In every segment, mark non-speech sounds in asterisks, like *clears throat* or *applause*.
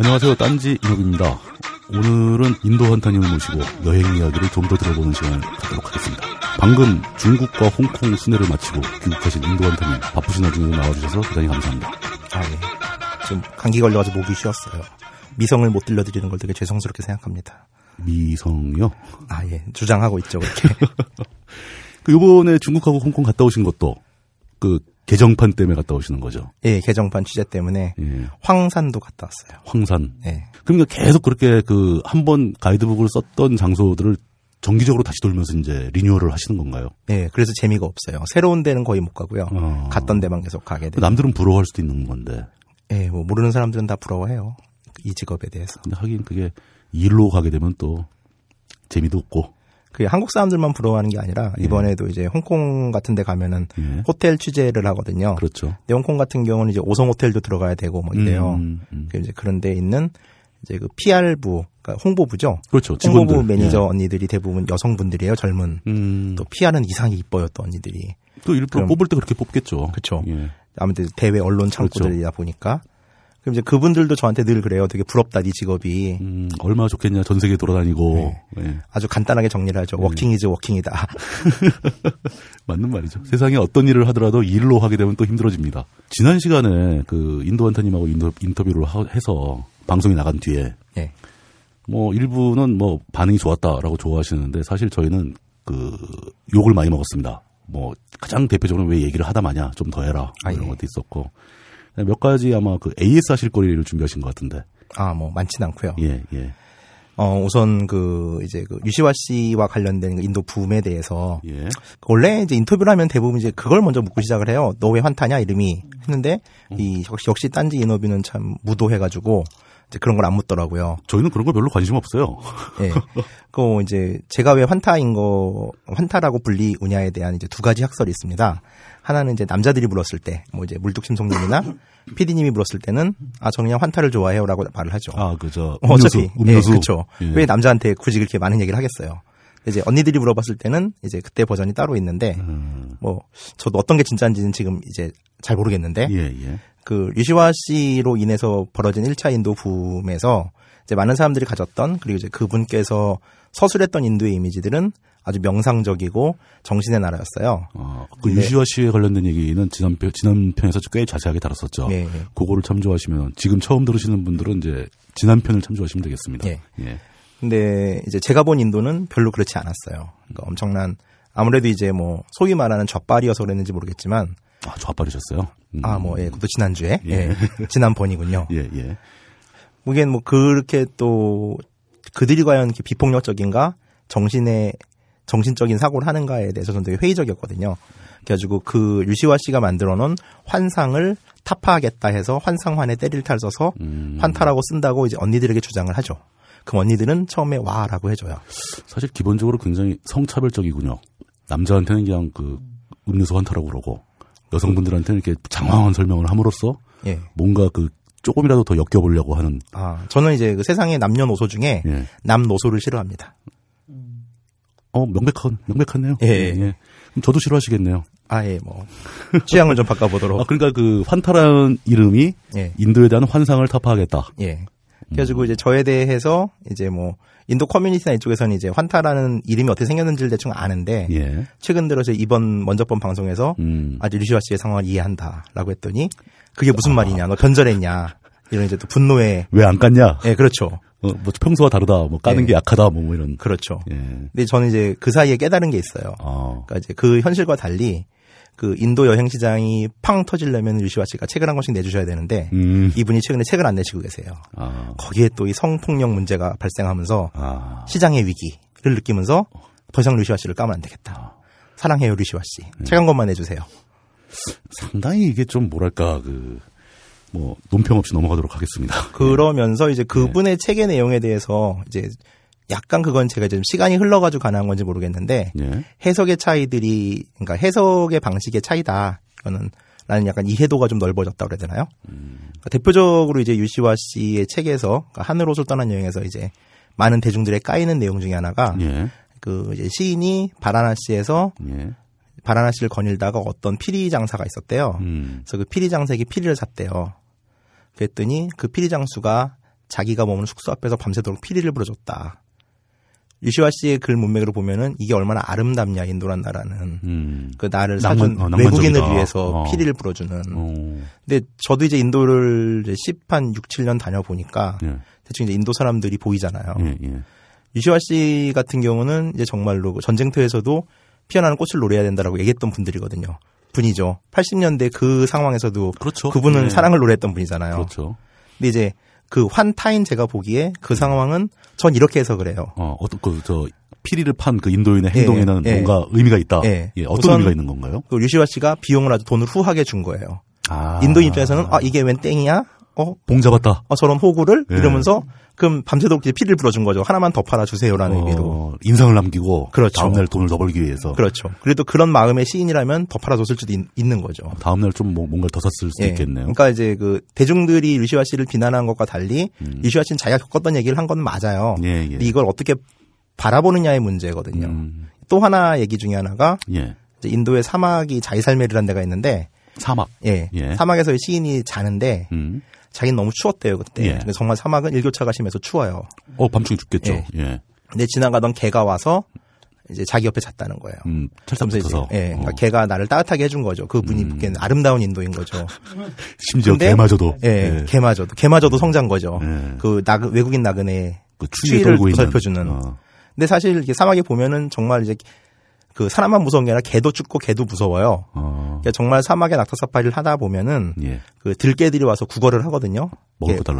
안녕하세요. 딴지 인혁입니다. 오늘은 인도 한타님을 모시고 여행 이야기를 좀 더 들어보는 시간을 갖도록 하겠습니다. 방금 중국과 홍콩 순회를 마치고 귀국하신 인도 한타님 바쁘신 와중에 나와주셔서 대단히 감사합니다. 아, 예. 지금 감기 걸려가지고 목이 쉬었어요. 미성을 못 들려드리는 걸 되게 죄송스럽게 생각합니다. 미성요? 아, 예. 주장하고 있죠, 그렇게. *laughs* 그 요번에 중국하고 홍콩 갔다 오신 것도 그 개정판 때문에 갔다 오시는 거죠. 예, 개정판 취재 때문에 예. 황산도 갔다 왔어요. 황산. 예. 그러니까 계속 그렇게 그 한 번 가이드북을 썼던 장소들을 정기적으로 다시 돌면서 이제 리뉴얼을 하시는 건가요? 예, 그래서 재미가 없어요. 새로운 데는 거의 못 가고요. 어. 갔던 데만 계속 가게 돼요. 남들은 부러워할 수도 있는 건데. 예, 뭐 모르는 사람들은 다 부러워해요. 이 직업에 대해서. 근데 하긴 그게 일로 가게 되면 또 재미도 없고. 그 한국 사람들만 부러워하는 게 아니라 이번에도 이제 홍콩 같은 데 가면은 예. 호텔 취재를 하거든요. 그렇죠. 근데 홍콩 같은 경우는 이제 5성 호텔도 들어가야 되고 뭐 이래요. 음, 음. 그 이제 그런 데 있는 이제 그 PR부, 그러니까 홍보부죠. 그렇죠. 홍보부 직원들. 매니저 예. 언니들이 대부분 여성분들이에요. 젊은. 음, 또 PR은 이상하게 이뻐요, 또 언니들이. 또 일부러 그럼- 뽑을 때 그렇게 뽑겠죠. 그쵸. 예. 아무튼 대외 언론 창구들이다 보니까. 그럼 이제 그분들도 저한테 늘 그래요. 되게 부럽다, 네 직업이. 음, 얼마나 좋겠냐. 전 세계 돌아다니고. 예. 아주 간단하게 정리를 하죠. Working is working이다. *laughs* 맞는 말이죠. 세상에 어떤 일을 하더라도 일로 하게 되면 또 힘들어집니다. 지난 시간에 그 인도 한타님하고 인터, 인터뷰를 하- 해서 방송이 나간 뒤에 예. 뭐 일부는 뭐 반응이 좋았다라고 좋아하시는데 사실 저희는 그 욕을 많이 먹었습니다. 뭐 가장 대표적으로 왜 얘기를 하다 마냐 좀 더 해라 아, 이런 예. 것도 있었고 몇 가지 아마 그 AS 하실 거리를 준비하신 것 같은데 아, 뭐, 많진 않고요. 예 예. 어, 우선 그, 이제 그, 유시화 씨와 관련된 그 인도 붐에 대해서, 예. 원래 이제 인터뷰를 하면 대부분 이제 그걸 먼저 묻고 시작을 해요. 너 왜 환타냐? 이름이. 했는데, 이, 역시, 역시 딴지 인터뷰는 참 무도해가지고, 이제 그런 걸 안 묻더라고요. 저희는 그런 거 별로 관심 없어요. 예. 그 이제 제가 왜 환타인 거 환타라고 불리우냐에 대한 이제 두 가지 학설이 있습니다. 하나는 이제 남자들이 물었을 때, 뭐 이제 물뚝심송님이나 *laughs* 피디님이 물었을 때는 아저 그냥 환타를 좋아해요라고 말을 하죠. 아 그저 어, 음료수 어차피 음료수 예, 그렇죠. 예. 왜 남자한테 굳이 그렇게 많은 얘기를 하겠어요. 이제 언니들이 물어봤을 때는 이제 그때 버전이 따로 있는데 음, 뭐 저도 어떤 게 진짜인지는 지금 이제 잘 모르겠는데 예 예. 그 류시화 씨로 인해서 벌어진 1차 인도 붐에서 이제 많은 사람들이 가졌던 그리고 이제 그분께서 서술했던 인도의 이미지들은 아주 명상적이고 정신의 나라였어요. 아, 그 근데- 유시화 씨에 관련된 얘기는 지난 편, 지난 편에서 꽤 자세하게 다뤘었죠. 예, 예. 그거를 참조하시면 지금 처음 들으시는 분들은 이제 지난 편을 참조하시면 되겠습니다. 예. 예. 근데 이제 제가 본 인도는 별로 그렇지 않았어요. 그러니까 엄청난 아무래도 이제 뭐 소위 말하는 젖발이어서 그랬는지 모르겠지만 아, 좌빨이셨어요? 음. 아 뭐 예, 그것도 지난주에 예. 예. *laughs* 지난번이군요. 예, 예. 이게 뭐 그렇게 또 그들이 과연 이렇게 비폭력적인가 정신의 정신적인 사고를 하는가에 대해서 저는 되게 회의적이었거든요. 그래가지고 그 유시화 씨가 만들어 놓은 환상을 타파하겠다 해서 환상환에 때릴 탈 써서 음. 환타라고 쓴다고 이제 언니들에게 주장을 하죠. 그럼 언니들은 처음에 와라고 해줘요. 사실 기본적으로 굉장히 성차별적이군요. 남자한테는 그냥 그 음료수 환타라고 그러고 여성분들한테는 이렇게 장황한 설명을 함으로써 예. 뭔가 그 조금이라도 더 엮여보려고 하는 아 저는 이제 그 세상의 남녀노소 중에 예. 남노소를 싫어합니다. 어 명백한 명백하네요. 예. 그럼 저도 싫어하시겠네요. 아 예 뭐 취향을 좀 바꿔보도록. 아 그러니까 그 환타라는 이름이 예. 인도에 대한 환상을 타파하겠다. 예. 그래가지고 이제 저에 대해서 이제 뭐 인도 커뮤니티나 이쪽에서는 이제 환타라는 이름이 어떻게 생겼는지를 대충 아는데 예. 최근 들어서 이번 먼저 본 방송에서 음. 아주 류시화 씨의 상황을 이해한다라고 했더니 그게 무슨 말이냐 너 변절했냐 이런 이제 또 분노의 왜 안 깠냐? 예 그렇죠 어, 뭐 평소와 다르다. 뭐 까는 예. 게 약하다. 뭐, 뭐 이런. 그렇죠 예. 근데 저는 이제 그 사이에 깨달은 게 있어요 아. 그러니까 이제 그 현실과 달리 그 인도 여행 시장이 팡 터지려면 류시화 씨가 책을 한 권씩 내주셔야 되는데 음. 이분이 최근에 책을 안 내시고 계세요 아. 거기에 또 이 성폭력 문제가 발생하면서 아. 시장의 위기를 느끼면서 더 이상 루시아 씨를 까면 안 되겠다. 사랑해요 루시아 씨. 네. 책한 권만 해주세요. 상당히 이게 좀 뭐랄까 그 뭐 논평 없이 넘어가도록 하겠습니다. *laughs* 그러면서 이제 네. 그분의 책의 내용에 대해서 이제 약간 그건 제가 지금 시간이 흘러가지고 가능한 건지 모르겠는데 예. 해석의 차이들이 그러니까 해석의 방식의 차이다. 이거는 라는 약간 이해도가 좀 넓어졌다 그래야 되나요? 그러니까 대표적으로 이제 유시화 씨의 책에서 그러니까 하늘옷을 떠난 여행에서 이제 많은 대중들의 까이는 내용 중에 하나가 예. 그 이제 시인이 바라나시에서 예. 바라나시를 거닐다가 어떤 피리 장사가 있었대요. 음. 그래서 그 피리 장사에게 피리를 샀대요. 그랬더니 그 피리 장수가 자기가 머무는 숙소 앞에서 밤새도록 피리를 불어줬다. 유시화 씨의 글 문맥으로 보면은 이게 얼마나 아름답냐 인도란 나라는 음. 그 나를 낭만- 사준 어, 외국인을. 위해서 어. 피리를 불어주는. 어. 근데 저도 이제 인도를 이제 10한 6, 7년 다녀보니까 예. 대충 이제 인도 사람들이 보이잖아요. 예, 예. 유시화 씨 같은 경우는 이제 정말로 그 전쟁터에서도 피어나는 꽃을 노려야 된다라고 얘기했던 분들이거든요. 분이죠. 80년대 그 상황에서도 그렇죠. 그분은 예. 사랑을 노래했던 분이잖아요. 그렇죠. 근데 이제 그 환타인 제가 보기에 그 상황은 전 이렇게 해서 그래요. 어, 어떤 그, 저, 피리를 판 그 인도인의 행동에는 예. 뭔가 의미가 있다. 예. 예, 어떤 의미가 있는 건가요? 그 류시화 씨가 비용을 아주 돈을 후하게 준 거예요. 아. 인도 입장에서는 아 이게 웬 땡이야? 어, 봉 잡았다. 어, 저런 호구를 예. 이러면서 그럼 밤새도록 이제 피를 불어준 거죠. 하나만 더 팔아 주세요라는 의미로. 어, 인상을 남기고 그렇죠. 다음날 돈을 더 벌기 위해서 그렇죠. 그래도 그런 마음의 시인이라면 더 팔아줬을 수도 있, 는 거죠. 다음날 좀 뭐, 뭔가를 더 샀을 수 예. 있겠네요. 그러니까 이제 그 대중들이 류시화 씨를 비난한 것과 달리 음. 류시화 씨는 자기가 겪었던 얘기를 한 건 맞아요. 예, 예. 이걸 어떻게 바라보느냐의 문제거든요. 음, 또 하나 얘기 중에 하나가 예. 인도의 사막이 자이살메르라는 데가 있는데 사막. 예, 예. 사막에서 시인이 자는데 음. 자기는 너무 추웠대요 그때. 예. 근데 정말 사막은 일교차가 심해서 추워요. 어, 밤중에 죽겠죠. 예. 예. 근데 지나가던 개가 와서 이제 자기 옆에 잤다는 거예요. 음, 철탑 그러면서 이제 붙어서. 예, 그러니까 어. 개가 나를 따뜻하게 해준 거죠. 그분이 음. 보기에는 아름다운 인도인 거죠. *laughs* 심지어 근데- 개마저도. 예, 개마저도 개마저도 성장 거죠. 예. 그 나, 외국인 나그네 그 추위에 추위를. 보살펴주는. 어. 근데 사실 이렇게 사막에 보면은 정말 이제 그 사람만 무서운 게 아니라 개도 춥고 개도 무서워요. 어. 그러니까 정말 사막에 낙타 사파리를 하다 보면은 예. 그 들개들이 와서 구걸을 하거든요.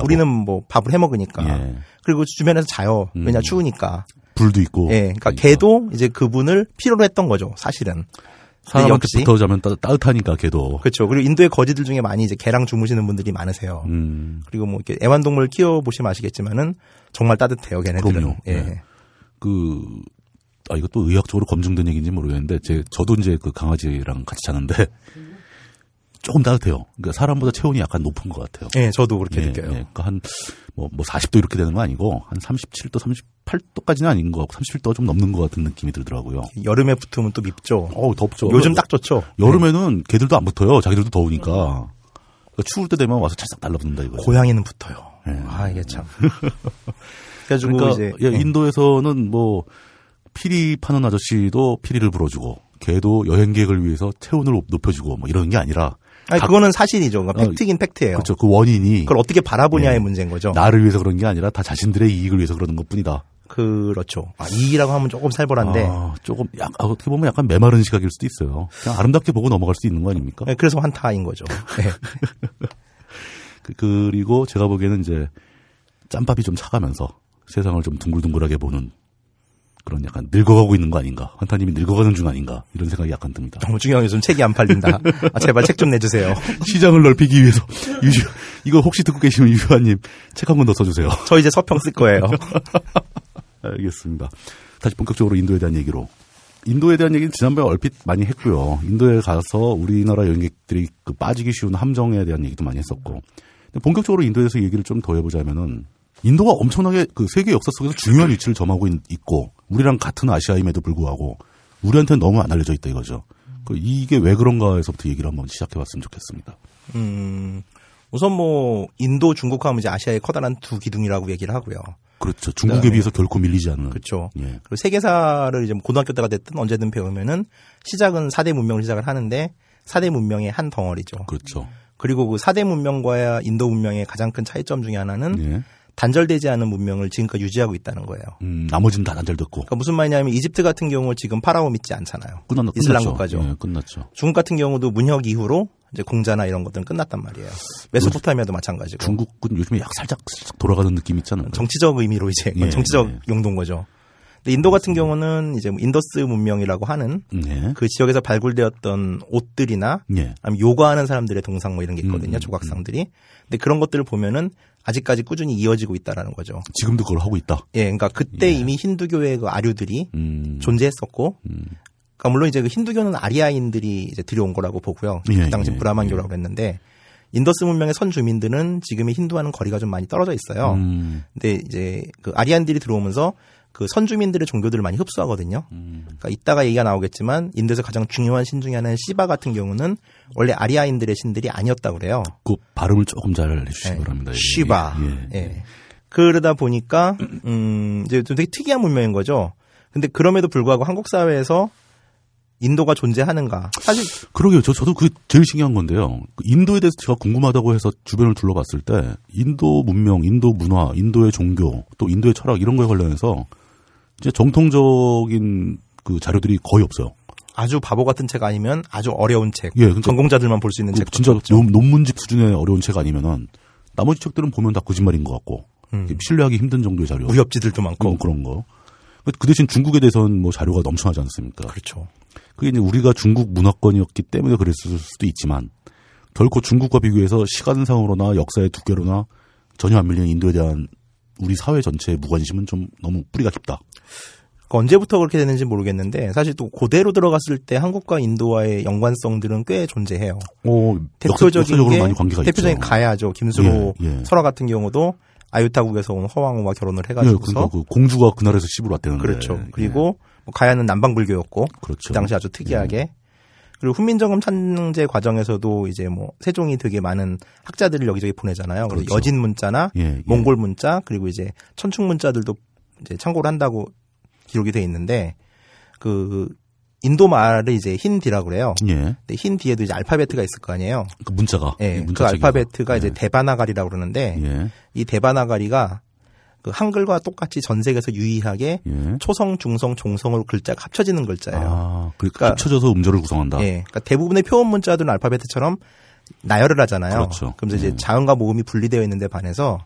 우리는 뭐 밥을 해 먹으니까. 예. 그리고 주변에서 자요. 왜냐 음. 추우니까. 불도 있고. 예, 그러니까 개도 이제 그분을 필요로 했던 거죠, 사실은. 사람한테 붙어 자면 따, 따뜻하니까 개도. 그렇죠. 그리고 인도의 거지들 중에 많이 이제 개랑 주무시는 분들이 많으세요. 음. 그리고 뭐 이렇게 애완동물 키워 보시면 아시겠지만은 정말 따뜻해요, 걔네들은. 그럼요. 예. 네. 그, 아, 이것도 의학적으로 검증된 얘기인지 모르겠는데, 제, 저도 이제 그 강아지랑 같이 자는데, *laughs* 조금 따뜻해요. 그러니까 사람보다 체온이 약간 높은 것 같아요. 예, 저도 그렇게 예, 느껴요. 예. 그러니까 한, 뭐, 뭐 40도 이렇게 되는 거 아니고, 한 37도, 38도까지는 아닌 것 같고, 37도가 좀 넘는 것 같은 느낌이 들더라고요. 여름에 붙으면 또 밉죠. 어우, 덥죠. 요즘 딱 좋죠. 여름에는 개들도 안 붙어요. 자기들도 더우니까. 그러니까 추울 때 되면 와서 찰싹 달라붙는다 이거죠. 고양이는 붙어요. 예. 아, 이게 참. *laughs* 그래가지고 그러니까 이제 예, 인도에서는 뭐 피리 파는 아저씨도 피리를 불어주고 개도 여행 계획을 위해서 체온을 높여주고 뭐 이런 게 아니라 아니, 각- 그거는 사실이죠. 그러니까 어, 팩트긴 팩트예요. 그렇죠. 그 원인이 그걸 어떻게 바라보냐의 예. 문제인 거죠. 나를 위해서 그런 게 아니라 다 자신들의 이익을 위해서 그러는 것뿐이다. 그렇죠. 아, 이라고 하면 조금 살벌한데 아, 조금 약, 아, 어떻게 보면 약간 메마른 시각일 수도 있어요. 그냥 아름답게 보고 넘어갈 수도 있는 거 아닙니까? 예, 그래서 환타인 거죠. 예. *laughs* 그- 그리고 제가 보기에는 이제 짬밥이 좀 차가면서 세상을 좀 둥글둥글하게 보는 그런 약간 늙어가고 있는 거 아닌가. 환타님이 늙어가는 중 아닌가. 이런 생각이 약간 듭니다. 너무 중요한 요즘 책이 안 팔린다. 아, 제발 책 좀 내주세요. *laughs* 시장을 넓히기 위해서 유시 이거 혹시 듣고 계시면 유시환님 책 한 권 더 써주세요. 저 이제 서평 쓸 거예요. *laughs* 알겠습니다. 다시 본격적으로 인도에 대한 얘기로. 인도에 대한 얘기는 지난번에 얼핏 많이 했고요. 인도에 가서 우리나라 여행객들이 그 빠지기 쉬운 함정에 대한 얘기도 많이 했었고. 근데 본격적으로 인도에서 얘기를 좀 더 해보자면은 인도가 엄청나게 그 세계 역사 속에서 중요한 위치를 점하고 있, 고 우리랑 같은 아시아임에도 불구하고 우리한테는 너무 안 알려져 있다 이거죠. 그 이게 왜 그런가 해서부터 얘기를 한번 시작해봤으면 좋겠습니다. 음, 우선 뭐 인도, 중국 하면 이제 아시아의 커다란 두 기둥이라고 얘기를 하고요. 그렇죠. 중국에 그다음에- 비해서 결코 밀리지 않는. 그렇죠. 예. 그리고 세계사를 이제 뭐 고등학교 때가 됐든 언제든 배우면은 시작은 4대 문명을 시작을 하는데 4대 문명의 한 덩어리죠. 그렇죠. 그리고 그 4대 문명과 인도 문명의 가장 큰 차이점 중에 하나는 예. 단절되지 않은 문명을 지금까지 유지하고 있다는 거예요. 음, 나머지는 다 단절됐고. 그러니까 무슨 말이냐면 이집트 같은 경우 지금 파라오 믿지 않잖아요. 끝났, 이슬람. 국가죠. 예, 끝났죠. 중국 같은 경우도 문혁 이후로 이제 공자나 이런 것들은 끝났단 말이에요. 메소포타미아도 마찬가지고. 중국은 요즘에 약 살짝, 돌아가는 느낌 있잖아요. 정치적 의미로 이제 예, *laughs* 정치적 예. 용도인 거죠. 근데 인도 같은 경우는 이제 뭐 인더스 문명이라고 하는 예. 그 지역에서 발굴되었던 옷들이나 예. 요가하는 사람들의 동상 뭐 이런 게 있거든요. 음, 조각상들이. 근데 그런 것들을 보면은 아직까지 꾸준히 이어지고 있다라는 거죠. 지금도 그걸 하고 있다. 예, 그러니까 그때 예. 이미 힌두교의 그 아류들이 음. 존재했었고, 음. 그러니까 물론 이제 그 힌두교는 아리아인들이 이제 들여온 거라고 보고요. 예, 그 당시 예, 브라만교라고 했는데 인더스 문명의 선 주민들은 지금의 힌두와는 거리가 좀 많이 떨어져 있어요. 음. 근데 이제 그 아리안들이 들어오면서 그 선주민들의 종교들을 많이 흡수하거든요. 음. 그러니까 이따가 얘기가 나오겠지만 인도에서 가장 중요한 신 중에 하나는 시바 같은 경우는 원래 아리아인들의 신들이 아니었다고 그래요. 그 발음을 조금 잘 해주시기 예. 바랍니다. 예. 시바. 예. 예. 그러다 보니까 음 이제 좀 되게 특이한 문명인 거죠. 근데 그럼에도 불구하고 한국 사회에서 인도가 존재하는가? 사실 그러게요. 저 저도 그 제일 신기한 건데요. 그 인도에 대해서 제가 궁금하다고 해서 주변을 둘러봤을 때 인도 문명, 인도 문화, 인도의 종교, 또 인도의 철학 이런 거에 관련해서 이제 정통적인 그 자료들이 거의 없어요. 아주 바보 같은 책 아니면 아주 어려운 책. 예, 그러니까 전공자들만 볼 수 있는 그 책. 진짜 논- 논문집 수준의 어려운 책 아니면은 나머지 책들은 보면 다 거짓말인 것 같고 음. 신뢰하기 힘든 정도의 자료. 무협지들도 많고. 뭐 그런 거. 그 대신 중국에 대해서는 뭐 자료가 넘쳐나지 않습니까? 그렇죠. 그게 이제 우리가 중국 문화권이었기 때문에 그랬을 수도 있지만 결코 중국과 비교해서 시간상으로나 역사의 두께로나 전혀 안 밀리는 인도에 대한 우리 사회 전체의 무관심은 좀 너무 뿌리가 깊다. 그러니까 언제부터 그렇게 되는지 모르겠는데 사실 또 고대로 들어갔을 때 한국과 인도와의 연관성들은 꽤 존재해요. 어, 대표적인 역사적으로 게 대표적인 있죠. 가야죠. 김수로 예, 예. 설화 같은 경우도 아유타국에서 온 허왕우와 결혼을 예, 해가지고서 그러니까 그 공주가 그 나라에서 씹으러 왔다는데. 그렇죠. 예, 그리고 뭐 가야는 남방불교였고 그렇죠. 그 당시 아주 특이하게 그리고 훈민정음 찬제 과정에서도 이제 뭐 세종이 되게 많은 학자들을 여기저기 보내잖아요. 그래서 그렇죠. 여진 문자나 예, 예. 몽골 문자 그리고 이제 천축 문자들도 이제 참고를 한다고 기록이 돼 있는데 그 인도 말을 이제 힌디라고 그래요. 예. 근데 힌디에도 이제 알파베트가 있을 거 아니에요. 그 문자가. 예. 이그 문자 체계가. 알파베트가 이제 예. 대바나가리라고 그러는데 예. 이 대바나가리가 그 한글과 똑같이 전 세계에서 유일하게 예. 초성, 중성, 종성으로 글자가 합쳐지는 글자예요. 아, 그 그러니까- 합쳐져서 음절을 구성한다. 예. 그러니까 대부분의 표현 문자들은 알파베트처럼 나열을 하잖아요. 그렇죠. 그러면서 이제 예. 자음과 모음이 분리되어 있는데 반해서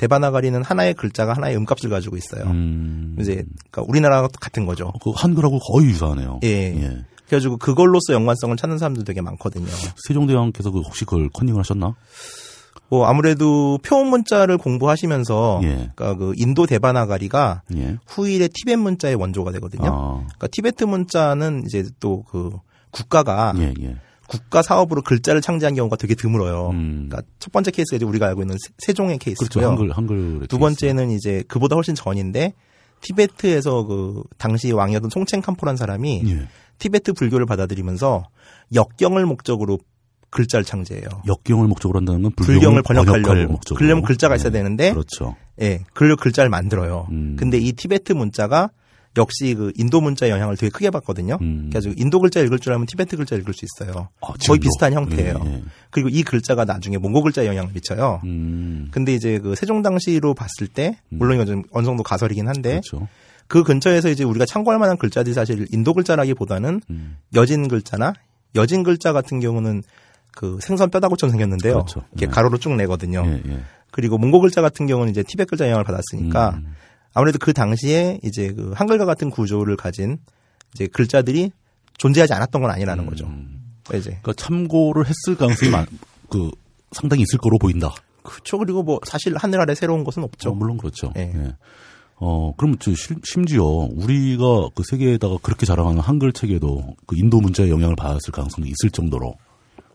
대바나가리는 하나의 글자가 하나의 음값을 가지고 있어요. 음. 이제 그러니까 우리나라가 같은 거죠. 그 한글하고 거의 유사하네요. 예. 그래가지고 그걸로써 연관성을 찾는 사람들 되게 많거든요. 세종대왕께서 그 혹시 그걸 컨닝을 하셨나? 뭐 아무래도 표음 문자를 공부하시면서 예. 그러니까 그 인도 대바나가리가 예. 후일의 티벳 문자의 원조가 되거든요. 아, 그러니까 티베트 문자는 이제 또 그 국가가 예, 예. 국가 사업으로 글자를 창제한 경우가 되게 드물어요. 음. 그러니까 첫 번째 케이스가 이제 우리가 알고 있는 세- 세종의 그렇죠. 케이스고요. 한글, 한글. 두 번째는 이제 그보다 훨씬 전인데 티베트에서 그 당시 왕이었던 송첸 캄포란 사람이 예. 티베트 불교를 받아들이면서 역경을 목적으로 글자를 창제해요. 역경을 목적으로 한다는 건 불경을 번역하려고. 목적으로. 그러려면 글자가 있어야 예. 되는데 그렇죠. 예, 글로 글자를 만들어요. 음. 근데 이 티베트 문자가 역시 그 인도 문자의 영향을 되게 크게 받거든요. 음. 그래서 인도 글자 읽을 줄 알면 티베트 글자 읽을 수 있어요. 아, 거의? 비슷한 형태예요. 예, 예. 그리고 이 글자가 나중에 몽고 글자에 영향을 미쳐요. 음. 근데 이제 그 세종 당시로 봤을 때 물론 이건 좀 어느 정도 가설이긴 한데 그렇죠. 그 근처에서 이제 우리가 참고할 만한 글자들이 사실 인도 글자라기보다는 음. 여진 글자나 여진 글자 같은 경우는 그 생선 뼈다구처럼 생겼는데요. 그렇죠. 이렇게 네. 가로로 쭉 내거든요. 예, 예. 그리고 몽고 글자 같은 경우는 이제 티벳 글자 영향을 받았으니까 음. 아무래도 그 당시에 이제 그 한글과 같은 구조를 가진 이제 글자들이 존재하지 않았던 건 아니라는 거죠. 이제 그러니까 참고를 했을 가능성이 많, 그 상당히 있을 거로 보인다. 그렇죠. 그리고 뭐 사실 하늘 아래 새로운 것은 없죠. 어, 물론 그렇죠. 예. 예. 어, 그럼 저 실- 심지어 우리가 그 세계에다가 그렇게 자랑하는 한글 책에도 그 인도 문자의 영향을 받았을 가능성이 있을 정도로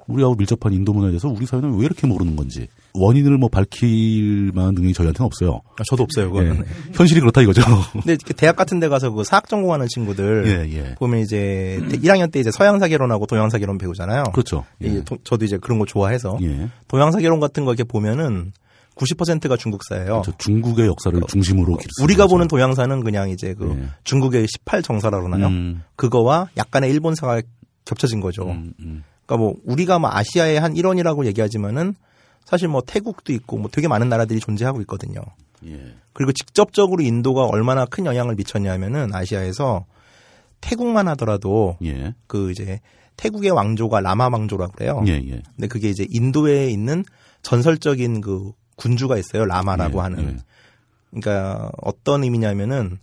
우리하고 밀접한 인도 문화에 대해서 우리 사회는 왜 이렇게 모르는 건지 원인을 뭐 밝힐 만한 능력이 저희한테는 없어요. 아, 저도 없어요. 그거는. 예. 현실이 그렇다 이거죠. *laughs* 근데 대학 같은 데 가서 그 사학 전공하는 친구들 예, 예. 보면 이제 1학년 때 이제 서양사계론하고 동양사계론 배우잖아요. 그렇죠. 이게 도- 저도 이제 그런 거 좋아해서 예. 동양사계론 같은 거 이렇게 보면은 90%가 중국사예요. 저 중국의 역사를 중심으로 기르- 어. 우리가 보는 동양사는 그냥 이제 그 예. 중국의 18정사라 그러나요? 음, 그거와 약간의 일본사가 겹쳐진 거죠. 음, 음. 그러니까 뭐 우리가 뭐 아시아의 한 일원이라고 얘기하지만은 사실 뭐 태국도 있고 뭐 되게 많은 나라들이 존재하고 있거든요. 예. 그리고 직접적으로 인도가 얼마나 큰 영향을 미쳤냐면은 아시아에서 태국만 하더라도 예. 그 이제 태국의 왕조가 라마 왕조라고 그래요. 예, 예. 근데 그게 이제 인도에 있는 전설적인 그 군주가 있어요. 라마라고 예, 하는. 예. 그러니까 어떤 의미냐면은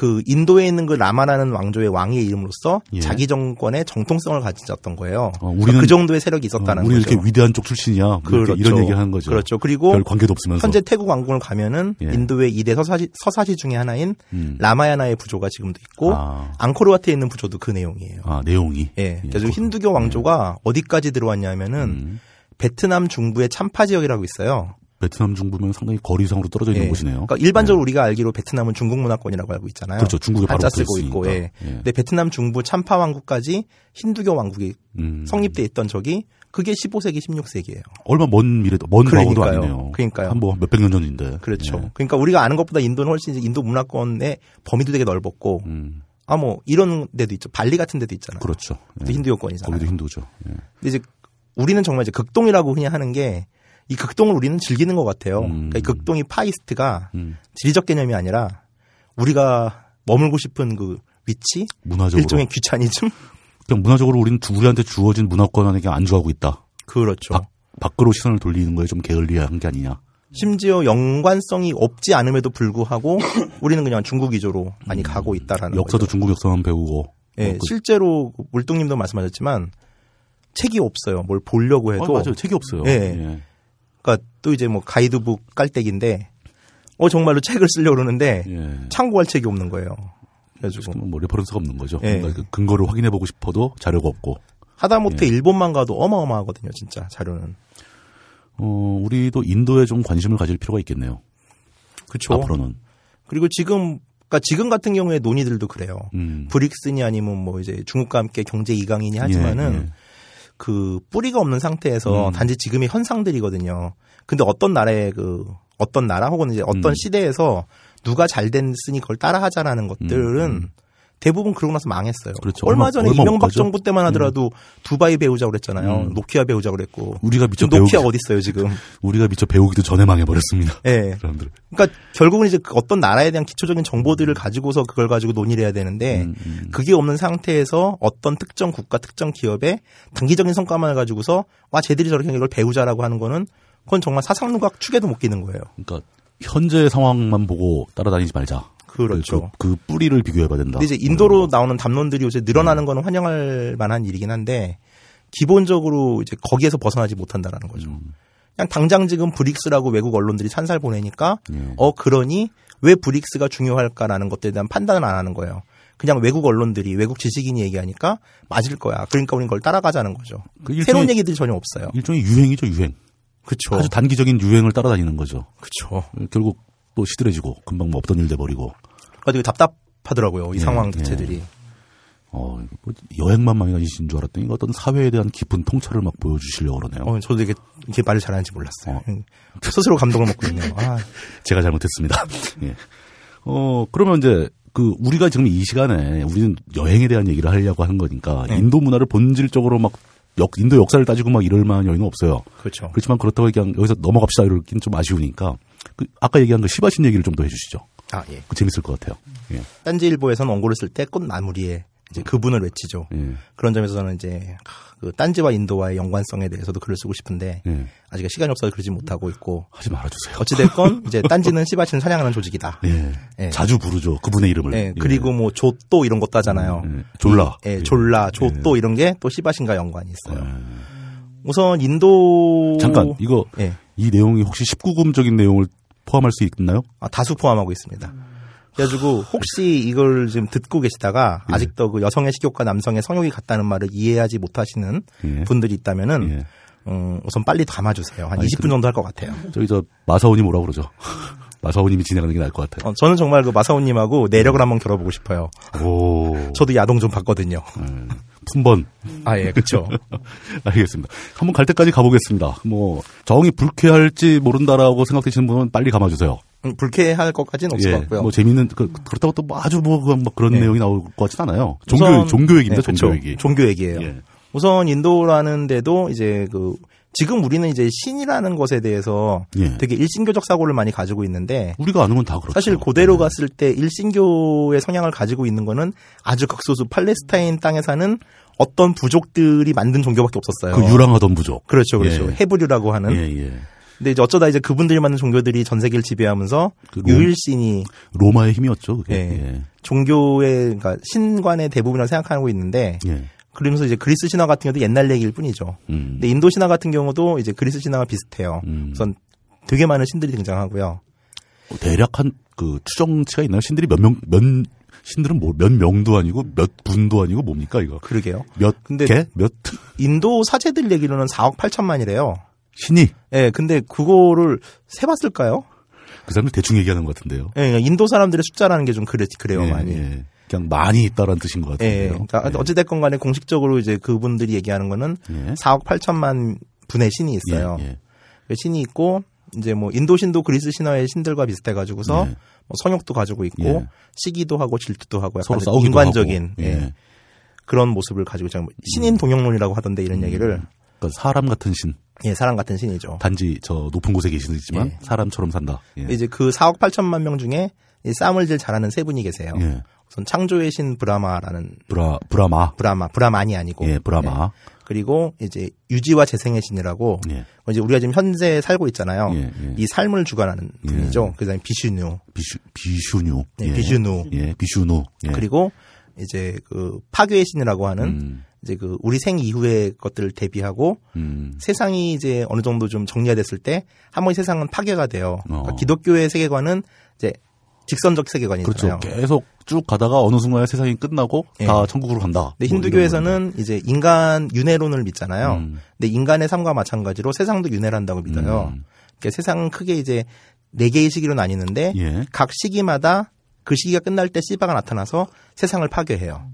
그 인도에 있는 그 라마라는 왕조의 왕의 이름으로써 예. 자기 정권의 정통성을 가졌던 거예요. 어, 그러니까 우리는- 그 정도의 세력이 있었다는 어, 우리 거죠. 이렇게 위대한 쪽 출신이야. 뭐 이렇게 이런 얘기 하는 거죠. 그렇죠. 그리고 별 관계도 없으면서. 현재 태국 왕궁을 가면은 예. 인도의 이대 서사시, 서사시 중에 하나인 음. 라마야나의 부조가 지금도 있고 아. 앙코르와트에 있는 부조도 그 내용이에요. 아, 내용이. 예. 예, 그래서 그- 힌두교 왕조가 어디까지 들어왔냐면은 음. 베트남 중부의 참파 지역이라고 있어요. 베트남 중부면 상당히 거리상으로 떨어져 있는 예. 곳이네요. 그러니까 일반적으로 우리가 알기로 베트남은 중국 문화권이라고 알고 있잖아요. 그렇죠. 중국에 바로 쓰고 있고. 예. 예. 근데 베트남 중부 참파 왕국까지 힌두교 왕국이 음. 성립돼 있던 적이 그게 15세기, 16세기예요. 얼마 먼 미래도 먼 과거도. 아니네요. 그러니까요. 한뭐 몇백 년 전인데. 그렇죠. 예. 그러니까 우리가 아는 것보다 인도는 훨씬 인도 문화권의 범위도 되게 넓었고, 음. 아뭐 이런 데도 있죠. 발리 같은 데도 있잖아요. 그렇죠. 예. 또 힌두교권이잖아요. 거기도 힌두죠. 예. 근데 이제 우리는 정말 이제 극동이라고 흔히 하는 게 이 극동을 우리는 즐기는 것 같아요. 음. 그러니까 이 극동이 Far East가 음. 지리적 개념이 아니라 우리가 머물고 싶은 그 위치, 문화적으로 일종의 귀차니즘, 그냥 문화적으로 우리는 두- 우리한테 주어진 문화권 안에 그냥 안주하고 있다. 그렇죠. 밖, 밖으로 시선을 돌리는 거에 좀 게을리한 게 아니냐. 심지어 연관성이 없지 않음에도 불구하고 *laughs* 우리는 그냥 중국 위주로 많이 가고 있다라는 음. 역사도 거죠. 중국 역사만 배우고. 예, 어, 그- 실제로 물뚝님도 말씀하셨지만 책이 없어요. 뭘 보려고 해도. 어, 맞아요. 책이 없어요. 예. 예. 그러니까 또 이제 뭐 가이드북 깔때기인데 어 정말로 책을 쓰려고 그러는데 예. 참고할 책이 없는 거예요. 그래가지고 뭐 reference가 없는 거죠. 예. 뭔가 그 근거를 확인해 보고 싶어도 자료가 없고. 하다못해 예. 일본만 가도 어마어마하거든요, 진짜 자료는. 어, 우리도 인도에 좀 관심을 가질 필요가 있겠네요. 그렇죠. 앞으로는. 그리고 지금 그러니까 지금 같은 경우에 논의들도 그래요. 음. 브릭스니 아니면 뭐 이제 중국과 함께 경제 이강이니 하지만은 예, 예. 그 뿌리가 없는 상태에서 음. 단지 지금의 현상들이거든요. 근데 어떤 나라의 그 어떤 나라 혹은 이제 어떤 음. 시대에서 누가 잘 됐으니 그걸 따라하자라는 것들은 음. 대부분 그러고 나서 망했어요. 그렇죠. 얼마 전에 얼마 이명박? 정부 때만 하더라도 두바이 배우자고 그랬잖아요. 음. 노키아 배우자고 그랬고. 우리가 미처 배우기, 노키아 어디 있어요 지금? *laughs* 우리가 미처 배우기도 전에 망해버렸습니다. 예. 사람들. 그러니까 결국은 이제 그 어떤 나라에 대한 기초적인 정보들을 가지고서 그걸 가지고 논의를 해야 되는데 음, 음. 그게 없는 상태에서 어떤 특정 국가 특정 기업의 단기적인 성과만을 가지고서 와 쟤들이 저렇게 이걸 배우자라고 하는 거는 그건 정말 사상 누각 축에도 못 끼는 거예요. 그러니까 현재 상황만 보고 따라다니지 말자. 그렇죠. 그, 그 뿌리를 비교해봐야 된다. 근데 이제 인도로 나오는 담론들이 요새 늘어나는 거는 환영할 만한 일이긴 한데 기본적으로 이제 거기에서 벗어나지 못한다라는 거죠. 음. 그냥 당장 지금 브릭스라고 외국 언론들이 산살 보내니까 예. 어 그러니 왜 브릭스가 중요할까라는 것들에 대한 판단을 안 하는 거예요. 그냥 외국 언론들이 외국 지식인이 얘기하니까 맞을 거야. 그러니까 우리는 그걸 따라가자는 거죠. 그 일종의- 새로운 얘기들이 전혀 없어요. 일종의 유행이죠, 유행. 그렇죠. 아주 단기적인 유행을 따라다니는 거죠. 그렇죠. 결국 또 시들해지고 금방 뭐 없던 일 돼버리고. 가지고 답답하더라고요. 이 예, 상황 예. 자체들이. 어, 뭐 여행만 많이 가지신 줄 알았더니 어떤 사회에 대한 깊은 통찰을 막 보여주시려고 그러네요. 어, 저도 이게 이렇게 말을 잘하는지 몰랐어요. 어. 음, 스스로 감동을 먹고 있네요. 아, *laughs* 제가 잘못했습니다. *laughs* 예. 어, 그러면 이제 그 우리가 지금 이 시간에 우리는 여행에 대한 얘기를 하려고 하는 거니까 네. 인도 문화를 본질적으로 막 역, 인도 역사를 따지고 막 이럴 만한 여유는 없어요. 그렇죠. 그렇지만 그렇다고 그냥 여기서 넘어갑시다 이러긴 좀 아쉬우니까 그 아까 얘기한 그 시바신 얘기를 좀 더 해주시죠. 아, 예. 그 재밌을 것 같아요. 예. 딴지일보에서는 원고를 쓸때 꽃나무리에 이제 그분을 외치죠. 예. 그런 점에서 저는 이제 그 딴지와 인도와의 연관성에 대해서도 글을 쓰고 싶은데 예. 아직 시간이 없어서 그러지 못하고 있고 하지 말아주세요. 어찌됐건 *laughs* 이제 딴지는 시바신을 사냥하는 조직이다. 예. 예. 자주 부르죠. 그분의 이름을. 예, 그리고 뭐 조또 이런 것도 하잖아요. 예. 졸라. 이- 예, 졸라, 조또 이런 게또 시바신과 연관이 있어요. 우선 인도 잠깐 이거 예, 이 내용이 혹시 19금적인 내용을 포함할 수 있나요? 아, 다수 포함하고 있습니다. 그래가지고 혹시 이걸 지금 듣고 계시다가 예. 아직도 그 여성의 식욕과 남성의 성욕이 같다는 말을 이해하지 못하시는 예. 분들이 있다면은 예. 음, 우선 빨리 담아주세요. 한 아니, 20분 정도 할 것 같아요. 저기 저 마사오님 뭐라 그러죠? *laughs* 마사오님이 진행하는 게 나을 것 같아요. 어, 저는 정말 그 마사오님하고 내력을 한번 겨뤄보고 싶어요. 오. *laughs* 저도 야동 좀 봤거든요. 음. 3번. 아, 예, 그쵸. *laughs* 알겠습니다. 한번 갈 때까지 가보겠습니다. 뭐, 정이 불쾌할지 모른다라고 생각되시는 분은 빨리 감아주세요. 음, 불쾌할 것까지는 없을 예, 것 같고요. 뭐 재미있는 그, 그렇다고 또 뭐 아주 뭐, 막 그런 네. 내용이 나올 것 같진 않아요. 종교 우선, 종교 얘기입니다. 네, 종교 얘기. 종교 얘기예요. 예. 우선 인도라는 데도 이제 그 지금 우리는 이제 신이라는 것에 대해서 예. 되게 일신교적 사고를 많이 가지고 있는데 우리가 아는 건 다 그렇죠. 사실 고대로 갔을 때 일신교의 성향을 가지고 있는 거는 아주 극소수 팔레스타인 땅에 사는 어떤 부족들이 만든 종교밖에 없었어요. 그 유랑하던 부족. 그렇죠, 그렇죠. 예. 헤브류라고 하는. 예, 예. 근데 이제 어쩌다 이제 그분들이 만든 종교들이 전 세계를 지배하면서 그 롬- 유일신이 로마의 힘이었죠, 그게. 예. 종교의 그러니까 신관의 대부분이라고 생각하고 있는데 예. 예. 그러면서 이제 그리스 신화 같은 경우도 옛날 얘기일 뿐이죠. 음. 근데 인도 신화 같은 경우도 이제 그리스 신화와 비슷해요. 음. 우선 되게 많은 신들이 등장하고요. 대략 한 그 추정치가 있나요? 신들이 몇 명, 몇, 신들은 뭐, 몇 명도 아니고, 몇 분도 아니고, 뭡니까, 이거? 그러게요. 몇 근데 개? 몇? 인도 사제들 얘기로는 4억 8천만이래요. 신이 예, 근데 그거를 세봤을까요? 그 사람들 대충 얘기하는 것 같은데요. 예, 그러니까 인도 사람들의 숫자라는 게 좀 그래, 그래요, 예, 많이. 예. 그냥 많이 있다라는 뜻인 것 예, 같은데요. 그러니까 어찌됐건 간에 공식적으로 이제 그분들이 얘기하는 거는 예. 4억 8천만 분의 신이 있어요. 예, 예. 그 신이 있고, 이제 뭐 인도 신도 그리스 신화의 신들과 비슷해 가지고서 예. 뭐 성욕도 가지고 있고, 예. 시기도 하고 질투도 하고 서로 약간 싸우기도 인간적인 하고. 예, 예. 그런 모습을 가지고 있잖아요. 신인 동영론이라고 하던데 이런 얘기를 그러니까 사람 같은 신, 예, 사람 같은 신이죠. 단지 저 높은 곳에 계시지만 예. 사람처럼 산다. 예. 이제 그 4억 8천만 명 중에 이 싸움을 제일 잘하는 세 분이 계세요. 예. 우선 창조의 신 브라마라는 브라 브라마, 브라마, 브라만이 아니고 예, 브라마, 그리고 이제 유지와 재생의 신이라고 예, 이제 우리가 지금 현재 살고 있잖아요. 예, 예. 이 삶을 주관하는 예. 분이죠. 그다음에 비슈누, 비슈 비슈뉴, 네, 비슈누. 예, 비슈누, 예. 그리고 이제 그 파괴의 신이라고 하는 음, 이제 그 우리 생 이후의 것들을 대비하고 음, 세상이 이제 어느 정도 좀 정리가 됐을 때 한 번에 세상은 파괴가 돼요. 그러니까 어. 기독교의 세계관은 이제 직선적 그렇죠. 세계관이잖아요. 계속 쭉 가다가 어느 순간에 세상이 끝나고 예. 다 천국으로 간다. 근데 뭐 힌두교에서는 이제 인간 윤회론을 믿잖아요. 음. 근데 인간의 삶과 마찬가지로 세상도 윤회란다고 믿어요. 음. 그러니까 세상은 크게 이제 네 개의 시기로 나뉘는데. 예, 각 시기마다 그 시기가 끝날 때 시바가 나타나서 세상을 파괴해요.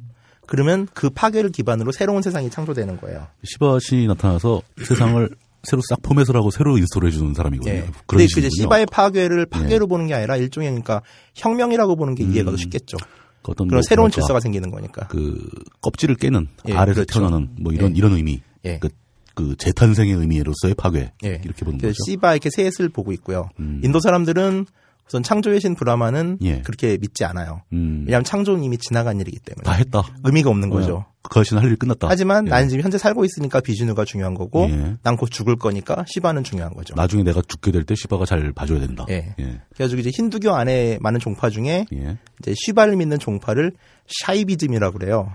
그러면 그 파괴를 기반으로 새로운 세상이 창조되는 거예요. 시바 신이 나타나서 세상을 새로 싹 포맷을 하고 새로 install 해 주는 사람이거든요. 예. 그런 근데 그 이제. 시바의 파괴를 파괴로 보는 게 아니라 일종의 그러니까 혁명이라고 보는 게 이해가 더 쉽겠죠. 그 어떤 그런 뭐 새로운 질서가 생기는 거니까. 그 껍질을 깨는 예, 알에서 그렇죠. 태어나는 뭐 이런 예. 이런 의미, 예. 그, 그 재탄생의 의미로서의 파괴 예. 이렇게 보는 그래서 거죠. 시바 이렇게 셋을 보고 있고요. 음. 인도 사람들은 우선 창조의 신 브라마는 예. 그렇게 믿지 않아요. 음, 왜냐하면 창조는 이미 지나간 일이기 때문에 다 했다. 의미가 없는 거죠. 그 아저씨는 할일 끝났다. 하지만 예. 나는 지금 현재 살고 있으니까 비준우가 중요한 거고 예. 난곧 죽을 거니까 시바는 중요한 거죠. 나중에 내가 죽게 될 때 시바가 잘 봐줘야 된다. 예. 예. 그래가지고 이제 힌두교 안에 많은 종파 중에 예. 이제 시바를 믿는 종파를 샤이비즘이라고 그래요.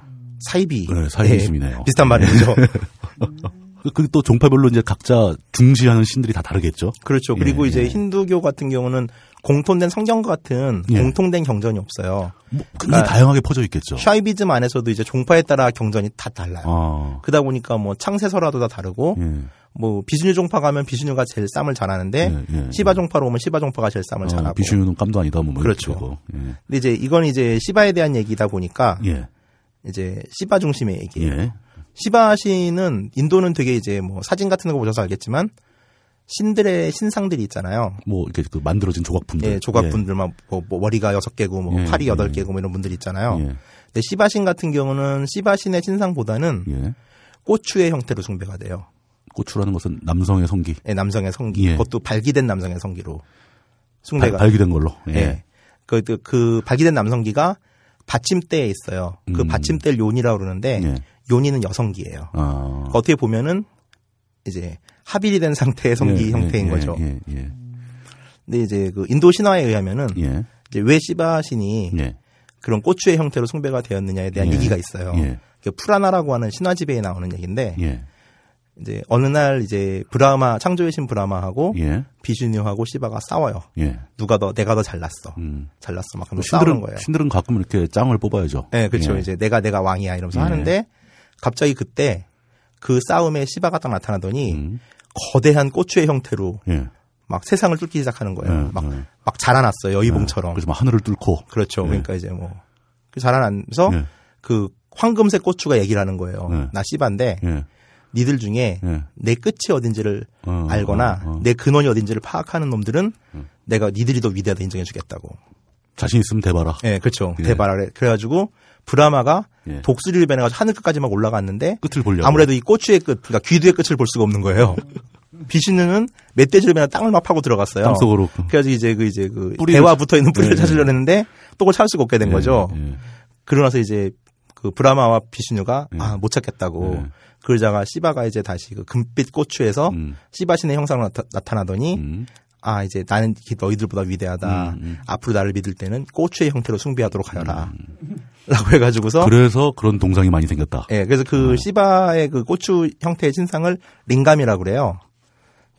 사이비. 네, 사이비즘이네요. 예, 비슷한 말이죠. *laughs* 그또 종파별로 이제 각자 중시하는 신들이 다 다르겠죠. 그렇죠. 그리고 예, 이제 예. 힌두교 같은 경우는 공통된 성경과 같은 예. 공통된 경전이 없어요. 뭐 굉장히 그러니까 다양하게 퍼져 있겠죠. 샤이비즘 안에서도 이제 종파에 따라 경전이 다 달라요. 아, 그러다 보니까 뭐 창세서라도 다 다르고 예. 뭐 비준유 종파 가면 비준유가 제일 쌈을 잘하는데 예, 예, 시바 종파로 오면 시바 종파가 제일 쌈을 어, 잘하고. 비슈는 깜도 아니다 뭐, 뭐 그렇죠. 예. 근데 이제 이건 이제 시바에 대한 얘기다 보니까 예. 이제 시바 중심의 얘기예요. 예. 시바 신은 인도는 되게 이제 뭐 사진 같은 거 보셔서 알겠지만 신들의 신상들이 있잖아요. 뭐 이렇게 그 만들어진 조각품들. 예, 조각분들만 뭐, 뭐 머리가 여섯 개고 뭐 예, 팔이 예. 여덟 개고 뭐 이런 분들 있잖아요. 예. 근데 시바신 같은 경우는 시바신의 신상보다는 예. 예. 꼬추의 형태로 숭배가 돼요. 고추라는 것은 남성의 성기. 예, 남성의 성기. 예. 그것도 발기된 남성의 성기로 발, 숭배가. 발 기된 걸로. 예. 예. 그, 그, 그 발기된 남성기가 받침대에 있어요. 그 음. 받침대를 요니라고 그러는데 예. 요니는 여성기예요. 아. 어떻게 보면은 이제 합일이 된 상태의 성기 예, 형태인 예, 거죠. 예, 예. 근데 이제 그 인도 신화에 의하면은 예. 이제 왜 시바 신이 예. 그런 꼬추의 형태로 숭배가 되었느냐에 대한 예. 얘기가 있어요. 예. 그 프라나라고 하는 신화 지배에 나오는 얘기인데 예. 이제 어느 날 이제 브라마 창조의 신 브라마하고 예. 비슈뉴하고 시바가 싸워요. 예. 누가 더 내가 더 잘났어. 음. 잘났어 막 싸우는 신들은 거예요. 신들은 가끔 이렇게 짱을 뽑아야죠. 네, 그렇죠. 예. 이제 내가 내가 왕이야 이러면서 예. 하는데 갑자기 그때 그 싸움에 시바가 딱 나타나더니 음. 거대한 꼬추의 형태로 예. 막 세상을 뚫기 시작하는 거예요. 예, 막, 예. 막 자라났어요. 여의봉처럼. 그래서 막 하늘을 뚫고. 그렇죠. 예. 그러니까 이제 뭐, 그 자라나면서 예. 그 황금색 고추가 얘기를 하는 거예요. 예. 나 예. 니들 중에 예. 내 끝이 어딘지를 어, 알거나 어, 어. 내 근원이 어딘지를 파악하는 놈들은 내가 니들이 더 위대하다 인정해 주겠다고. 자신 있으면 대봐라. 예, 그렇죠. 예. 대바라래. 그래가지고 브라마가 예. 독수리를 변해가지고 하늘 끝까지 막 올라갔는데 끝을 보려고. 아무래도 이 꼬추의 끝, 그러니까 귀두의 끝을 볼 수가 없는 거예요. *laughs* 비신느는 멧돼지를 변해 땅을 막 파고 들어갔어요. 땅속으로. 그래가지고 이제 그 이제 그 대와 붙어 있는 뿌리를 예, 찾으려고 했는데 똥을 찾을 수가 없게 된 예, 거죠. 예. 그러고 나서 이제 그 브라마와 비슈누가 예. 아, 못 찾겠다고. 예. 그러다가 시바가 이제 다시 그 금빛 고추에서 음. 시바 신의 형상으로 나타, 나더니 음. 아 이제 나는 너희들보다 위대하다. 음, 음. 앞으로 나를 믿을 때는 고추의 형태로 숭배하도록 하여라. 라고 해가지고서 그래서 그런 동상이 많이 생겼다. 예, 그래서 그 시바의 그 고추 형태의 신상을 링감이라고 그래요.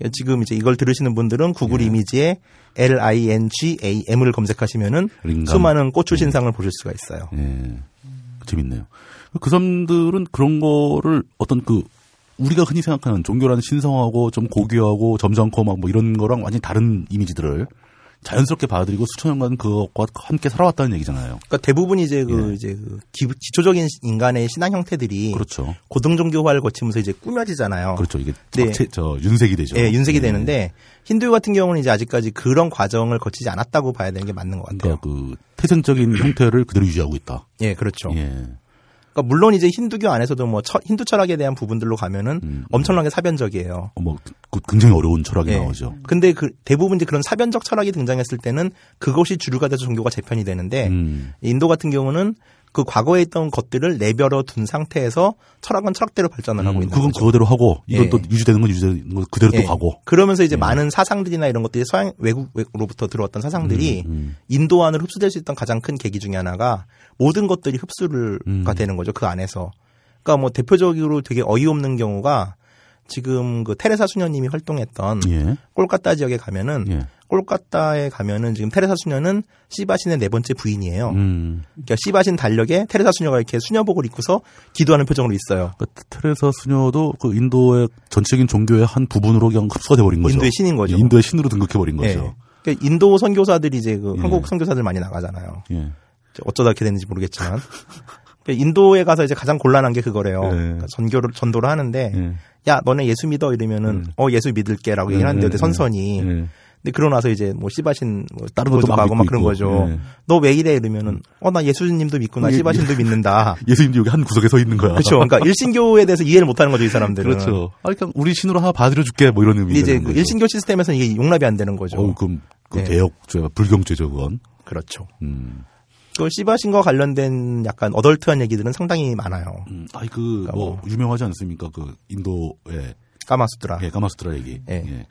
예, 지금 이제 이걸 들으시는 분들은 구글 예. 이미지에 L I N G A M을 검색하시면은 링감. 수많은 고추 신상을 보실 수가 있어요. 예. 재밌네요. 그 사람들은 그런 거를 어떤 그 우리가 흔히 생각하는 종교라는 신성하고 좀 고귀하고 점잖고 막 뭐 이런 거랑 완전히 다른 이미지들을 자연스럽게 받아들이고 수천 년간 그것과 함께 살아왔다는 얘기잖아요. 그러니까 대부분 이제 그 예. 이제 그 기, 기초적인 인간의 신앙 형태들이 그렇죠. 고등 종교화를 거치면서 이제 꾸며지잖아요. 그렇죠. 이게 네. 막 체- 저 윤색이 되죠. 예, 윤색이 예. 되는데 힌두교 같은 경우는 이제 아직까지 그런 과정을 거치지 않았다고 봐야 되는 게 맞는 것 같아요. 그러니까 그 태생적인 형태를 그대로 유지하고 있다. 예, 그렇죠. 예. 그러니까 물론 이제 힌두교 안에서도 뭐 철- 힌두 철학에 대한 부분들로 가면은 음. 엄청나게 사변적이에요. 어, 뭐그 굉장히 어려운 철학이 예. 나오죠. 근데 그 대부분 이제 그런 사변적 철학이 등장했을 때는 그것이 주류가 돼서 종교가 재편이 되는데 음. 인도 같은 경우는 그 과거에 있던 것들을 내버려 둔 상태에서 철학은 철학대로 발전을 하고 음, 있는 그건 거죠. 그거대로 하고 이건 예. 또 유지되는 건 유지되는 거 그대로 예. 또 가고. 그러면서 이제 예. 많은 사상들이나 이런 것들이 서양 외국으로부터 들어왔던 사상들이 음, 음. 인도 안으로 흡수될 수 있던 가장 큰 계기 중에 하나가 모든 것들이 흡수가 음. 되는 거죠 그 안에서. 그러니까 뭐 대표적으로 되게 어이없는 경우가 지금 그 테레사 수녀님이 활동했던 예. 꼴까따 지역에 가면은 예. 꼴까따에 가면은 지금 테레사 수녀는 시바신의 네 번째 부인이에요. 음. 그러니까 시바신 달력에 테레사 수녀가 이렇게 수녀복을 입고서 기도하는 표정으로 있어요. 그러니까 테레사 수녀도 그 인도의 전체적인 종교의 한 부분으로 그냥 흡수가 돼버린 거죠. 인도의 신인 거죠. 인도의 신으로 등극해버린 예. 거죠. 그러니까 인도 선교사들이 이제 그 예. 한국 선교사들 많이 나가잖아요. 예. 어쩌다 이렇게 됐는지 모르겠지만 *laughs* 인도에 가서 이제 가장 곤란한 게 그거래요. 예. 그러니까 전교를 전도를 하는데 예. 야 너네 예수 믿어 이러면은 음. 어 예수 믿을게라고 얘기를 하는데 예, 근데 예, 선선히 예. 근데 그러고 나서 이제 뭐 시바신 뭐 다른 것도 막 가고 막 믿고 그런. 거죠. 예. 너왜 이래 이러면은 어 나 예수님도 믿구나 예, 시바신도 믿는다. *laughs* 예수님도 여기 한 구석에 서 있는 거야. 그렇죠. 그러니까 일신교에 대해서 이해를 못 하는 거죠 이 사람들은. 그렇죠. 아, 그러니까 우리 신으로 하나 봐드려줄게 뭐 이런 의미. 이제 그 일신교 시스템에서는 이게 용납이 안 되는 거죠. 어, 그럼 그 예. 대역죄, 불경죄죠 그건. 그렇죠. 음. 그 시바신과 관련된 약간 어덜트한 얘기들은 상당히 많아요. 음. 아이 그 그러니까 뭐 뭐. 유명하지 않습니까? 그 인도의 까마수트라. 예, 까마스트라 얘기. 예. 예.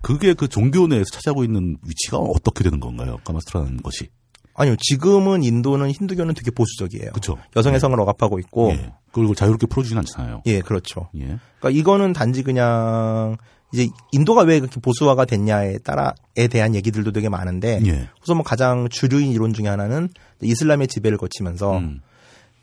그게 그 종교 내에서 차지하고 있는 위치가 어떻게 되는 건가요? 까마스트라는 것이. 아니요. 지금은 인도는 힌두교는 되게 보수적이에요. 그렇죠. 여성의 성을 억압하고 있고. 예. 예. 그걸 자유롭게 풀어주진 않잖아요. 그렇죠. 예. 그러니까 이거는 단지 그냥 이제 인도가 왜 그렇게 보수화가 됐냐에 따라에 대한 얘기들도 되게 많은데 예. 우선 뭐 가장 주류인 이론 중에 하나는 이슬람의 지배를 거치면서 음.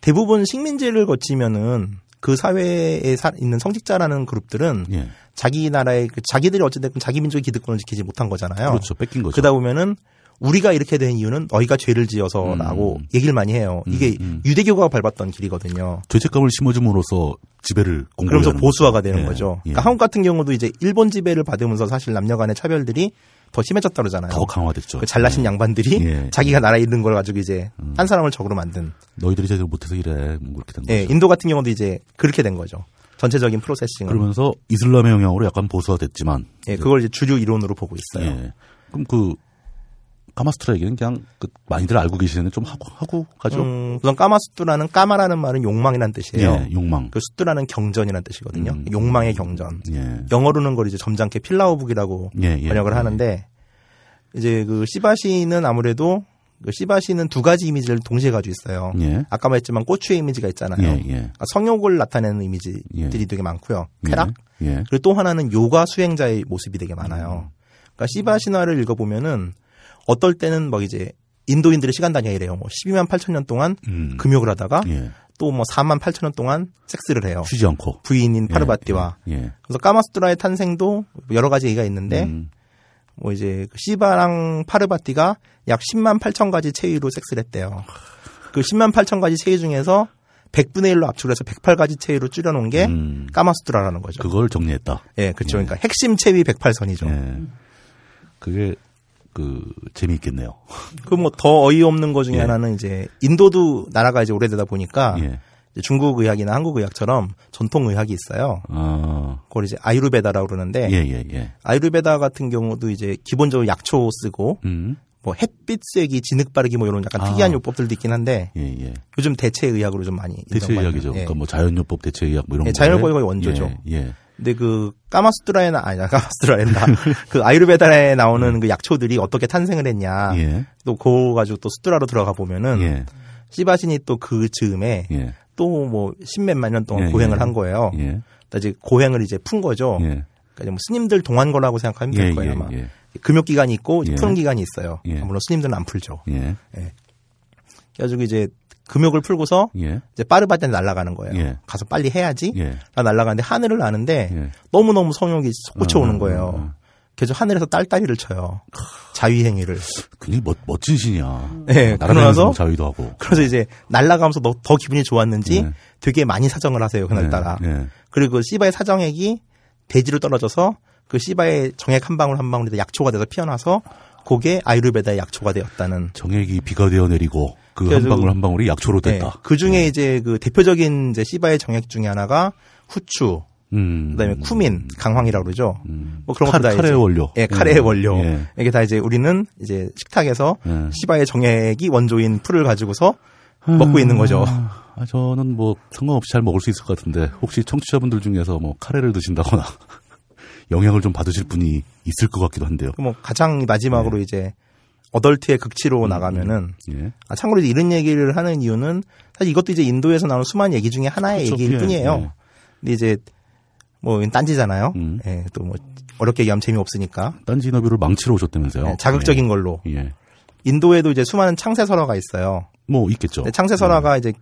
대부분 식민지를 거치면은 그 사회에 사- 있는 성직자라는 그룹들은 예. 자기 나라의 그 자기들이 어쨌든 자기 민족의 기득권을 지키지 못한 거잖아요. 그렇죠. 뺏긴 거죠. 그러다 보면은 우리가 이렇게 된 이유는 너희가 죄를 지어서라고 음. 얘기를 많이 해요. 이게 음. 유대교가 밟았던 길이거든요. 죄책감을 심어줌으로써 지배를 하는 보수화가. 되는 예. 거죠. 예. 그러니까 한국 같은 경우도 이제 일본 지배를 받으면서 사실 남녀 간의 차별들이 더 심해졌다 그러잖아요. 더 강화됐죠. 그 잘나신 예. 양반들이 예. 자기가 나라에 있는 걸 가지고 이제 한 사람을 적으로 만든. 너희들이 제대로 못해서 이래. 뭐 그렇게 된 예, 거죠. 인도 같은 경우도 이제 그렇게 된 거죠. 전체적인 프로세싱은. 그러면서 이슬람의 영향으로 약간 보수화됐지만. 예, 그걸 이제 주류 이론으로 보고 있어요. 예. 그럼 그 까마스트라 얘기는 그냥 그 많이들 알고 계시는데 좀 하고 하고 가죠. 음, 우선 까마수뚜라는 까마라는 말은 욕망이라는 뜻이에요. 예, 욕망. 그 수뚜라는 경전이라는 뜻이거든요. 음. 욕망의 경전. 예. 영어로는 그걸 이제 점잖게 필라오북이라고 예, 예, 번역을 예. 하는데 이제 그 시바시는 아무래도 그 시바시는 두 가지 이미지를 동시에 가지고 있어요. 예. 아까 말했지만 꼬추의 이미지가 있잖아요. 그러니까 성욕을 나타내는 이미지들이 예. 되게 많고요. 쾌락. 그리고 또 하나는 요가 수행자의 모습이 되게 많아요. 음. 그러니까 시바 신화를 읽어보면은 어떨 때는 뭐 이제 인도인들의 시간 단위래요. 뭐 12만 8천 년 동안 음. 금욕을 하다가 예. 또뭐 4만 8천 년 동안 섹스를 해요. 쉬지 않고. 부인인 예, 파르바티와. 예. 예. 그래서 까마스트라의 탄생도 여러 가지 얘기가 있는데 음. 뭐 이제 그 시바랑 파르바티가 약 10만 8천 가지 체위로 섹스를 했대요. 그 10만 8천 가지 체위 중에서 100분의 1로 압축을 해서 108가지 체위로 줄여놓은 게 음. 까마스트라라는 거죠. 그걸 정리했다. 예, 그렇죠. 그러니까 핵심 체위 108선이죠. 예. 그게 그 재미있겠네요. *laughs* 그 뭐 더 어이없는 것 중에 예. 하나는 이제 인도도 나라가 이제 오래되다 보니까 예. 중국 의학이나 한국 의학처럼 전통 의학이 있어요. 아. 그걸 이제 아유르베다라고 그러는데 예, 예, 예. 아유르베다 같은 경우도 이제 기본적으로 약초 쓰고 음. 뭐 햇빛 쐐기 진흙 바르기 뭐 이런 약간 아. 특이한 요법들도 있긴 한데 예, 예. 요즘 대체 의학으로 좀 많이 대체 의학이죠. 예. 그러니까 뭐 자연요법 대체 의학 뭐 이런 예, 거. 자연요법이 거의 원조죠. 예. 예. 근데 그 까마스트라에나 아니 까마스트라에나 그 아유르베다에 나오는 그 약초들이 어떻게 탄생을 했냐 예. 또 그거 가지고 또 수트라로 들어가 보면은 예. 시바신이 또 그 즈음에 예. 또뭐 십몇만 년 동안 예, 고행을 예. 한 거예요. 예. 그러니까 이제 고행을 이제 푼 거죠. 예. 그러니까 이제 뭐 스님들 동안거라고 생각하면 될 예, 거예요 예, 아마. 예. 금욕 기간이 있고. 푸는 기간이 있어요. 예. 물론 스님들은 안 풀죠. 예. 그래가지고 이제 금욕을 풀고서 예. 이제 파르바티한테 날아가는 거예요. 예. 가서 빨리 해야지. 예. 라 날아가는데 하늘을 나는데 예. 너무 너무 성욕이 솟구쳐 어, 오는 어, 거예요. 어. 그래서 하늘에서 딸딸이를 쳐요. 자위행위를. 굉장히 멋, 멋진 신이야. 네, 나라다니면서 그러면서 뭐 자위도 하고. 그래서 이제 날아가면서 더, 더 기분이 좋았는지 네. 되게 많이 사정을 하세요 그날따라. 예, 예. 그리고 그 씨바의 사정액이 대지로 떨어져서 그 씨바의 정액 한 방울 한 방울이 약초가 돼서 피어나서 그게 아이루베다의 약초가 되었다는. 정액이 비가 되어 내리고 그 한 방울 한 방울이 약초로 네. 됐다. 그 중에 이제 그 대표적인 이제 씨바의 정액 중에 하나가 후추, 음. 그다음에 쿠민, 강황이라고 그러죠. 음. 뭐 그런 칼- 것도 다 카레의 이제- 원료. 예, 카레의 예. 원료. 예. 이게 다 이제 우리는 이제 식탁에서 예. 시바의 정액이 원조인 풀을 가지고서 먹고 있는 거죠. 아, 저는 뭐 상관없이 잘 먹을 수 있을 것 같은데 혹시 청취자분들 중에서 뭐 카레를 드신다거나 *laughs* 영향을 좀 받으실 분이 있을 것 같기도 한데요. 뭐 가장 마지막으로 네. 이제 어덜트의 음, 극치로 나가면은 예. 아, 참고로 이런 얘기를 하는 이유는 사실 이것도 이제 인도에서 나오는 수많은 얘기 중에 하나의 그렇죠. 얘기일 예, 뿐이에요. 예. 근데 이제 뭐 딴지잖아요. 음. 예, 또 뭐 어렵게 얘기하면 재미없으니까 딴지 인터뷰를 망치러 오셨다면서요? 예, 자극적인 걸로 예. 예. 인도에도 이제 수많은 창세 설화가 있어요. 뭐 있겠죠. 근데 창세 설화가 이제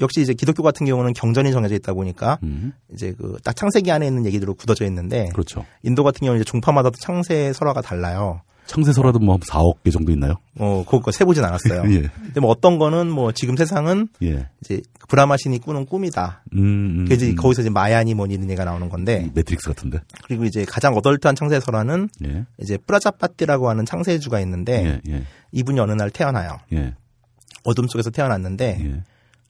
역시 이제 기독교 같은 경우는 경전이 정해져 있다 보니까 음, 이제 그 딱 창세기 안에 있는 얘기들로 굳어져 있는데 그렇죠. 인도 같은 경우는 이제 종파마다도 창세 설화가 달라요. 창세설화도 뭐 4억 개 정도 있나요? 어, 그거 세보진 않았어요. *laughs* 예. 근데 뭐 어떤 거는 뭐 지금 세상은 예. 이제 브라마신이 꾸는 꿈이다. 음, 음, 이제 음. 거기서 이제 마야니 뭐니 이런 얘기가 나오는 건데 매트릭스 같은데. 그리고 이제 가장 adult한 창세 설화는 예. 이제 프라자파티라고 하는 창세주가 있는데 예. 예. 이분이 어느 날 태어나요. 예. 어둠 속에서 태어났는데 예.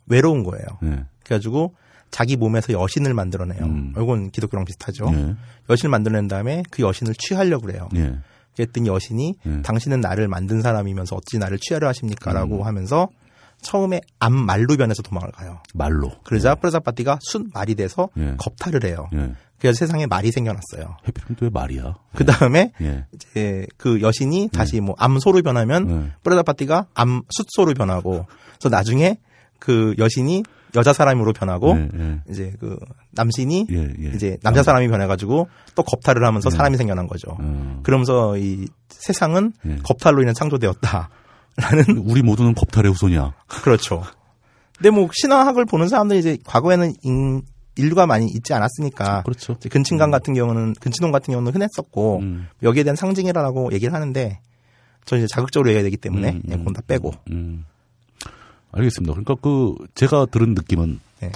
외로운 거예요. 예. 그래가지고 자기 몸에서 여신을 만들어내요. 음. 이건 기독교랑 비슷하죠. 예. 여신을 만들어낸 다음에 그 여신을 취하려고 그래요. 예. 그랬더니 여신이 예. 당신은 나를 만든 사람이면서 어찌 나를 취하려 하십니까? 음. 라고 하면서 처음에 암 말로 변해서 도망을 가요. 말로. 그러자 프라자파티가 순 말이 돼서 예. 겁탈을 해요. 예. 그래서 세상에 말이 생겨났어요. 하필이면 또 왜 말이야? 그 다음에 예. 이제 그 여신이 다시 뭐 암소로 변하면 예. 프라자파티가 암 숫소로 변하고 그래서 나중에 그 여신이 여자 사람으로 변하고 예. 예. 이제 그 남신이 예. 예. 이제 남자 사람이 변해가지고 또 겁탈을 하면서 예. 사람이 생겨난 거죠. 어. 그러면서 이 세상은 예. 겁탈로 인해 창조되었다. 우리 모두는 겁탈의 후손이야. *laughs* 그렇죠. 근데 뭐 신화학을 보는 사람들이 이제 과거에는 인, 인류가 많이 있지 않았으니까 그렇죠. 근친강 같은 경우는 근친동 같은 경우는 흔했었고 음. 여기에 대한 상징이라고 얘기를 하는데 저는 이제 자극적으로 얘기해야 되기 때문에 음, 예, 음, 그건 다 빼고 음. 알겠습니다. 그러니까 그 제가 들은 느낌은 네.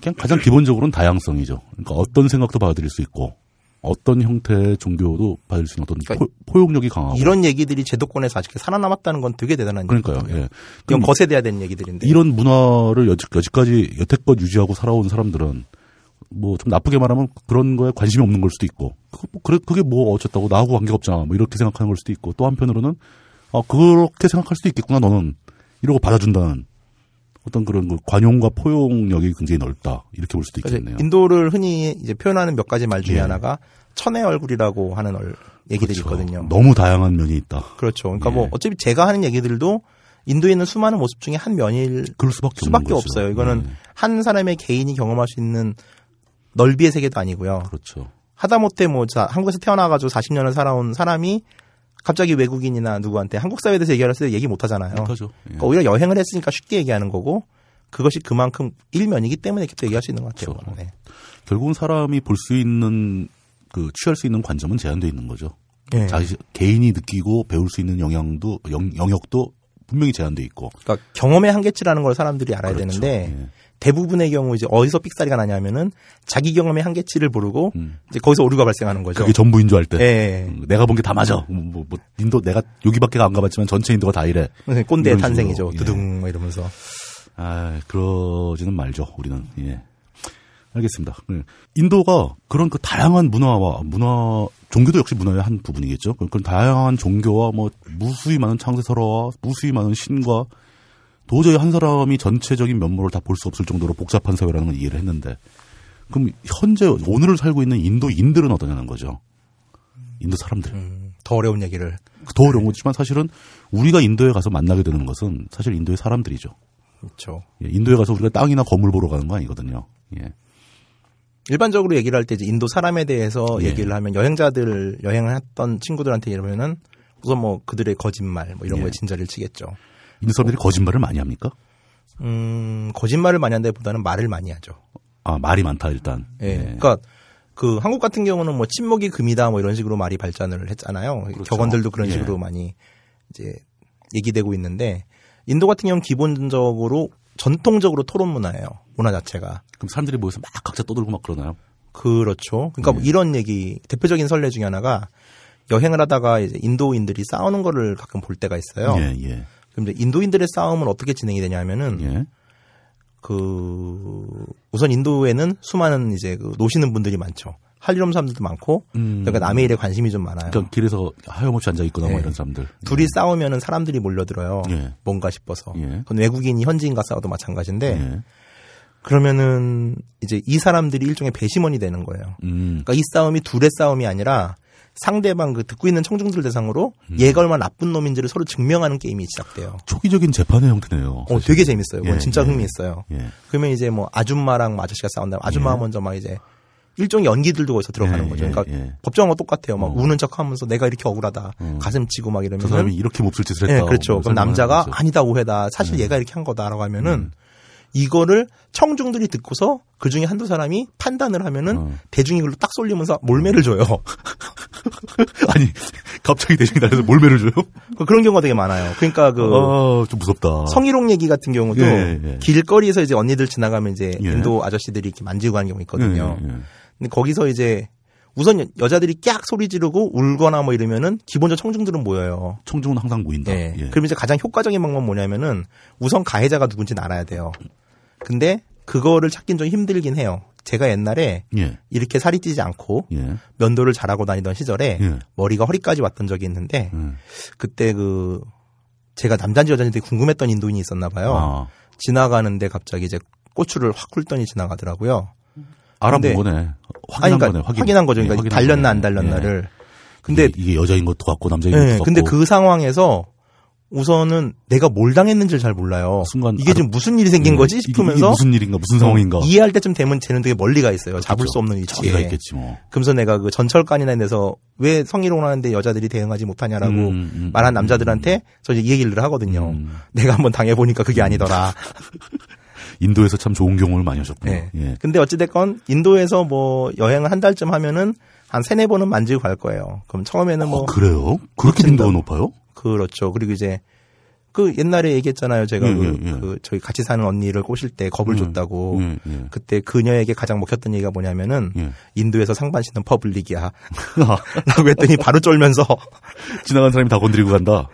그냥 가장 기본적으로는 다양성이죠. 그러니까 어떤 생각도 받아들일 수 있고 어떤 형태의 종교도 받을 수 있는 어떤 그러니까 포, 포용력이 강하고 이런 얘기들이 제도권에서 아직 살아남았다는 건 되게 대단한 그러니까요. 얘기거든요. 예. 그럼 거세돼야 되는 얘기들인데 이런 문화를 여지, 여지까지 여태껏 유지하고 살아온 사람들은 뭐 좀 나쁘게 말하면 그런 거에 관심이 없는 걸 수도 있고 그거 뭐 그래 그게 뭐 어쨌다고 나하고 관계가 없잖아 뭐 이렇게 생각하는 걸 수도 있고 또 한편으로는 아 그렇게 생각할 수도 있겠구나 너는 이러고 받아준다는 어떤 그런 그 관용과 포용력이 굉장히 넓다 이렇게 볼 수도 있겠네요. 인도를 흔히 이제 표현하는 몇 가지 말 중에 예. 하나가 천의 얼굴이라고 하는 얼- 얘기들이 그렇죠. 있거든요. 너무 다양한 면이 있다. 그렇죠. 그러니까 예. 뭐 어차피 제가 하는 얘기들도 인도에 있는 수많은 모습 중에 한 면일 그럴 수밖에, 수밖에. 없어요. 이거는 예. 한 사람의 개인이 경험할 수 있는 넓이의 세계도 아니고요. 그렇죠. 하다못해 뭐 자, 한국에서 태어나가지고 40년을 살아온 사람이 갑자기 외국인이나 누구한테 한국 사회에 대해서 얘기할 때 얘기 못 하잖아요. 그렇죠. 예. 그러니까 오히려 여행을 했으니까 쉽게 얘기하는 거고 그것이 그만큼 일면이기 때문에 또 얘기할 수 있는 것 같아요. 그렇죠. 네. 결국은 사람이 볼 수 있는 그 취할 수 있는 관점은 제한돼 있는 거죠. 예. 자기 개인이 느끼고 배울 수 있는 영향도 영, 영역도 분명히 제한돼 있고 그러니까 경험의 한계치라는 걸 사람들이 알아야 그렇죠. 되는데 예. 대부분의 경우 이제 어디서 삑사리가 나냐면은 자기 경험의 한계치를 모르고 음. 이제 거기서 오류가 발생하는 거죠. 그게 전부인 줄 알 때. 예. 음, 내가 본 게 다 맞아. 뭐, 뭐, 뭐, 인도 내가 여기밖에 안 가봤지만 전체 인도가 다 이래. 꼰대의 이런 탄생이죠. 예. 두둥 뭐 이러면서. 아, 그러지는 말죠. 우리는. 예. 알겠습니다. 예. 인도가 그런 그 다양한 문화와 문화 종교도 역시 문화의 한 부분이겠죠. 그런 다양한 종교와 뭐 무수히 많은 창세설화와 무수히 많은 신과 도저히 한 사람이 전체적인 면모를 다 볼 수 없을 정도로 복잡한 사회라는 걸 이해를 했는데 그럼 현재 오늘을 살고 있는 인도인들은 어떠냐는 거죠. 인도 사람들. 음, 더 어려운 얘기를. 더 어려운 거지만 사실은 우리가 인도에 가서 만나게 되는 것은 사실 인도의 사람들이죠. 그렇죠. 예, 인도에 가서 우리가 땅이나 건물 보러 가는 거 아니거든요. 예. 일반적으로 얘기를 할 때 이제 인도 사람에 대해서 예. 얘기를 하면 여행자들 여행을 했던 친구들한테 이러면은 우선 뭐 그들의 거짓말 뭐 이런 예. 거에 진저리를 치겠죠. 인도 사람들이 거짓말을 많이 합니까? 음, 거짓말을 많이 한다기보다는 말을 많이 하죠. 아 말이 많다 일단. 예. 그러니까 그 한국 같은 경우는 뭐 침묵이 금이다 뭐 이런 식으로 말이 발전을 했잖아요. 그렇죠. 격언들도 그런 예. 식으로 많이 이제 얘기되고 있는데 인도 같은 경우는 기본적으로 전통적으로 토론 문화예요. 문화 자체가. 그럼 사람들이 모여서 막 각자 떠들고 막 그러나요? 그렇죠. 그러니까 뭐 이런 얘기 대표적인 설례 중에 하나가 여행을 하다가 이제 인도인들이 싸우는 거를 가끔 볼 때가 있어요. 예 예. 그럼 이제 인도인들의 싸움은 어떻게 진행이 되냐면은 예. 그 우선 인도에는 수많은 이제 그 노시는 분들이 많죠. 할일 없는 사람들도 많고 음. 그러니까 남의 일에 관심이 좀 많아요. 그러니까 길에서 하염없이 앉아 있거나 뭐 예. 이런 사람들. 둘이 싸우면은 사람들이 몰려들어요. 예. 뭔가 싶어서. 예. 그건 외국인이 현지인과 싸워도 마찬가지인데 예. 그러면은 이제 이 사람들이 일종의 배심원이 되는 거예요. 음. 그러니까 이 싸움이 둘의 싸움이 아니라 상대방 그 듣고 있는 청중들 대상으로 얘가 얼마나 나쁜 놈인지를 서로 증명하는 게임이 시작돼요. 초기적인 재판의 형태네요. 어, 사실. 되게 재밌어요. 예, 진짜 예. 흥미있어요. 예. 그러면 이제 뭐 아줌마랑 아저씨가 싸운다. 아줌마가 예. 먼저 막 이제 일종의 연기들도 거기서 들어가는 예, 거죠. 예, 그러니까 예. 법정하고 똑같아요. 막 어. 우는 척하면서 내가 이렇게 억울하다. 어. 가슴 치고 막 이러면 저 사람이 이렇게 몹쓸 짓을 예, 했다. 그렇죠. 뭐 그럼 남자가. 아니다 오해다. 음. 사실 얘가 이렇게 한 거다라고 하면은 이거를 청중들이 듣고서 그 중에 한두 사람이 판단을 하면은 어. 대중이 그걸로 딱 쏠리면서 몰매를 줘요. *laughs* 아니 갑자기 대중이 나가서 몰매를 줘요? *laughs* 그런 경우가 되게 많아요. 그러니까 그 아, 좀 무섭다. 성희롱 얘기 같은 경우도 예, 예. 길거리에서 이제 언니들 지나가면 이제 예. 인도 아저씨들이 이렇게 만지고 가는 경우 있거든요. 예, 예. 근데 거기서 이제 우선 여- 여자들이 깍 소리 지르고 울거나 뭐 이러면은 기본적으로 청중들은 모여요. 청중은 항상 모인다. 예. 예. 그럼 이제 가장 효과적인 방법은 뭐냐면은 우선 가해자가 누군지는 알아야 돼요. 근데 그거를 찾긴 좀 힘들긴 해요. 제가 옛날에 예. 이렇게 살이 찌지 않고 예. 면도를 잘하고 다니던 시절에 예. 머리가 허리까지 왔던 적이 있는데 음. 그때 그 제가 남자인지 여자인지 되게 궁금했던 인도인이 있었나 봐요. 아, 지나가는데 갑자기 이제 고추를 확 훑더니 지나가더라고요. 알아본 근데- 거네. 확인한 그러니까 거네. 확인. 확인한 거죠. 예, 그러니까 확인한 달렸나 거네. 안 달렸나를. 근데 예. 이게, 이게 여자인 것도 같고 남자인 예, 것도 같고. 근데 그 상황에서 우선은 내가 뭘 당했는지를 잘 몰라요. 순간 이게 지금 무슨 일이 생긴 예, 거지 싶으면서 무슨 일인가 무슨 상황인가 어, 이해할 때쯤 되면 쟤는 되게 멀리 가 있어요. 잡을 그렇죠. 수 없는 위치에. 있겠지 뭐. 그러면서 내가 그 전철관이나 데서 왜 성희롱을 하는데 여자들이 대응하지 못하냐라고 음, 음, 말한 음, 남자들한테 저 이제 이 얘기를 하거든요. 음. 내가 한번 당해 보니까 그게 아니더라. *laughs* 인도에서 참 좋은 경험을 많이 하셨군요. 네. 예. 근데 어찌됐건 인도에서 뭐 여행을 한 달쯤 하면은 한 세네 번은 만지고 갈 거예요. 그럼 처음에는 뭐 어, 그래요? 그렇게. 빈도가 높아요? 그렇죠. 그리고 이제 그 옛날에 얘기했잖아요. 제가 예, 그, 예, 예. 그 저희 같이 사는 언니를 꼬실 때 겁을 음, 줬다고. 예, 예. 그때 그녀에게 가장 먹혔던 얘기가 뭐냐면은 예. 인도에서 상반신은 public이야. *laughs* 라고 했더니 바로 쫄면서 *laughs* 지나간 사람이 다 건드리고 간다.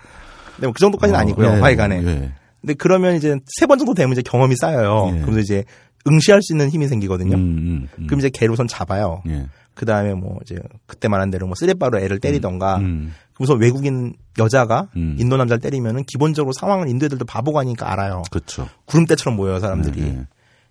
근데 뭐 그 정도까지는 어, 아니고요. 예, 하여간에. 예. 근데 그러면 이제 세 번 정도 되면 이제 경험이 쌓여요. 예. 그러면서 이제 응시할 수 있는 힘이 생기거든요. 음, 음, 음. 그럼 이제 우선 잡아요. 예. 그 다음에 뭐 이제 그때 말한 대로 뭐 쓰레빠로 애를 때리던가. 음. 우선 외국인 여자가 음. 인도 남자를 때리면은 기본적으로 상황을 인도 애들도 바보가 아니까 알아요. 그렇죠. 구름대처럼 모여요 사람들이. 예, 예.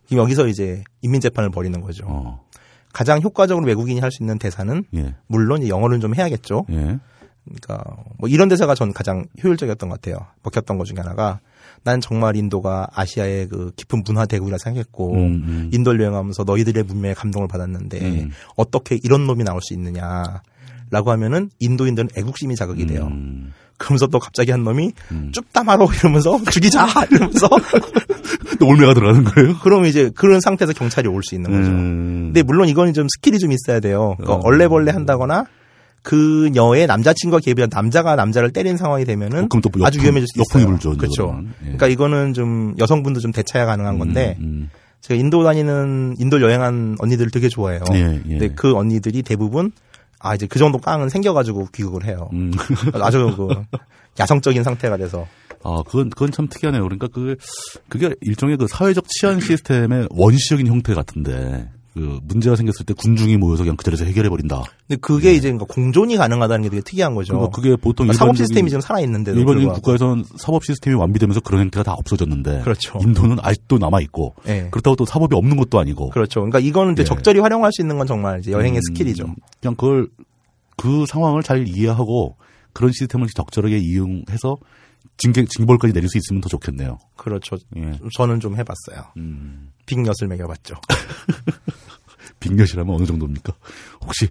그럼 여기서 이제 인민 재판을 벌이는 거죠. 어. 가장 효과적으로 외국인이 할 수 있는 대사는 예. 물론 영어를 좀 해야겠죠. 예. 그러니까 뭐 이런 대사가 전 가장 효율적이었던 것 같아요. 먹혔던 것 중에 하나가 난 정말 인도가 아시아의 그 깊은 문화 대국이라 생각했고 음, 음. 인도를 여행하면서 너희들의 문명에 감동을 받았는데 음. 어떻게 이런 놈이 나올 수 있느냐 라고 하면은 인도인들은 애국심이 자극이 돼요. 음. 그러면서 또 갑자기 한 놈이 음. जूता मारो 이러면서 *laughs* 죽이자 이러면서 *laughs* 또 몰매가 들어가는 거예요? 그럼 이제 그런 상태에서 경찰이 올 수 있는 거죠. 음. 근데 물론 이거는 좀 스킬이 좀 있어야 돼요. 그러니까 어. 얼레벌레 한다거나 그녀의 남자친구가 개입해서 남자가 남자를 때린 상황이 되면은 어, 그럼 또 아주 역풍- 위험해질 수 있어요. 불죠, 그렇죠. 예. 그러니까 이거는 좀 여성분도 좀 대처가 가능한 건데 음, 음. 제가 인도 다니는 인도 여행한 언니들을 되게 좋아해요. 예, 예. 근데 그 언니들이 대부분 아 이제 그 정도 깡은 생겨가지고 귀국을 해요. 음. 아주 그 야성적인 상태가 돼서 아, 그건, 그건 참 특이하네요. 그러니까 그, 그게 일종의 그 사회적 치안 시스템의 원시적인 형태 같은데, 그, 문제가 생겼을 때 군중이 모여서 그냥 그 자리에서 해결해 버린다. 근데 그게 이제 그러니까 공존이 가능하다는 게 되게 특이한 거죠. 그러니까 그게 보통 그러니까 사법 시스템이 지금 살아 있는데 일반적인 국가에서는 사법 시스템이 완비되면서 그런 행태가 다 없어졌는데, 그렇죠. 인도는 아직도 남아 있고, 예. 그렇다고 또 사법이 없는 것도 아니고, 그렇죠. 그러니까 이거는 이제 예. 적절히 활용할 수 있는 건 정말 이제 여행의 음, 스킬이죠. 그냥 그걸, 그 상황을 잘 이해하고, 그런 시스템을 적절하게 이용해서 징계, 징벌까지 내릴 수 있으면 더 좋겠네요. 그렇죠. 예. 저는 좀 해봤어요. 음. 빅엿을 먹여봤죠. *laughs* 빅엿이라면 어느 정도입니까? 혹시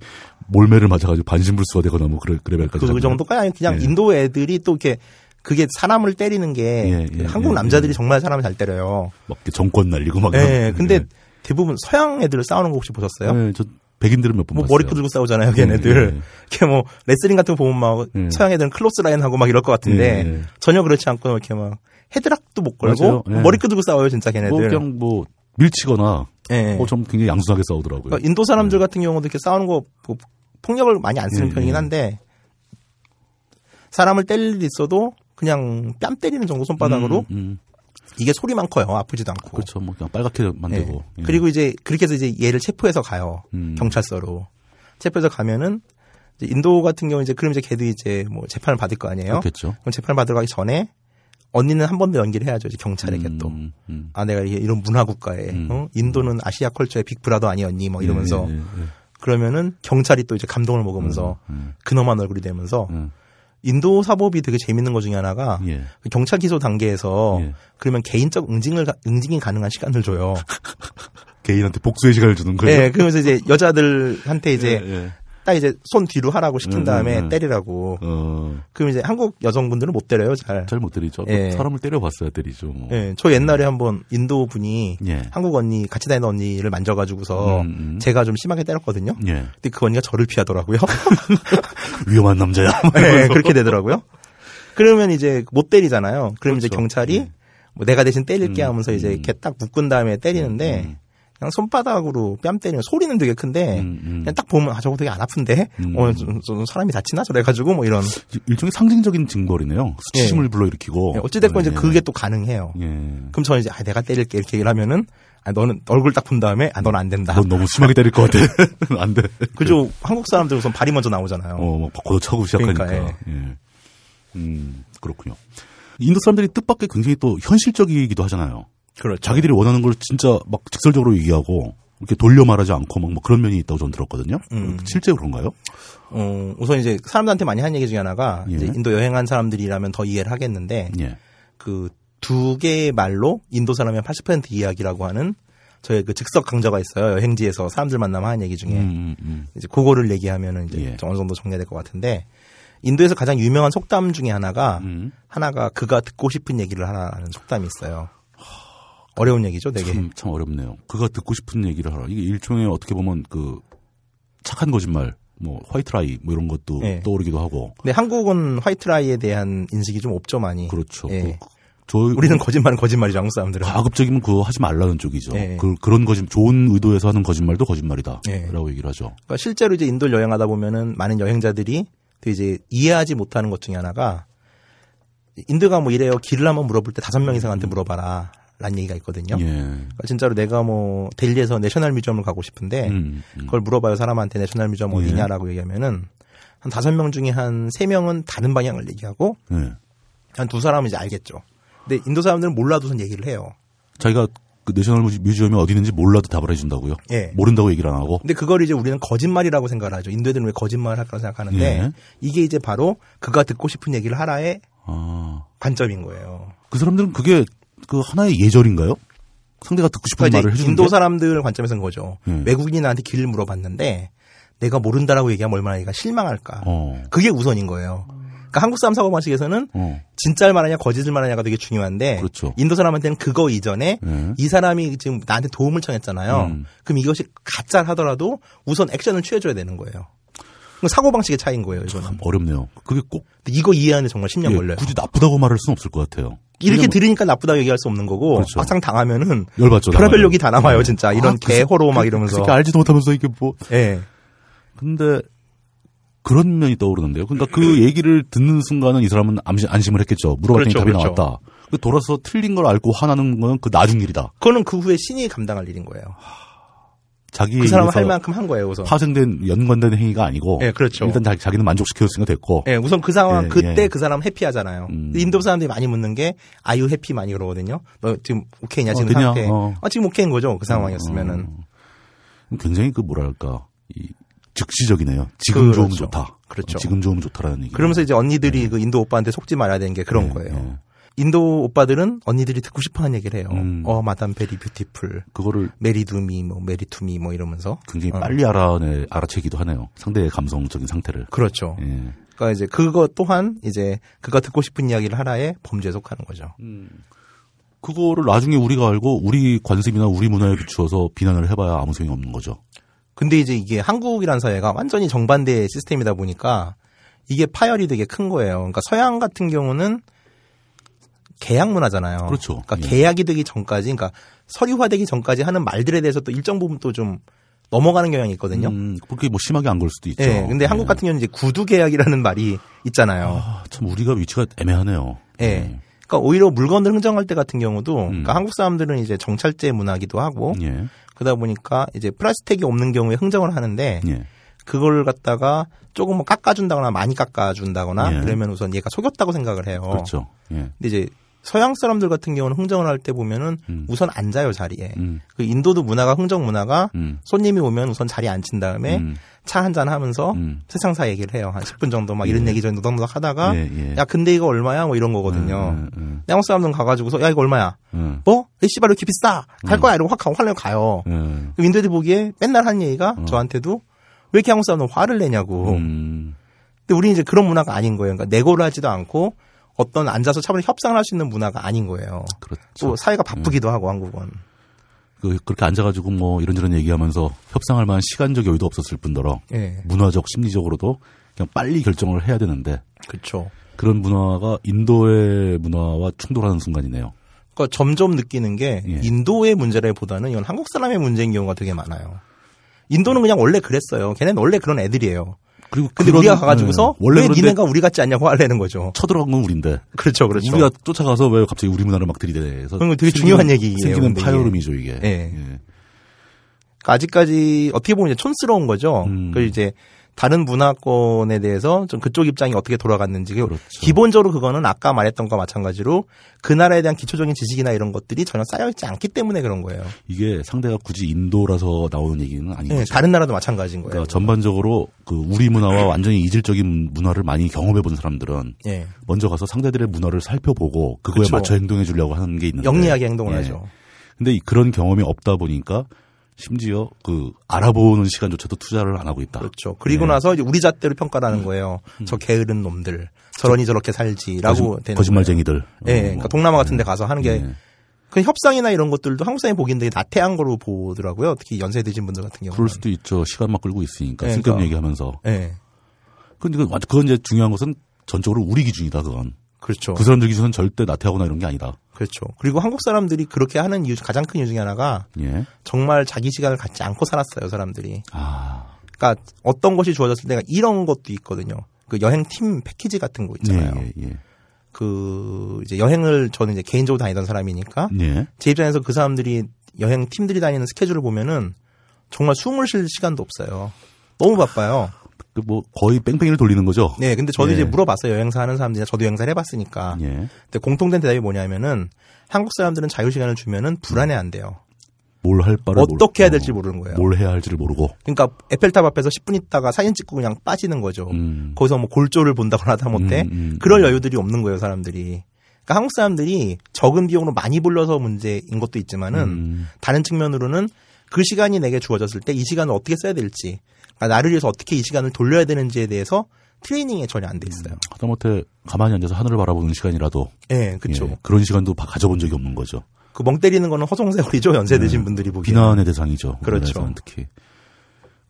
몰매를 맞아가지고 반신불수가 되거나 뭐 그래 그래 갈그 정도가 아니 그냥 예. 인도 애들이 또 이렇게 그게 사람을 때리는 게 예, 예, 한국 예, 남자들이 예. 정말 사람을 잘 때려요. 막 정권 날리고 막. 예, 근데 예. 대부분 서양 애들 싸우는 거 혹시 보셨어요? 예, 저 백인들은 몇번뭐 봤어요. 머리끈 들고 싸우잖아요, 걔네들. 예, 예. 이렇게 뭐 레슬링 같은 거 보면 막 예. 서양 애들은 clothesline 하고 막 이럴 것 같은데. 전혀 그렇지 않고 이렇게 막 헤드락도 못 걸고 맞아요. 예. 머리끈 들고 싸워요, 진짜 걔네들. 뭐 그냥 뭐 밀치거나 예. 뭐좀 굉장히 양순하게 싸우더라고요. 그러니까 인도 사람들 같은 경우도 이렇게 싸우는 거 뭐, 폭력을 많이 안 쓰는 예, 편이긴 예. 한데 사람을 때릴 일 있어도 그냥 뺨 때리는 정도 손바닥으로 음, 음. 이게 소리만 커요. 아프지도 않고. 그렇죠. 뭐 그냥 빨갛게 예. 만들고. 예. 그리고 이제 그렇게 해서 이제 얘를 체포해서 가요. 음. 경찰서로. 체포해서 가면은 인도 같은 경우 이제 그럼 이제 걔도 이제 뭐 재판을 받을 거 아니에요. 그렇겠죠. 그럼 재판을 받으러 가기 전에 언니는 한 번 더 연기를 해야죠. 이제 경찰에게 또. 음, 음. 아, 내가 이런 문화 국가에, 음. 어? 인도는 아시아 컬처의 빅브라더 아니었니? 뭐 이러면서. 예, 예, 예. 그러면은 경찰이 또 이제 감동을 먹으면서 음, 근엄한 얼굴이 되면서 음, 인도 사법이 되게 재밌는 것 중에 하나가 예. 그 경찰 기소 단계에서 예. 그러면 개인적 응징을 가- 응징이 가능한 시간을 줘요. *laughs* 개인한테 복수의 시간을 주는 거죠. 네, 그러면서 이제 여자들한테 이제 예, 예. 딱 이제 손 뒤로 하라고 시킨 음, 다음에 음, 음. 때리라고. 어, 그럼 이제 한국 여성분들은 못 때려요, 잘. 잘 못 때리죠. 예. 사람을 때려봤어야 때리죠. 뭐. 예, 저 옛날에 한번 인도 분이 예. 한국 언니 같이 다니는 언니를 만져가지고서 음, 음. 제가 좀 심하게 때렸거든요. 예. 근데 그 언니가 저를 피하더라고요. *laughs* 위험한 남자야. 네, 그렇게 되더라고요. 그러면 이제 못 때리잖아요. 그럼 이제 그렇죠. 경찰이 예. 뭐 내가 대신 때릴게 음, 하면서 이제 음. 이렇게 딱 묶은 다음에 때리는데 음. 그냥 손바닥으로 뺨 때리면 소리는 되게 큰데 음, 음. 그냥 딱 보면 아 저거 되게 안 아픈데 음. 어 좀, 좀 사람이 다치나 저래가지고 뭐 이런 일종의 상징적인 징벌이네요. 수치심을 불러일으키고. 예, 어찌됐건 이제 예. 그게 또 가능해요. 예. 그럼 저는 이제 아 내가 때릴게 이렇게 얘기를 하면은 아 너는 얼굴 딱 본 다음에 아 너는 안 된다. 넌 너무 심하게 때릴 것 같아. *laughs* 안 돼. 그죠? 한국 사람들 우선 발이 먼저 나오잖아요. 어, 막 걷어차고 시작하니까. 그러니까, 예. 음, 그렇군요. 인도 사람들이 뜻밖의 굉장히 또 현실적이기도 하잖아요. 그렇죠. 자기들이 원하는 걸 진짜 막 직설적으로 얘기하고 이렇게 돌려 말하지 않고 막, 뭐 그런 면이 있다고 저는 들었거든요. 음. 실제 그런가요? 어, 우선 이제 사람들한테 많이 하는 얘기 중에 하나가 예. 인도 여행한 사람들이라면 더 이해를 하겠는데 예. 그두 개의 말로 인도 사람의 80% 이야기라고 하는 저의 그 즉석 강좌가 있어요. 여행지에서 사람들 만나면 하는 얘기 중에 음, 음, 음. 이제 그거를 얘기하면은 이제 예. 좀 어느 정도 정리될 것 같은데 인도에서 가장 유명한 속담 중에 하나가 음. 하나가 그가 듣고 싶은 얘기를 하라는 속담이 있어요. 어려운 얘기죠, 되게. 참, 참 어렵네요. 그가 듣고 싶은 얘기를 하라. 이게 일종의 어떻게 보면 그 착한 거짓말, 뭐 화이트라이 뭐 이런 것도 예. 떠오르기도 하고. 근데 한국은 화이트라이에 대한 인식이 좀 없죠, 많이. 그렇죠. 예. 그, 저희 우리는 거짓말은 거짓말이죠, 한국 사람들은. 가급적이면 그거 하지 말라는 쪽이죠. 예. 그, 그런 거짓, 좋은 의도에서 하는 거짓말도 거짓말이다. 예. 라고 얘기를 하죠. 그러니까 실제로 이제 인도를 여행하다 보면은 많은 여행자들이 또 이제 이해하지 못하는 것 중에 하나가 인도가 뭐 이래요. 길을 한번 물어볼 때 다섯 명 이상한테 물어봐라. 라는 얘기가 있거든요. 예. 그러니까 진짜로 내가 뭐 델리에서 National Museum을 가고 싶은데 음, 음. 그걸 물어봐요. 사람한테 National Museum 예. 어디냐라고 얘기하면은 한 다섯 명 중에 한 세 명은 다른 방향을 얘기하고 예. 한두 사람은 이제 알겠죠. 근데 인도 사람들은 몰라도선 얘기를 해요. 자기가 그 National Mu- Museum이 어디 있는지 몰라도 답을 해준다고요? 예. 모른다고 얘기를 안 하고? 근데 그걸 이제 우리는 거짓말이라고 생각을 하죠. 인도 애들은 왜 거짓말을 할까 생각하는데 예. 이게 이제 바로 그가 듣고 싶은 얘기를 하라의 아. 관점인 거예요. 그 사람들은 그게 그 하나의 예절인가요? 상대가 듣고 싶은 그러니까 말을 해주는 인도 게? 사람들 관점에서는 거죠. 예. 외국인이 나한테 길을 물어봤는데 내가 모른다라고 얘기하면 얼마나 얘가 실망할까. 어. 그게 우선인 거예요. 그러니까 한국 사람 사고 방식에서는 어. 진짜를 말하냐 거짓을 말하냐가 되게 중요한데 그렇죠. 인도 사람한테는 그거 이전에 예. 이 사람이 지금 나한테 도움을 청했잖아요. 음. 그럼 이것이 가짜 하더라도 우선 액션을 취해줘야 되는 거예요. 사고 방식의 차이인 거예요. 이거는. 참 어렵네요. 그게 꼭 이거 이해하는데 정말 10년 예, 걸려요. 굳이 나쁘다고 말할 수는 없을 것 같아요. 이렇게 들으니까 나쁘다고 얘기할 수 없는 거고 그렇죠. 막상 당하면은 열받죠. 별의별. 욕이 다 남아요. 예. 진짜 이런 아, 그 새- 개호로 막 그- 이러면서. 그 알지도 못하면서 이게 뭐. 예. 근데 그런 면이 떠오르는데요. 그러니까 그 얘기를 듣는 순간은 이 사람은 안심, 안심을 했겠죠. 물어봤더니 그렇죠, 답이 그렇죠. 나왔다. 근데 돌아서 틀린 걸 알고 화나는 건 그 나중 일이다. 그거는 그 후에 신이 감당할 일인 거예요. 자기 그 사람은 할 만큼 한 거예요, 우선. 파생된 연관된 행위가 아니고 예, 그렇죠. 일단 자기, 자기는 만족시켰으니까 됐고 예, 우선 그 상황 예, 그때 예. 그 사람 해피하잖아요. 음. 인도 사람들이 많이 묻는 게 아유 해피 많이 그러거든요. 너 지금 오케이냐 지금 어? 상태? 어. 아 지금 오케이인 거죠. 그 상황이었으면은. 어, 굉장히 그 뭐랄까 이 즉시적이네요. 지금 좋으면 그렇죠. 좋다. 그렇죠. 지금 좋으면 좋다라는 얘기. 그러면서 이제 언니들이 그 인도 오빠한테 속지 말아야 되는 게 그런 예, 거예요. 예. 인도 오빠들은 언니들이 듣고 싶어하는 얘기를 해요. 음. 어 madam very beautiful, 그거를 marry to me, 뭐 marry to me 뭐 이러면서. 굉장히 어. 빨리 알아내 알아채기도 하네요. 상대의 감성적인 상태를. 그렇죠. 예. 그러니까 이제 그거 또한 이제 그가 듣고 싶은 이야기를 하라에 범주에 속하는 거죠. 그거를 나중에 우리가 알고 우리 관습이나 우리 문화에 비추어서 비난을 해봐야 아무 소용이 없는 거죠. 근데 이제 이게 한국이란 사회가 완전히 정반대의 시스템이다 보니까 이게 파열이 되게 큰 거예요. 그러니까 서양 같은 경우는 계약 문화잖아요. 그렇죠. 그러니까 예. 계약이 되기 전까지, 그러니까 서류화되기 전까지 하는 말들에 대해서 또 일정 부분 또 좀 넘어가는 경향이 있거든요. 음, 그렇게 뭐 심하게 안 걸 수도 있죠. 예. 근데 한국 예. 같은 경우는 이제 구두 계약이라는 말이 있잖아요. 아, 참 우리가 위치가 애매하네요. 예. 그러니까 오히려 물건을 흥정할 때 같은 경우도 음. 그러니까 한국 사람들은 이제 정찰제 문화기도 하고 예. 그러다 보니까 이제 플라스틱이 없는 경우에 흥정을 하는데 예. 그걸 갖다가 조금 뭐 깎아준다거나 많이 깎아준다거나 예. 그러면 우선 얘가 속였다고 생각을 해요. 그렇죠. 예. 근데 이제 서양 사람들 같은 경우는 흥정을 할 때 보면은 음. 우선 앉아요 자리에. 음. 그 인도도 문화가 흥정 문화가 음. 손님이 오면 우선 자리에 앉힌 다음에 음. 차한 잔 하면서 음. 세상사 얘기를 해요. 한 10분 정도 막 이런 예. 얘기 좀 노덕노덕 하다가 예, 예. 야 근데 이거 얼마야 뭐 이런 거거든요. 음, 음, 한국 사람들은 가가지고서 야 이거 얼마야? 음, 뭐? 이 씨발 왜 이렇게 비싸? 갈 거야 이러고 확 가고 화내고 가요. 음. 그 인도들 보기에 맨날 하는 얘기가 어. 저한테도 왜 이렇게 한국 사람들은 화를 내냐고. 음. 근데 우리는 이제 그런 문화가 아닌 거예요. 그러니까 내고를 하지도 않고 어떤 앉아서 차분히 협상을 할 수 있는 문화가 아닌 거예요. 그렇죠. 또 사회가 바쁘기도 하고 한국은. 그, 그렇게 앉아가지고 뭐 이런저런 얘기하면서 협상할 만한 시간적 여유도 없었을 뿐더러 예. 문화적 심리적으로도 그냥 빨리 결정을 해야 되는데 그렇죠. 그런 문화가 인도의 문화와 충돌하는 순간이네요. 그러니까 점점 느끼는 게 예. 인도의 문제라기보다는 이건 한국 사람의 문제인 경우가 되게 많아요. 인도는 그냥 원래 그랬어요. 걔네는 원래 그런 애들이에요. 그리고 근데 그런- 우리가 가가지고서 예, 원래 왜 니네가 우리 같지 않냐고 내는 거죠. 쳐들어간 건 우리인데 그렇죠, 그렇죠. 우리가 쫓아가서 왜 갑자기 우리 문화를 막 들이대서 그건 되게 생기는- 중요한 얘기예요, 생기는. 파열음이죠 이게. 예. 예. 그러니까 아직까지 어떻게 보면 이제 촌스러운 거죠. 음. 그 이제 다른 문화권에 대해서 좀 그쪽 입장이 어떻게 돌아갔는지 그 그렇죠. 기본적으로 그거는 아까 말했던 것과 마찬가지로 그 나라에 대한 기초적인 지식이나 이런 것들이 전혀 쌓여있지 않기 때문에 그런 거예요. 이게 상대가 굳이 인도라서 나오는 얘기는 아닌 예, 거죠. 다른 나라도 마찬가지인 거예요. 그러니까 전반적으로 그 우리 문화와 완전히 이질적인 문화를 많이 경험해 본 사람들은 예. 먼저 가서 상대들의 문화를 살펴보고 그거에 그쵸. 맞춰 행동해 주려고 하는 게 있는데 영리하게 행동을 예. 하죠. 근데 이- 그런 경험이 없다 보니까 심지어 그 알아보는 시간조차도 투자를 안 하고 있다. 그렇죠. 그리고 네. 나서 이제 우리 잣대로 평가를 하는 거예요. 저 게으른 놈들. 저러니 저렇게 살지라고 거짓, 거짓말쟁이들. 예. 어, 그러니까 동남아 같은 데 가서 하는 게 예. 그 협상이나 이런 것들도 한국 사람이 보기엔 되게 나태한 거로 보더라고요. 특히 연세 드신 분들 같은 경우는. 그럴 수도 있죠. 시간만 끌고 있으니까 네, 그러니까. 얘기하면서. 예. 근데 그- 그건 이제 중요한 것은 전적으로 우리 기준이다. 그건. 그렇죠. 그 사람들 기준은 절대 나태하거나 이런 게 아니다. 그렇죠. 그리고 한국 사람들이 그렇게 하는 이유 가장 큰 이유 중에 하나가 예. 정말 자기 시간을 갖지 않고 살았어요, 사람들이. 아. 그러니까 어떤 것이 주어졌을 때가 이런 것도 있거든요. 그 여행 팀 패키지 같은 거 예, 있잖아요. 예, 예. 그 이제 여행을 저는 이제 개인적으로 다니던 사람이니까 예. 제 입장에서 그 사람들이 여행 팀들이 다니는 스케줄을 보면은 정말 숨을 쉴 시간도 없어요. 너무 바빠요. 그뭐 거의 뺑뺑이를 돌리는 거죠. 네, 근데 저도 예. 이제 물어봤어요. 여행사 하는 사람들이나 저도 여행사를 해봤으니까. 예. 근데 공통된 대답이 뭐냐면은 한국 사람들은 자유 시간을 주면은 불안해한대요. 뭘 할 바를 어떻게 해야 모르- 될지 모르는 거예요. 뭘 해야 할지를 모르고. 그러니까 에펠탑 앞에서 10분 있다가 사진 찍고 그냥 빠지는 거죠. 음. 거기서 뭐 골조를 본다거나 하다못해 음, 음, 그럴 음. 여유들이 없는 거예요, 사람들이. 그러니까 한국 사람들이 적은 비용으로 많이 불러서 문제인 것도 있지만은 음. 다른 측면으로는 그 시간이 내게 주어졌을 때 이 시간을 어떻게 써야 될지, 나를 위해서 어떻게 이 시간을 돌려야 되는지에 대해서 트레이닝에 전혀 안 돼 있어요. 하다못해 가만히 앉아서 하늘을 바라보는 시간이라도 예, 그렇죠. 예, 그런 시간도 바- 가져본 적이 없는 거죠. 그 멍 때리는 거는 허송세월이죠, 연세 드신 분들이 보기에. 비난의 대상이죠. 그렇죠. 특히.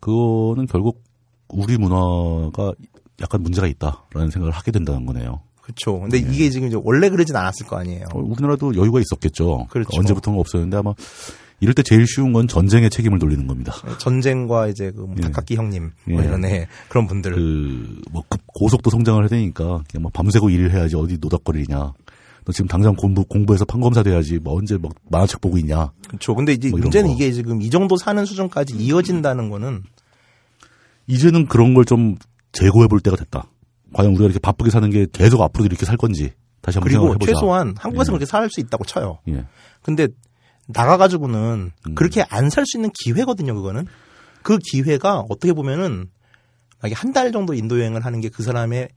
그거는 결국 우리 문화가 약간 문제가 있다라는 생각을 하게 된다는 거네요. 그렇죠. 근데 이게 지금 이제 원래 그러진 않았을 거 아니에요. 어, 우리나라도 여유가 있었겠죠. 그렇죠. 언제부터는 없었는데 아마 이럴 때 제일 쉬운 건 전쟁의 책임을 돌리는 겁니다. 전쟁과 이제 그 예. 다카키 형님 뭐 예. 이런 애 그런 분들. 그뭐 고속도 성장을 해야 되니까 그냥 뭐 밤새고 일을 해야지 어디 노닥거리냐. 너 지금 당장 공부 공부해서 판검사 돼야지 뭐 언제 뭐 만화책 보고 있냐. 그렇죠. 근데 이제 뭐 문제는 거. 이게 지금 이 정도 사는 수준까지 이어진다는 거는 이제는 그런 걸 좀 재고해 볼 때가 됐다. 과연 우리가 이렇게 바쁘게 사는 게 계속 앞으로도 이렇게 살 건지 다시 한번 그리고 생각해 보자. 최소한 한국에서 예. 그렇게 살 수 있다고 쳐요. 예. 근데 나가가지고는 음. 그렇게 안 살 수 있는 기회거든요. 그거는 그 기회가 어떻게 보면은 한달 정도 인도 여행을 하는 게 그 사람의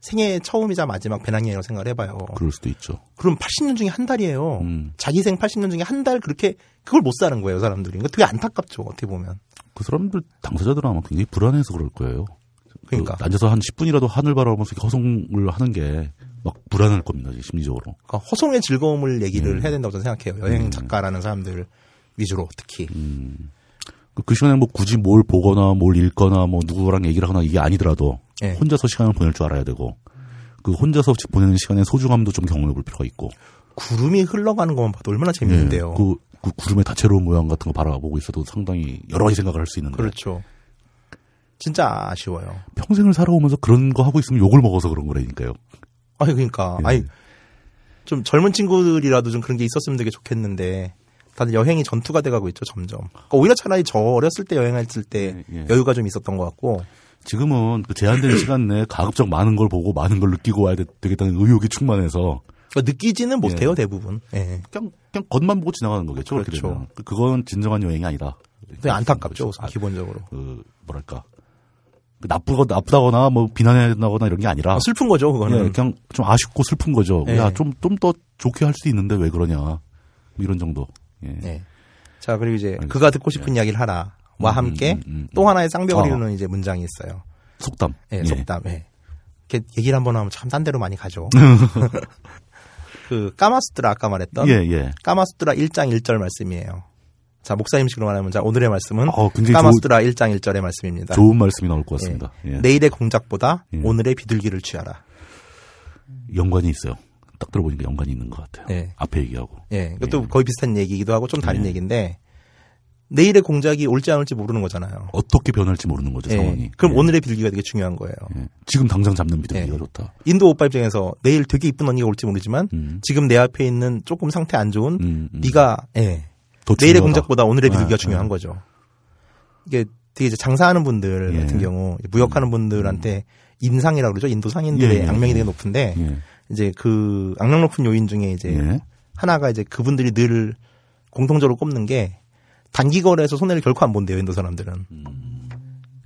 생애 처음이자 마지막 배낭여행이라고 생각을 해봐요. 그럴 수도 있죠. 그럼 80년 중에 한 달이에요. 음. 자기 생 80년 중에 한 달 그렇게 그걸 못 사는 거예요, 사람들이. 그러니까 되게 안타깝죠, 어떻게 보면. 그 사람들 당사자들은 아마 굉장히 불안해서 그럴 거예요. 그러니까. 그 앉아서 한 10분이라도 하늘 바라보면서 허송을 하는 게 막 불안할 겁니다, 심리적으로. 그러니까 허송의 즐거움을 얘기를 음. 해야 된다고 저는 생각해요. 여행 작가라는 사람들 위주로 특히. 그- 그 시간에 뭐 굳이 뭘 보거나 뭘 읽거나 뭐 누구랑 얘기를 하거나 이게 아니더라도 예. 혼자서 시간을 보낼 줄 알아야 되고 그 혼자서 보내는 시간의 소중함도 좀 경험해 볼 필요가 있고. 구름이 흘러가는 것만 봐도 얼마나 재밌는데요. 예, 그, 그 구름의 다채로운 모양 같은 거 바라보고 있어도 상당히 여러 가지 생각을 할 수 있는데 그렇죠. 진짜 아쉬워요. 평생을 살아오면서 그런 거 하고 있으면 욕을 먹어서 그런 거라니까요. 아니 그러니까 예. 아니 좀 젊은 친구들이라도 좀 그런 게 있었으면 되게 좋겠는데 다들 여행이 전투가 돼가고 있죠 점점. 그러니까 오히려 차라리 저 어렸을 때 여행했을 때 예, 예. 여유가 좀 있었던 것 같고 지금은 그 제한된 시간 내에 가급적 많은 걸 보고 많은 걸 느끼고 와야 되, 겠다는 의욕이 충만해서 그러니까 느끼지는 못해요 예. 대부분. 예. 그냥 그냥 겉만 보고 지나가는 거겠죠. 그렇죠. 그- 그건 진정한 여행이 아니다. 안타깝죠 아, 기본적으로. 그 뭐랄까 그 나쁘거 나쁘다거나 뭐 비난한다거나 이런 게 아니라 아, 슬픈 거죠 예, 그거는. 그냥 좀 아쉽고 슬픈 거죠. 예. 야좀 좀 더 좋게 할 수 있는데 왜 그러냐 뭐 이런 정도. 예. 예. 자 그리고 이제 알겠습니다. 그가 듣고 싶은 이야기를 하라와 음, 함께 음, 음, 음. 또 하나의 쌍벽을 아. 이루는 이제 문장이 있어요. 속담. 예, 속담. 예. 이렇게 얘기를 한번 하면 참 딴 데로 많이 가죠. *laughs* 그 까마수트라 아까 말했던 예, 예. 까마수트라 1장 1절 말씀이에요. 자, 목사님식으로 말하면 자, 오늘의 말씀은 어, 굉장히 까마수트라 1장 1절의 말씀입니다. 좋은 말씀이 나올 것 예. 같습니다. 예. 내일의 공작보다 예. 오늘의 비둘기를 취하라. 연관이 있어요. 딱 들어보니까 연관이 있는 것 같아요. 예. 앞에 얘기하고. 예. 이것도 거의 비슷한 얘기이기도 하고 좀 다른 예. 얘기인데 내일의 공작이 올지 안 올지 모르는 거잖아요. 어떻게 변할지 모르는 거죠, 예. 상황이. 그럼 예. 오늘의 비둘기가 되게 중요한 거예요. 예. 지금 당장 잡는 비둘기가 예. 좋다. 인도 오빠 입장에서 내일 되게 이쁜 언니가 올지 모르지만 음. 지금 내 앞에 있는 조금 상태 안 좋은 음, 음. 네가 예. 더 내일의. 공작보다 오늘의 예, 비둘기가 예. 중요한 거죠. 이게 되게 이제 장사하는 분들 예. 같은 경우 무역하는 분들한테 인상이라고 그러죠. 인도 상인들의 예, 예, 악명이 예. 되게 높은데 예. 이제 그 악명 높은 요인 중에 이제 예. 하나가 이제 그분들이 늘 공통적으로 꼽는 게 단기 거래에서 손해를 결코 안 본대요. 인도 사람들은.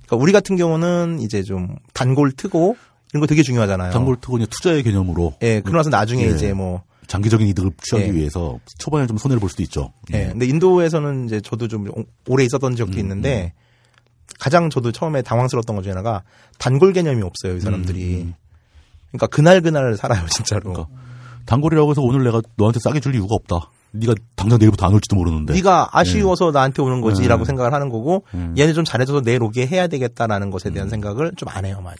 그러니까 우리 같은 경우는 이제 좀 단골 트고 이런 거 되게 중요하잖아요. 단골 트고 그냥 투자의 개념으로 예, 그러고 나서 나중에 예. 이제 뭐 장기적인 이득을 취하기 예. 위해서 초반에 좀 손해를 볼 수도 있죠. 예. 근데 인도에서는 이제 저도 좀 오- 오래 있었던 적도 음, 있는데 가장 저도 처음에 당황스러웠던 것 중에 하나가 단골 개념이 없어요, 이 사람들이. 음, 그러니까 그날 그날 살아요, 진짜로. 그러니까 단골이라고 해서 오늘 내가 너한테 싸게 줄 이유가 없다. 네가 당장 내일부터 안 올지도 모르는데. 네가 아쉬워서 나한테 오는 거지라고 네. 생각을 하는 거고 음. 얘는 좀 잘해줘서 내일 오게 해야 되겠다라는 것에 대한 생각을 좀 안 해요, 많이.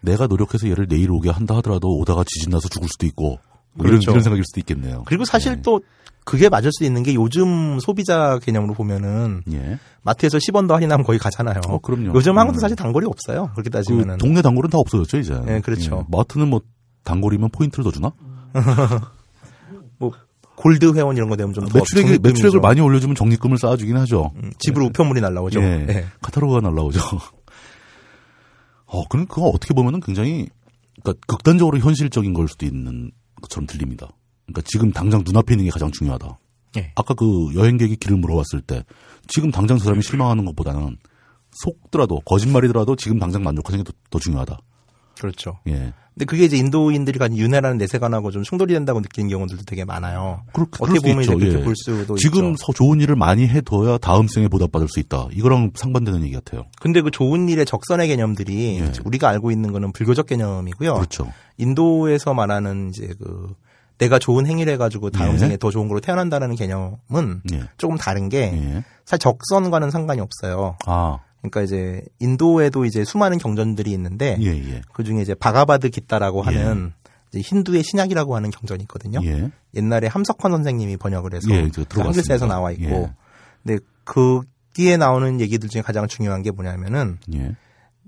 내가 노력해서 얘를 내일 오게 한다 하더라도 오다가 지진 나서 죽을 수도 있고 뭐 그렇죠. 이런 이런 생각일 수도 있겠네요. 그리고 사실 예. 또 그게 맞을 수 있는 게 요즘 소비자 개념으로 보면은 예. 마트에서 10원 더 할인하면 거의 가잖아요. 어, 그럼요. 요즘 한국도 음. 사실 단골이 없어요. 그렇게 그 따지면은. 동네 단골은 다 없어졌죠 이제. 예, 그렇죠. 마트는 뭐 단골이면 포인트를 더 주나? *laughs* 뭐 골드 회원 이런 거 되면 좀더 매출액 적립금이죠. 매출액을 많이 올려주면 적립금을 쌓아주긴 하죠. 음, 집으로 우편물이 날라오죠. 예. 예. 카타로그가 날라오죠. *laughs* 어, 그럼 그거 어떻게 보면은 굉장히, 그러니까 극단적으로 현실적인 걸 수도 있는 것처럼 들립니다. 그러니까 지금 당장 눈앞에 있는 게 가장 중요하다. 예. 아까 그 여행객이 길을 물어봤을 때 지금 당장 저 사람이 실망하는 것보다는 속더라도 거짓말이더라도 지금 당장 만족하는 게 더 중요하다. 그렇죠. 예. 근데 그게 이제 인도인들이 가진 윤회라는 내세관하고 좀 충돌이 된다고 느끼는 경우들도 되게 많아요. 그렇, 어떻게 보면 이제. 그렇게 예. 볼 수도 지금 있죠. 서 좋은 일을 많이 해둬야 다음 생에 보답받을 수 있다. 이거랑 상반되는 얘기 같아요. 근데 그 좋은 일의 적선의 개념들이 예. 우리가 알고 있는 거는 불교적 개념이고요. 그렇죠. 인도에서 말하는 이제 그 내가 좋은 행위를 해가지고 다음 예. 생에 더 좋은 걸로 태어난다는 개념은 예. 조금 다른 게 예. 사실 적선과는 상관이 없어요. 아, 그러니까 이제 인도에도 이제 수많은 경전들이 있는데 예, 예. 그 중에 이제 바가바드 기타라고 예. 하는 이제 힌두의 신약이라고 하는 경전이 있거든요. 예. 옛날에 함석헌 선생님이 번역을 해서 예. 한길사에서 나와 있고, 예. 근데 거기에 나오는 얘기들 중에 가장 중요한 게 뭐냐면은 예.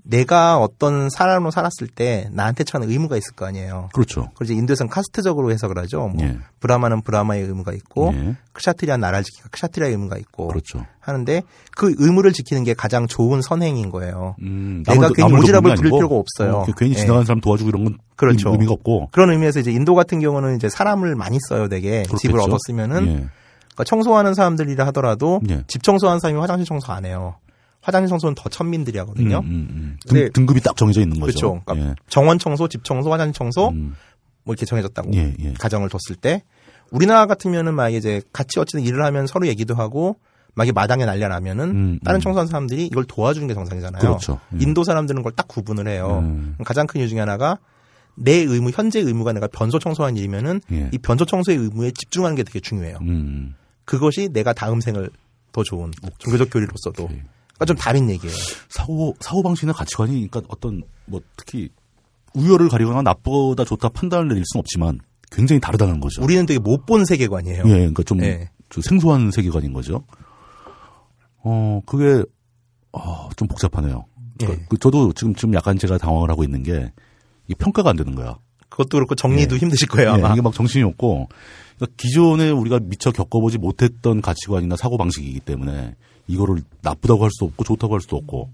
내가 어떤 사람으로 살았을 때 나한테 처하는 의무가 있을 거 아니에요. 그렇죠. 그래서 인도에서는 카스트적으로 해석을 하죠. 뭐 예. 브라마는 브라마의 의무가 있고 예. 크샤트리아 나라를 지키가 크샤트리아의 의무가 있고 그렇죠. 하는데 그 의무를 지키는 게 가장 좋은 선행인 거예요. 음, 내가 남을- 괜히 오지랖을 부릴 필요가 없어요. 어, 괜히 예. 지나가는 사람 도와주고 이런 건 그렇죠. 의- 의미가 없고. 그런 의미에서 이제 인도 같은 경우는 이제 사람을 많이 써요, 되게 집을 그렇겠죠. 얻었으면은 예. 그러니까 청소하는 사람들이라 하더라도 예. 집 청소하는 사람이 화장실 청소 안 해요. 화장실 청소는 더 천민들이 하거든요. 음, 음, 음. 근데- 등, 급이 딱 정해져 있는 거죠. 그렇죠. 그러니까 예. 정원 청소, 집 청소, 화장실 청소 음, 뭐 이렇게 정해졌다고 예, 예. 가정을 뒀을 때 우리나라 같으면은 막 이제 같이 어쨌든 일을 하면 서로 얘기도 하고 만약에 마당에 난리가 나면은 음, 다른 음. 청소하는 사람들이 이걸 도와주는 게 정상이잖아요. 그렇죠. 음. 인도 사람들은 그걸 딱 구분을 해요. 음. 가장 큰 이유 중에 하나가 내 의무, 현재 의무가 내가 변소 청소한 일이면은 예. 이 변소 청소의 의무에 집중하는 게 되게 중요해요. 음. 그것이 내가 다음 생을 더 좋은 종교적 교리로서도. 오케이. 그러니까 좀 다른 얘기예요. 사고 사고 방식이나 가치관이 그러니까 어떤 뭐 특히 우열을 가리거나 나쁘다 좋다 판단을 내릴 수는 없지만 굉장히 다르다는 거죠. 우리는 되게 못 본 세계관이에요. 예, 그러니까 좀, 예. 좀 생소한 세계관인 거죠. 어, 그게 어, 좀 복잡하네요. 그러니까 예. 그 저도 지금 지금 약간 제가 당황을 하고 있는 게 이게 평가가 안 되는 거야. 그것도 그렇고 정리도 예. 힘드실 거예요. 예, 아마. 이게 막 정신이 없고 그러니까 기존에 우리가 미처 겪어보지 못했던 가치관이나 사고 방식이기 때문에 이거를 나쁘다고 할 수도 없고 좋다고 할 수도 없고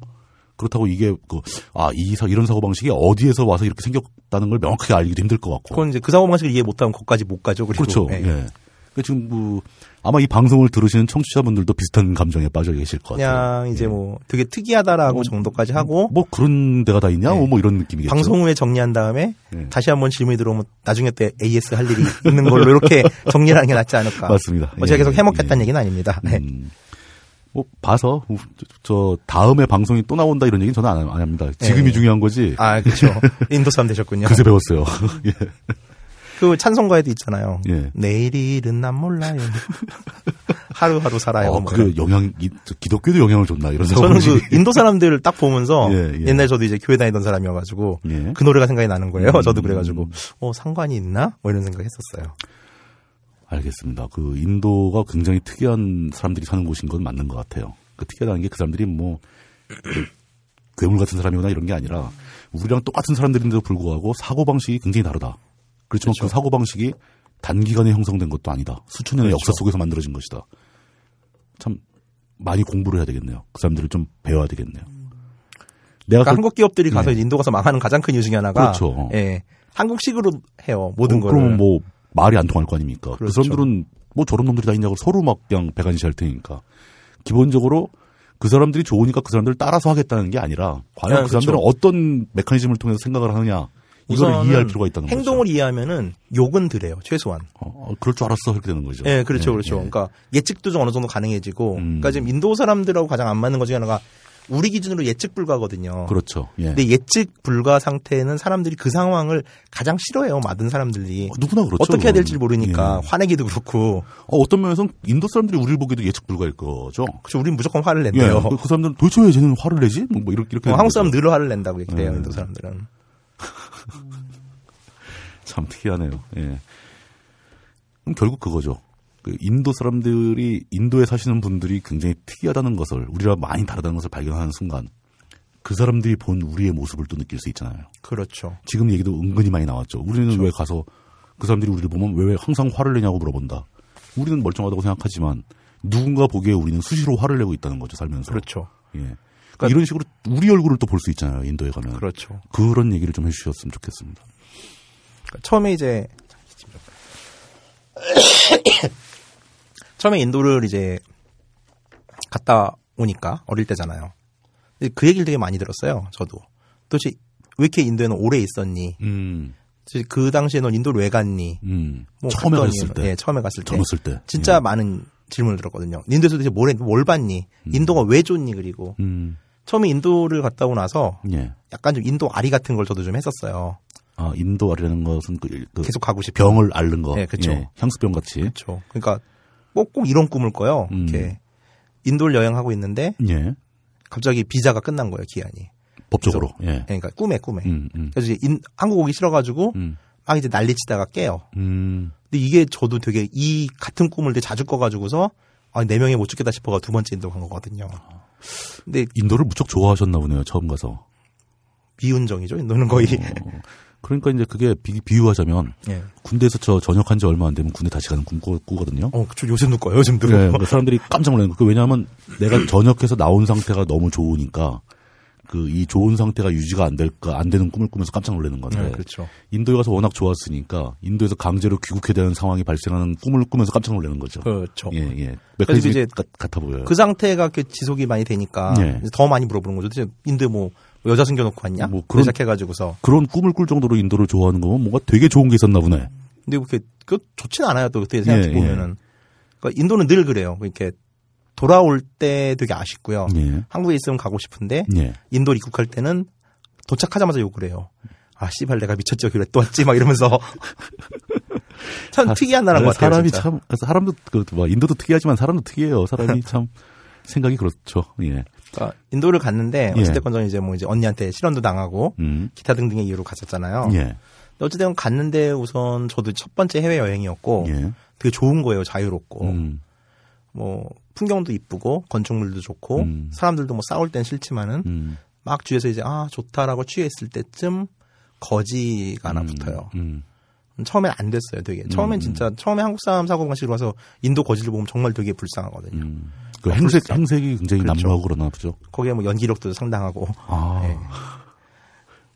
그렇다고 이게 그 아 이 이런 사고 방식이 어디에서 와서 이렇게 생겼다는 걸 명확하게 알기도 힘들 것 같고 그건 이제 그 사고 방식을 이해 못하면 거기까지 못 가죠. 그리고 그렇죠. 예. 예. 그러니까 지금 뭐 아마 이 방송을 들으시는 청취자분들도 비슷한 감정에 빠져 계실 것 같아요. 그냥 이제 예. 뭐 되게 특이하다라고 정도까지 하고 뭐 그런 데가 다 있냐? 예. 뭐 이런 느낌이겠죠. 방송 후에 정리한 다음에 예. 다시 한번 질문이 들어오면 나중에 때 AS 할 일이 있는 걸로 이렇게 *laughs* 정리를 하는 게 낫지 않을까. 맞습니다. 뭐 제가 예, 계속 해먹겠다는 예. 얘기는 아닙니다. 네. 음, 뭐 봐서 뭐 저, 저 다음에 방송이 또 나온다 이런 얘기는 저는 안, 안 합니다. 지금이 예. 중요한 거지. 아, 그렇죠. *laughs* 인도 사람 되셨군요. 그새 배웠어요. *laughs* 예. 그 찬송가에도 있잖아요. 예. 내일은 난 몰라요. *laughs* 하루하루 살아요. 어, 뭐 그게 영향 기독교도 영향을 줬나 이런 사고 저는. 그 인도 사람들을 딱 보면서 예, 예. 옛날에 저도 이제 교회 다니던 사람이어가지고 예. 그 노래가 생각이 나는 거예요. 음. 저도 그래가지고 어 상관이 있나? 뭐 이런 생각했었어요. 알겠습니다. 그 인도가 굉장히 특이한 사람들이 사는 곳인 건 맞는 것 같아요. 그 특이하다는 게 그 사람들이 뭐그 괴물 같은 사람이거나 이런 게 아니라 우리랑 똑같은 사람들인데도 불구하고 사고 방식이 굉장히 다르다. 그렇지만 그 사고 방식이 단기간에 형성된 것도 아니다. 수천 년의 역사 속에서 만들어진 것이다. 참 많이 공부를 해야 되겠네요. 그 사람들을 좀 배워야 되겠네요. 내가 그러니까 그- 한국 기업들이 가서 네. 인도 가서 망하는 가장 큰 이유 중에 하나가 그렇죠. 예, 한국식으로 해요 모든 어, 거를. 그러면 뭐 말이 안 통할 거 아닙니까? 그 그렇죠. 사람들은 뭐 저런 놈들이 다 있냐고 서로 막 그냥 배관시 할 테니까. 기본적으로 그 사람들이 좋으니까 그 사람들을 따라서 하겠다는 게 아니라 과연 네, 그 사람들은 그렇죠. 어떤 메커니즘을 통해서 생각을 하느냐 이거를 우선은 이해할 필요가 있다는 행동을 거죠. 이해하면은 욕은 드려요 최소한. 어, 어, 그럴 줄 알았어 이렇게 되는 거죠. 예, 그렇죠, 예, 그렇죠. 예. 그러니까 예측도 좀 어느 정도 가능해지고, 음. 그러니까 지금 인도 사람들하고 가장 안 맞는 것 중에 하나가 우리 기준으로 예측 불가거든요. 그렇죠. 예. 근데 예측 불가 상태는 사람들이 그 상황을 가장 싫어해요. 맞은 사람들이. 어, 누구나 그렇죠. 어떻게 해야 될지 모르니까 예. 화내기도 그렇고. 어, 어떤 면에서는 인도 사람들이 우리를 보기에도 예측 불가일 거죠. 그렇죠. 우린 무조건 화를 예. 낸대요. 그, 그 사람들은 도대체 왜 쟤는 화를 내지? 뭐, 뭐 이렇게 이렇게 어, 한국. 사람 늘 화를 낸다고 얘기 돼요. 예. 인도 사람들은. *laughs* 참 특이하네요. 예. 그럼 결국 그거죠. 그 인도 사람들이 인도에 사시는 분들이 굉장히 특이하다는 것을 우리랑 많이 다르다는 것을 발견하는 순간 그 사람들이 본 우리의 모습을 또 느낄 수 있잖아요. 그렇죠. 지금 얘기도 은근히 많이 나왔죠. 우리는 왜 가서 그 사람들이 우리를 보면 왜 항상 화를 내냐고 물어본다. 우리는 멀쩡하다고 생각하지만 누군가 보기에 우리는 수시로 화를 내고 있다는 거죠 살면서. 그렇죠. 예. 그러니까 이런 식으로 우리 얼굴을 또 볼 수 있잖아요 인도에 가면. 그렇죠. 그런 얘기를 좀 해주셨으면 좋겠습니다. 그러니까 처음에 이제 처음에 인도를 이제 갔다 오니까 어릴 때잖아요. 그 얘기를 되게 많이 들었어요. 저도 도대체 왜 이렇게 인도에는 오래 있었니? 음, 그 당시에 넌 인도를 왜 갔니? 음. 뭐 처음에 갔을 때, 예, 처음에 갔을 때, 젊었을 때, 진짜 예. 많은 질문을 들었거든요. 인도에서 도대체 뭘, 했- 뭘 봤니? 인도가 왜 좋니? 그리고 음, 처음에 인도를 갔다 오고 나서 예. 약간 좀 인도 아리 같은 걸 저도 좀 했었어요. 아, 인도 알이라는 것은 그, 그 계속 가고 싶은 병을 앓는 거. 예, 그쵸. 향수병 같이. 그렇죠. 그러니까 꼭, 꼭 이런 꿈을 꿔요. 음. 이렇게 인도를 여행하고 있는데 예. 갑자기 비자가 끝난 거예요, 기한이. 법적으로. 예. 그러니까 꿈에 꿈에. 음, 음. 그래서 이제 인- 한국 오기 싫어가지고 음. 막 이제 난리치다가 깨요. 음. 근데 이게 저도 되게 이 같은 꿈을 되게 자주 꿔가지고서 아, 네 명에 못 죽겠다 싶어가 두 번째 인도 간 거거든요. 근데 인도를 무척 좋아하셨나 보네요, 처음 가서. 미운정이죠, 인도는 거의. 어, 그러니까 이제 그게 비, 비유하자면 예. 군대에서 저 전역한 지 얼마 안 되면 군대 다시 가는 꿈 꾸, 꾸거든요. 어, 그쵸. 요즘도 꺼요, 요즘도. 네, 사람들이 깜짝 놀라는 거. 그 왜냐하면 내가 전역해서 나온 상태가 너무 좋으니까 그 이 좋은 상태가 유지가 안 될까 안 되는 꿈을 꾸면서 깜짝 놀라는 건데 네, 그렇죠. 인도에 가서 워낙 좋았으니까 인도에서 강제로 귀국해야 되는 상황이 발생하는 꿈을 꾸면서 깜짝 놀라는 거죠. 그렇죠. 예, 예. 메커니즘이 이제 같, 같아 보여요. 그 상태가 지속이 많이 되니까 예. 더 많이 물어보는 거죠. 인도에 뭐 여자 숨겨놓고 왔냐? 뭐뭐 그런- 시작해가지고서. 그런 꿈을 꿀 정도로 인도를 좋아하는 거면 뭔가 되게 좋은 게 있었나 보네. 근데 그렇게 그 좋진 않아요. 또 그때 생각해 예, 보면은. 그러니까 인도는 늘 그래요. 이렇게 돌아올 때 되게 아쉽고요. 예. 한국에 있으면 가고 싶은데 예. 인도 입국할 때는 도착하자마자 욕을 해요. 아 씨발 내가 미쳤지 여기 왜또 왔지 막 이러면서 *laughs* 참 특이한 나라인 것 같아요. 사람이 진짜. 참 사람도 그 뭐, 인도도 특이하지만 사람도 특이해요. 사람이 *laughs* 참 생각이 그렇죠. 예. 그러니까 인도를 갔는데 예. 어찌됐건 저는 이제 뭐 이제 언니한테 실언도 당하고 음. 기타 등등의 이유로 갔었잖아요. 예. 근데 어찌됐건 갔는데 우선 저도 첫 번째 해외 여행이었고 예. 되게 좋은 거예요. 자유롭고 음. 뭐 풍경도 이쁘고 건축물도 좋고 음. 사람들도 뭐 싸울 땐 싫지만은 음. 막 주위에서 이제 아 좋다라고 취했을 때쯤 거지가 하나 음. 붙어요. 음. 처음엔 안 됐어요. 되게 처음엔 음. 진짜 처음에 한국 사람 사고 방식으로 와서 인도 거지를 보면 정말 되게 불쌍하거든요. 음. 그 행색 불쌍. 행색이 굉장히 그렇죠. 남루하고 그러나 보죠. 거기에 뭐 연기력도 상당하고 아. 예.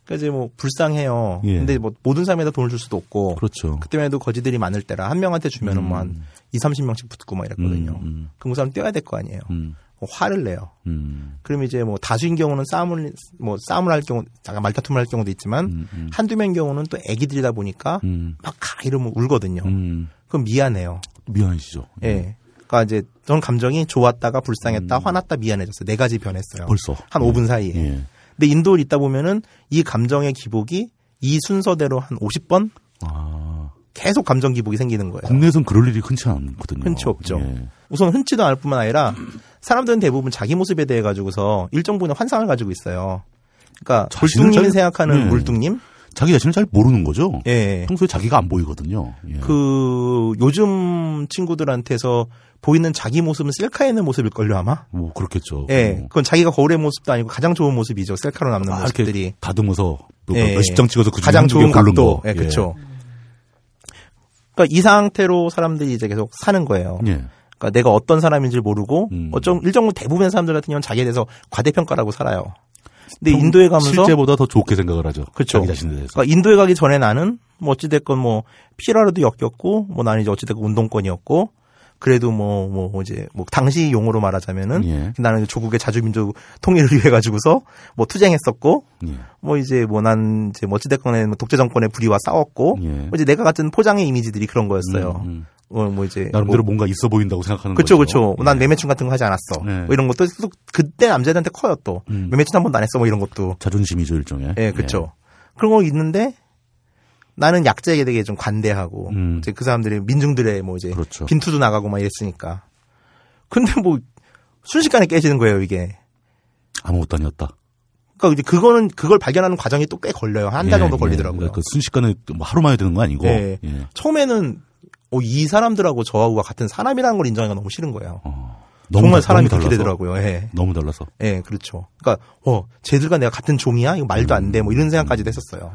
그러니까 이제 뭐 불쌍해요. 예. 근데 뭐 모든 사람에다 돈을 줄 수도 없고 그렇죠. 그때만 해도 거지들이 많을 때라 한 명한테 주면은 뭐한 2, 30명씩 붙고 막 이랬거든요. 음, 음. 그럼 그 사람 뛰어야 될 거 아니에요. 음. 뭐 화를 내요. 음. 그럼 이제 뭐 다수인 경우는 싸움을 뭐 싸움을 할 경우 약간 말다툼을 할 경우도 있지만 음. 음. 한두 명 경우는 또 애기들이다 보니까 음. 막가 이러면 울거든요. 음. 그럼 미안해요. 미안하시죠. 예. 그러니까 이제 저는 감정이 좋았다가 불쌍했다, 화났다, 미안해졌어요. 네 가지 변했어요. 음. 벌써 한 예. 5분 사이에. 예. 근데 인도를 있다 보면은 이 감정의 기복이 이 순서대로 한 50번 아. 계속 감정 기복이 생기는 거예요. 국내에선 그럴 일이 흔치 않거든요. 흔치 없죠. 예. 우선 흔치도 않을 뿐만 아니라 사람들은 대부분 자기 모습에 대해 가지고서 일정 부분의 환상을 가지고 있어요. 그러니까 물뚱님이 잘- 생각하는 네. 물뚱님, 자기 자신을 잘 모르는 거죠. 예, 평소에 자기가 안 보이거든요. 예. 그 요즘 친구들한테서 보이는 자기 모습은 셀카에 있는 모습일 걸요 아마. 뭐 그렇겠죠. 예, 뭐. 그건 자기가 거울의 모습도 아니고 가장 좋은 모습이죠. 셀카로 남는 아, 모습들이. 다듬어서 뭐 예, 몇십 장 찍어서 그 중에 가장 좋은 각도. 거. 예, 그렇죠. 그러니까 이 상태로 사람들이 이제 계속 사는 거예요. 예. 그러니까 내가 어떤 사람인지 모르고 음. 어쩜 일정 부분 대부분의 사람들 같은 경우는 자기에 대해서 과대평가라고 살아요. 근데 평- 인도에 가면서 실제보다 더 좋게 생각을 하죠. 그렇죠. 자기 자신에 대해서. 그러니까 인도에 가기 전에 나는 뭐 어찌됐건 뭐 피라로도 엮였고 뭐 나는 이제 어찌됐건 운동권이었고 그래도 뭐, 뭐, 이제, 뭐, 당시 용어로 말하자면은, 예. 나는 조국의 자주민족 통일을 위해 가지고서, 뭐, 투쟁했었고, 예. 뭐, 이제, 뭐, 난, 이제, 뭐 어찌됐건 뭐 독재 정권의 불의와 싸웠고, 예. 뭐 이제 내가 같은 포장의 이미지들이 그런 거였어요. 음, 음. 어, 뭐, 이제. 나름대로 뭐, 뭔가 있어 보인다고 생각하는 그쵸, 거죠. 그쵸. 난 예. 매매충 같은 거 하지 않았어. 네. 뭐 이런 것도, 또 그때 남자들한테 커요, 또. 음. 매매충 한 번도 안 했어, 뭐 이런 것도. 자존심이죠 일종의. 예, 그쵸. 그런 거 있는데, 나는 약자에게 되게 좀 관대하고, 음. 이제 그 사람들이 민중들의 뭐 이제, 그렇죠. 빈투도 나가고 막 이랬으니까. 근데 뭐, 순식간에 깨지는 거예요, 이게. 아무것도 아니었다. 그러니까 이제 그거는, 그걸 발견하는 과정이 또 꽤 걸려요. 한달 예, 정도 예. 걸리더라고요. 그러니까 그 순식간에 뭐 하루 만에 되는 거 아니고. 예. 예. 처음에는, 어, 이 사람들하고 저하고가 같은 사람이라는 걸 인정하기가 너무 싫은 거예요. 어. 정말 다- 사람이 그렇게 달라서. 되더라고요. 예. 너무 달라서. 예, 그렇죠. 그러니까 어, 쟤들과 내가 같은 종이야? 이거 말도 안 돼. 뭐 이런 생각까지도 했었어요.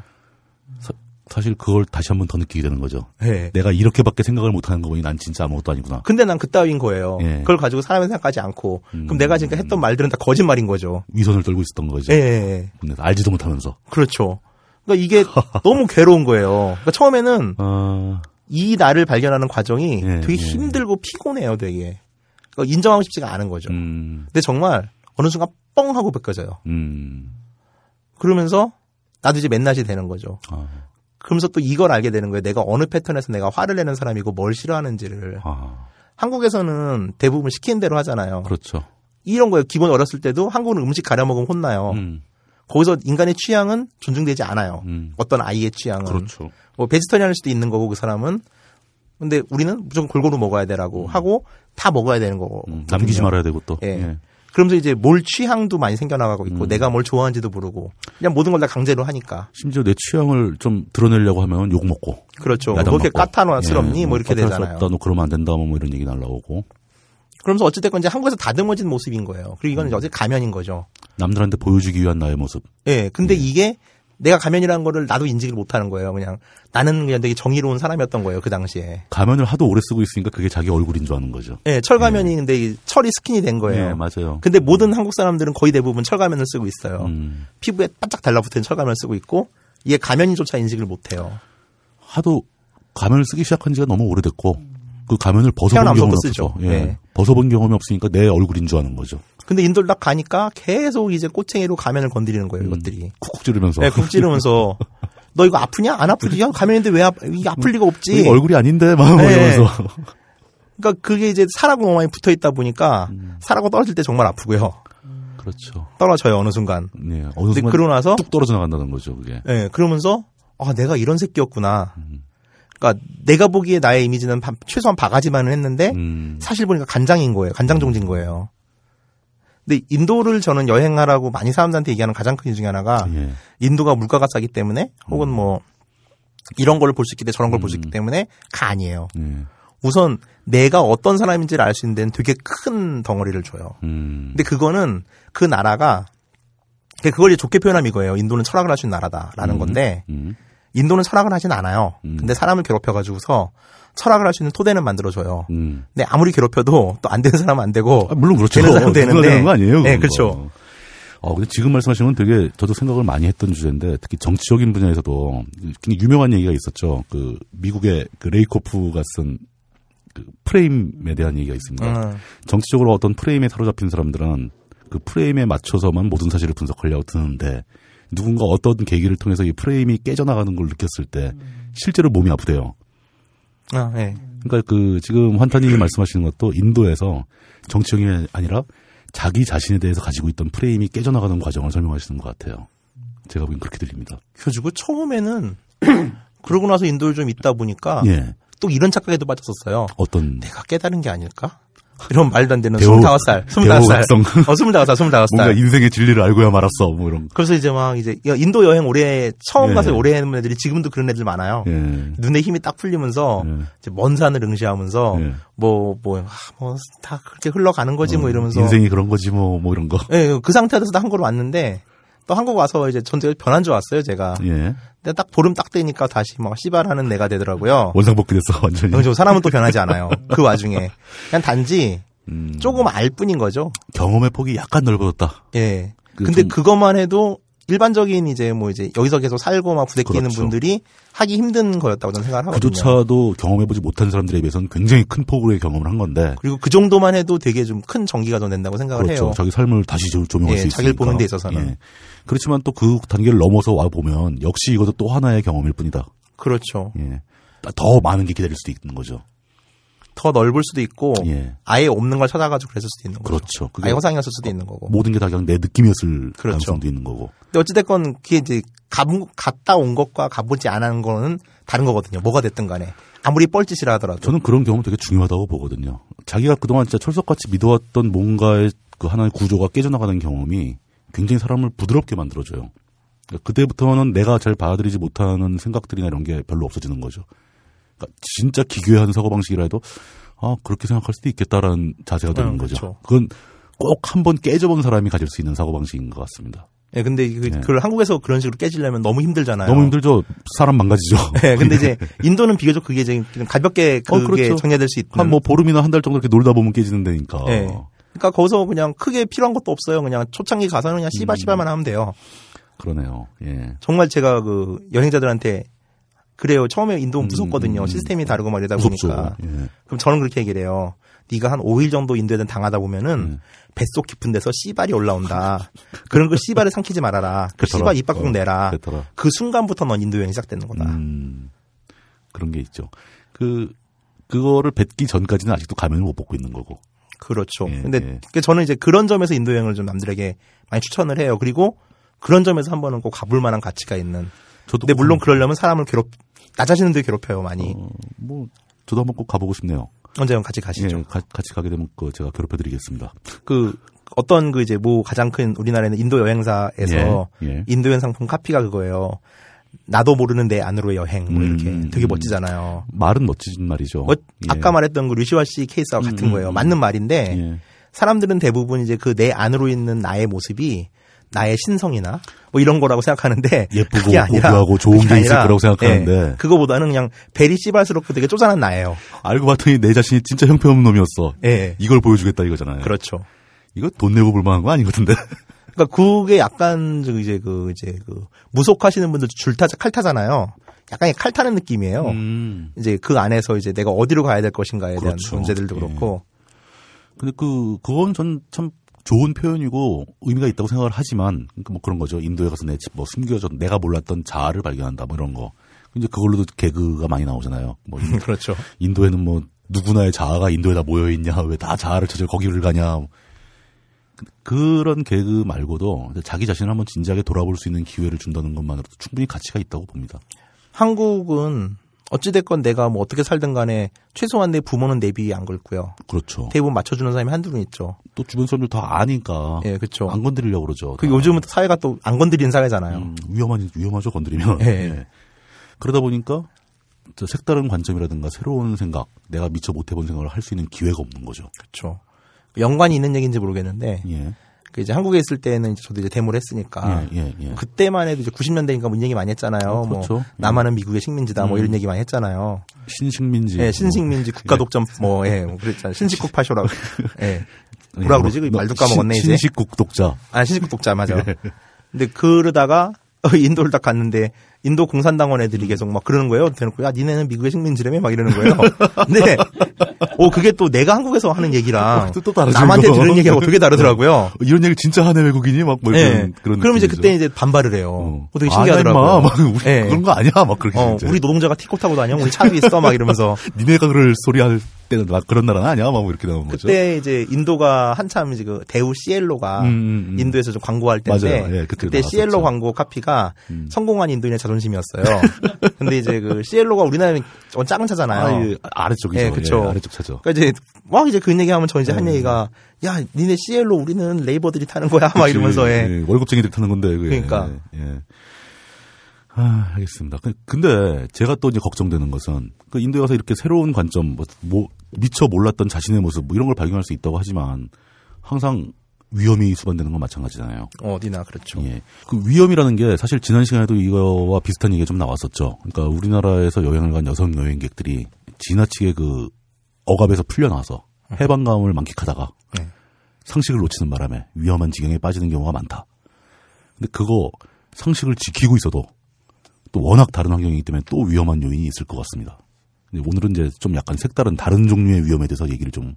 사, 사실 그걸 다시 한번 더 느끼게 되는 거죠. 예. 내가 이렇게밖에 생각을 못하는 거 보니 난 진짜 아무것도 아니구나. 근데 난 그따위인 거예요. 예. 그걸 가지고 사람의 생각하지 않고 음. 그럼 내가 지금 했던 말들은 다 거짓말인 거죠. 위선을 떨고 있었던 거죠. 예. 근데 알지도 못하면서. 그렇죠. 그러니까 이게 *laughs* 너무 괴로운 거예요. 그러니까 처음에는 아, 이 나를 발견하는 과정이 예, 되게 예. 힘들고 피곤해요, 되게. 그러니까 인정하고 싶지가 않은 거죠. 음, 근데 정말 어느 순간 뻥 하고 벗겨져요. 음, 그러면서 나도 이제 맨낯이 되는 거죠. 아, 그러면서 또 이걸 알게 되는 거예요. 내가 어느 패턴에서 내가 화를 내는 사람이고 뭘 싫어하는지를. 아, 한국에서는 대부분 시키는 대로 하잖아요. 그렇죠. 이런 거예요. 기본 어렸을 때도 한국은 음식 가려 먹으면 혼나요. 음, 거기서 인간의 취향은 존중되지 않아요. 음, 어떤 아이의 취향은. 그렇죠. 뭐 베지터리안일 수도 있는 거고 그 사람은. 근데 우리는 무조건 골고루 먹어야 되라고 하고 다 먹어야 되는 거고. 음, 남기지 말아야 되고 또. 예. 예. 그러면서 이제 뭘 취향도 많이 생겨나가고 있고 음. 내가 뭘 좋아하는지도 모르고 그냥 모든 걸 다 강제로 하니까. 심지어 내 취향을 좀 드러내려고 하면 욕 먹고. 그렇죠. 뭐 그렇게 맞고. 까탈스럽니? 예, 뭐 이렇게 되잖아요. 너 그러면 안 된다, 뭐 이런 얘기 날라오고. 그러면서 어찌됐건 이제 한국에서 다듬어진 모습인 거예요. 그리고 이거는 이제 어제 가면인 거죠. 남들한테 보여주기 위한 나의 모습. 예. 근데 이게 내가 가면이라는 거를 나도 인지를 못 하는 거예요. 그냥 나는 그냥 되게 정의로운 사람이었던 거예요. 그 당시에. 가면을 하도 오래 쓰고 있으니까 그게 자기 얼굴인 줄 아는 거죠. 예. 철가면이 근데 이 철이 스킨이 된 거예요. 예, 맞아요. 근데 모든 한국 사람들은 거의 대부분 철가면을 쓰고 있어요. 음, 피부에 바짝 달라붙은 철가면을 쓰고 있고 이게 가면인조차 인식을 못 해요. 하도 가면을 쓰기 시작한 지가 너무 오래됐고, 그 가면을 벗어본 경험이. 없어서, 예. 네. 벗어본 경험이 없으니까 내 얼굴인 줄 아는 거죠. 근데 인도를 딱 가니까 계속 이제 꼬챙이로 가면을 건드리는 거예요. 이것들이. 쿡쿡 찌르면서. 예, 국 찌르면서 너 이거 아프냐? 안 아프지? 야, 가면인데 왜 아, 이게 아플 리가 없지? 얼굴이 아닌데, 막 네. 이러면서. 그러니까 그게 이제 살하고 너무 많이 붙어 있다 보니까 음. 살하고 떨어질 때 정말 아프고요. 그렇죠. 떨어져요 어느 순간. 네. 어느 순간 그러고 나서 뚝 떨어져 나간다는 거죠, 그게. 예, 그러면서 아 내가 이런 새끼였구나. 음. 그러니까 내가 보기에 나의 이미지는 바- 최소한 바가지만은 했는데 음. 사실 보니까 간장인 거예요. 간장 종진 거예요. 근데 인도를 저는 여행하라고 많이 사람들한테 얘기하는 가장 큰 이유 중에 하나가 예. 인도가 물가가 싸기 때문에 혹은 뭐 이런 걸 볼 수 있기 때문에 저런 걸 볼 수 있기 때문에 가 아니에요. 예. 우선 내가 어떤 사람인지를 알 수 있는 데는 되게 큰 덩어리를 줘요. 음. 근데 그거는 그 나라가 그걸 이제 좋게 표현하면 이거예요. 인도는 철학을 할 수 있는 나라다라는 음. 건데 음. 인도는 철학을 하진 않아요. 음. 근데 사람을 괴롭혀가지고서 철학을 할 수 있는 토대는 만들어줘요. 음. 근데 아무리 괴롭혀도 또 안 되는 사람은 안 되고 아, 물론 그렇죠. 되는 사람은 누가 되는데 되는 거 아니에요? 네, 그렇죠. 거. 어, 근데 지금 말씀하시는 건 되게 저도 생각을 많이 했던 주제인데 특히 정치적인 분야에서도 굉장히 유명한 얘기가 있었죠. 그 미국의 그 레이코프가 쓴 그 프레임에 대한 얘기가 있습니다. 음, 정치적으로 어떤 프레임에 사로잡힌 사람들은 그 프레임에 맞춰서만 모든 사실을 분석하려고 드는데 누군가 어떤 계기를 통해서 이 프레임이 깨져나가는 걸 느꼈을 때 실제로 몸이 아프대요. 아, 네. 그러니까 그 지금 환타님이 말씀하시는 것도 인도에서 정치형이 아니라 자기 자신에 대해서 가지고 있던 프레임이 깨져나가는 과정을 설명하시는 것 같아요. 제가 보기엔 그렇게 들립니다. 그래가지고 처음에는 *clears throat* 그러고 나서 인도를 좀 있다 보니까 예. 또 이런 착각에도 빠졌었어요. 어떤 내가 깨달은 게 아닐까? 이런 말도 안 되는 배우- 25살, 배우 25살. 각성. 어, 25살, 25살. 뭔가 인생의 진리를 알고야 말았어. 뭐 이런. 그래서 이제 막 이제 야, 인도 여행 오래 처음 예. 가서 오래 하는 애들이 지금도 그런 애들 많아요. 예. 눈에 힘이 딱 풀리면서 예. 이제 먼 산을 응시하면서 예. 뭐뭐 뭐 다 그렇게 흘러가는 거지 뭐 어, 이러면서 인생이 그런 거지 뭐 뭐 이런 거. 예, 그 상태에서 한국으로 왔는데 또 한국 와서 이제 전제 변한 줄 왔어요 제가. 예. 근데 딱 보름 딱 되니까 다시 막 씨발하는 내가 되더라고요. 원상복귀 됐어 완전히. 그래서 사람은 또 변하지 않아요. 그 와중에 그냥 단지 음, 조금 알 뿐인 거죠. 경험의 폭이 약간 넓어졌다. 예. 그 근데 좀- 그것만 해도 일반적인 이제 뭐 이제 여기서 계속 살고 막 부대끼는 그렇죠. 분들이 하기 힘든 거였다고 저는 생각을 하거든요. 그조차도 경험해보지 못한 사람들에 비해서는 굉장히 큰 폭으로의 경험을 한 건데. 그리고 그 정도만 해도 되게 좀큰 전기가 좀 된다고 생각을 그렇죠. 해요. 자기 삶을 다시 조- 조명할 예, 수 있으니까. 자기를 보는 데 있어서는. 예. 그렇지만 또 그 단계를 넘어서 와 보면 역시 이것도 또 하나의 경험일 뿐이다. 그렇죠. 예. 더 많은 게 기다릴 수도 있는 거죠. 더 넓을 수도 있고 예. 아예 없는 걸 찾아가지고 그랬을 수도 있는 거죠. 그렇죠. 그게 아예 허상이었을 수도 있는 거고. 모든 게 다 그냥 내 느낌이었을 그렇죠. 가능성도 있는 거고. 근데 어찌됐건 그게 이제 가본, 갔다 온 것과 가보지 않은 거는 다른 거거든요. 뭐가 됐든 간에. 아무리 뻘짓이라 하더라도. 저는 그런 경험 되게 중요하다고 보거든요. 자기가 그동안 진짜 철석같이 믿어왔던 뭔가의 그 하나의 구조가 깨져나가는 경험이 굉장히 사람을 부드럽게 만들어줘요. 그러니까 그때부터는 내가 잘 받아들이지 못하는 생각들이나 이런 게 별로 없어지는 거죠. 그러니까 진짜 기괴한 사고 방식이라 해도 아, 그렇게 생각할 수도 있겠다라는 자세가 되는 음, 거죠. 그렇죠. 그건 꼭 한 번 깨져본 사람이 가질 수 있는 사고 방식인 것 같습니다. 예, 근데 그, 그걸 한국에서 그런 식으로 깨지려면 너무 힘들잖아요. 네. 너무 힘들죠? 사람 망가지죠? *laughs* 예, 근데 이제 *laughs* 인도는 비교적 그게 그냥 가볍게 그게 어, 그렇죠. 정리될 수 있는. 한뭐 보름이나 한 달 정도 이렇게 놀다 보면 깨지는 데니까. 예. 그러니까 거기서 그냥 크게 필요한 것도 없어요. 그냥 초창기 가서는 그냥 음. 씨발 씨발만 하면 돼요. 그러네요. 예. 정말 제가 그 여행자들한테 그래요. 처음에 인도 는 무섭거든요. 음. 시스템이 다르고 말이다 무섭죠. 보니까. 예. 그럼 저는 그렇게 얘기를 해요. 네가 한 5일 정도 인도에 당하다 보면은 음. 뱃속 깊은 데서 씨발이 올라온다. *laughs* 그런 거 씨발을 삼키지 말아라. 그. 씨발 입 밖으로 어, 내라. 그렇더라. 그 순간부터 넌 인도 여행이 시작되는 거다. 음, 그런 게 있죠. 그, 그거를 뱉기 전까지는 아직도 가면을 못 벗고 있는 거고. 그렇죠. 예, 근데 예. 저는 이제 그런 점에서 인도 여행을 좀 남들에게 많이 추천을 해요. 그리고 그런 점에서 한 번은 꼭 가볼 만한 가치가 있는. 저도 근데 물론 꼭 그러려면 사람을 괴롭, 나 자신을 되게 괴롭혀요, 많이. 어, 뭐, 저도 한번 꼭 가보고 싶네요. 언제 같이 가시죠. 예, 가- 같이 가게 되면 그 제가 괴롭혀드리겠습니다. 그 어떤 그 이제 뭐 가장 큰 우리나라에는 인도 여행사에서 예, 예. 인도 여행 상품 카피가 그거예요. 나도 모르는 내 안으로의 여행 뭐 이렇게 음, 되게 음. 멋지잖아요. 말은 멋진 말이죠. 어, 예. 아까 말했던 그 류시화 씨 케이스와 같은 음, 거예요. 음, 맞는 말인데 예. 사람들은 대부분 이제 그 내 안으로 있는 나의 모습이 나의 신성이나 뭐 이런 거라고 생각하는데 예쁘고 그게 아니라 고귀하고 좋은 게 있을 거라고 생각하는데. 예, 그거보다는 그냥 베리 씨발스럽고 되게 쪼잔한 나예요. 알고 봤더니 내 자신이 진짜 형편없는 놈이었어. 예. 이걸 보여주겠다 이거잖아요. 그렇죠. 이거 돈 내고 볼 만한 거 아니거든데. *laughs* 그러니까 그게 약간 저 이제 그 이제 그 무속하시는 분들 줄타 칼 타잖아요. 약간 칼 타는 느낌이에요. 음. 이제 그 안에서 이제 내가 어디로 가야 될 것인가에 대한 그렇죠. 문제들도 예. 그렇고 근데 그, 그건 전 참 좋은 표현이고 의미가 있다고 생각을 하지만, 그러니까 뭐 그런 거죠. 인도에 가서 내, 집 뭐 숨겨져, 내가 몰랐던 자아를 발견한다, 뭐 이런 거. 이제 그걸로도 개그가 많이 나오잖아요. 뭐, 인- *laughs* 그렇죠. 인도에는 뭐, 누구나의 자아가 인도에 다 모여 있냐? 왜 다 자아를 찾아 거기를 가냐? 그런 개그 말고도 자기 자신을 한번 진지하게 돌아볼 수 있는 기회를 준다는 것만으로도 충분히 가치가 있다고 봅니다. 한국은 어찌됐건 내가 뭐 어떻게 살든 간에 최소한 내 부모는 내비 안 걸고요. 그렇죠. 대부분 맞춰주는 사람이 한둘은 있죠. 또 주변 사람들 다 아니까 예, 그렇죠. 안 건드리려고 그러죠. 그 다. 요즘은 또 사회가 또 안 건드리는 사회잖아요. 음, 위험한 위험하죠 건드리면. 예. 예. 그러다 보니까 저 색다른 관점이라든가 새로운 생각, 내가 미처 못 해본 생각을 할 수 있는 기회가 없는 거죠. 그렇죠. 연관이 있는 얘기인지 모르겠는데 예. 그 이제 한국에 있을 때는 이제 저도 이제 데모를 했으니까 예, 예, 예. 그때만 해도 이제 90년대니까 뭐 이런 얘기 많이 했잖아요. 어, 뭐 그렇죠. 남한은 미국의 식민지다 뭐 음. 이런 얘기 많이 했잖아요. 신식민지. 예, 신식민지 국가 독점 뭐 예, 뭐 그랬잖아요. 신식국 파쇼라고. *laughs* 예. 예, 뭐라 그러지? 그 말도 까먹었네, 신- 이제. 신식국 독자. 아, 신식국 독자 맞아. *laughs* 예. 근데 그러다가 인도를 딱 갔는데 인도 공산당원 애들이 계속 막 그러는 거예요. 대놓고 야 니네는 미국의 식민지라며 막 이러는 거예요. *laughs* 근데 오 그게 또 내가 한국에서 하는 얘기랑 어, 또- 또 다르죠, 남한테 이거. 들은 얘기하고 되게 다르더라고요. *laughs* 이런 얘기 진짜 하네 외국인이 막뭐 예. 그런. 그럼 이제. 그때 이제 반발을 해요. 어. 어, 되게 신기하더라고요. 임마. 막 우리 예. 그런 거 아니야 막 그렇게. 어. 우리 노동자가 티코 타고 다녀? 우리 차도 있어? 막 이러면서. *laughs* 니네가 그럴 소리 할 때는 막 그런 나라는 아니야 막 이렇게 나오는 거죠. 그때 이제 인도가 한참 이제 그 대우 시엘로가 음, 음, 음. 인도에서 좀 광고할 때인데 맞아요. 예, 그때 그때. 시엘로 광고 카피가 음. 성공한 인도인의 자존 심이었어요. *laughs* 근데 이제 그 시엘로가 우리나라는 어, 작은 차잖아요. 아, 예, 아래쪽이죠. 예, 그쵸. 예, 아래쪽 차죠. 그러니까 이제 막 이제 그 얘기하면 저 이제 한 음. 얘기가 야 니네 시엘로 우리는 레이버들이 타는 거야 막 이러면서 예. 예, 월급쟁이들 타는 건데. 그게. 그러니까. 예. 예. 아, 알겠습니다. 그- 근데 제가 또 이제 걱정되는 것은 그 인도에 가서 이렇게 새로운 관점, 뭐, 뭐 미처 몰랐던 자신의 모습, 뭐 이런 걸 발견할 수 있다고 하지만 항상 위험이 수반되는 건 마찬가지잖아요. 어디나 그렇죠. 예. 그 위험이라는 게 사실 지난 시간에도 이거와 비슷한 얘기가 좀 나왔었죠. 그러니까 우리나라에서 여행을 간 여성 여행객들이 지나치게 그 억압에서 풀려나서 해방감을 만끽하다가 네. 상식을 놓치는 바람에 위험한 지경에 빠지는 경우가 많다. 근데 그거 상식을 지키고 있어도 또 워낙 다른 환경이기 때문에 또 위험한 요인이 있을 것 같습니다. 오늘은 이제 좀 약간 색다른 다른 종류의 위험에 대해서 얘기를 좀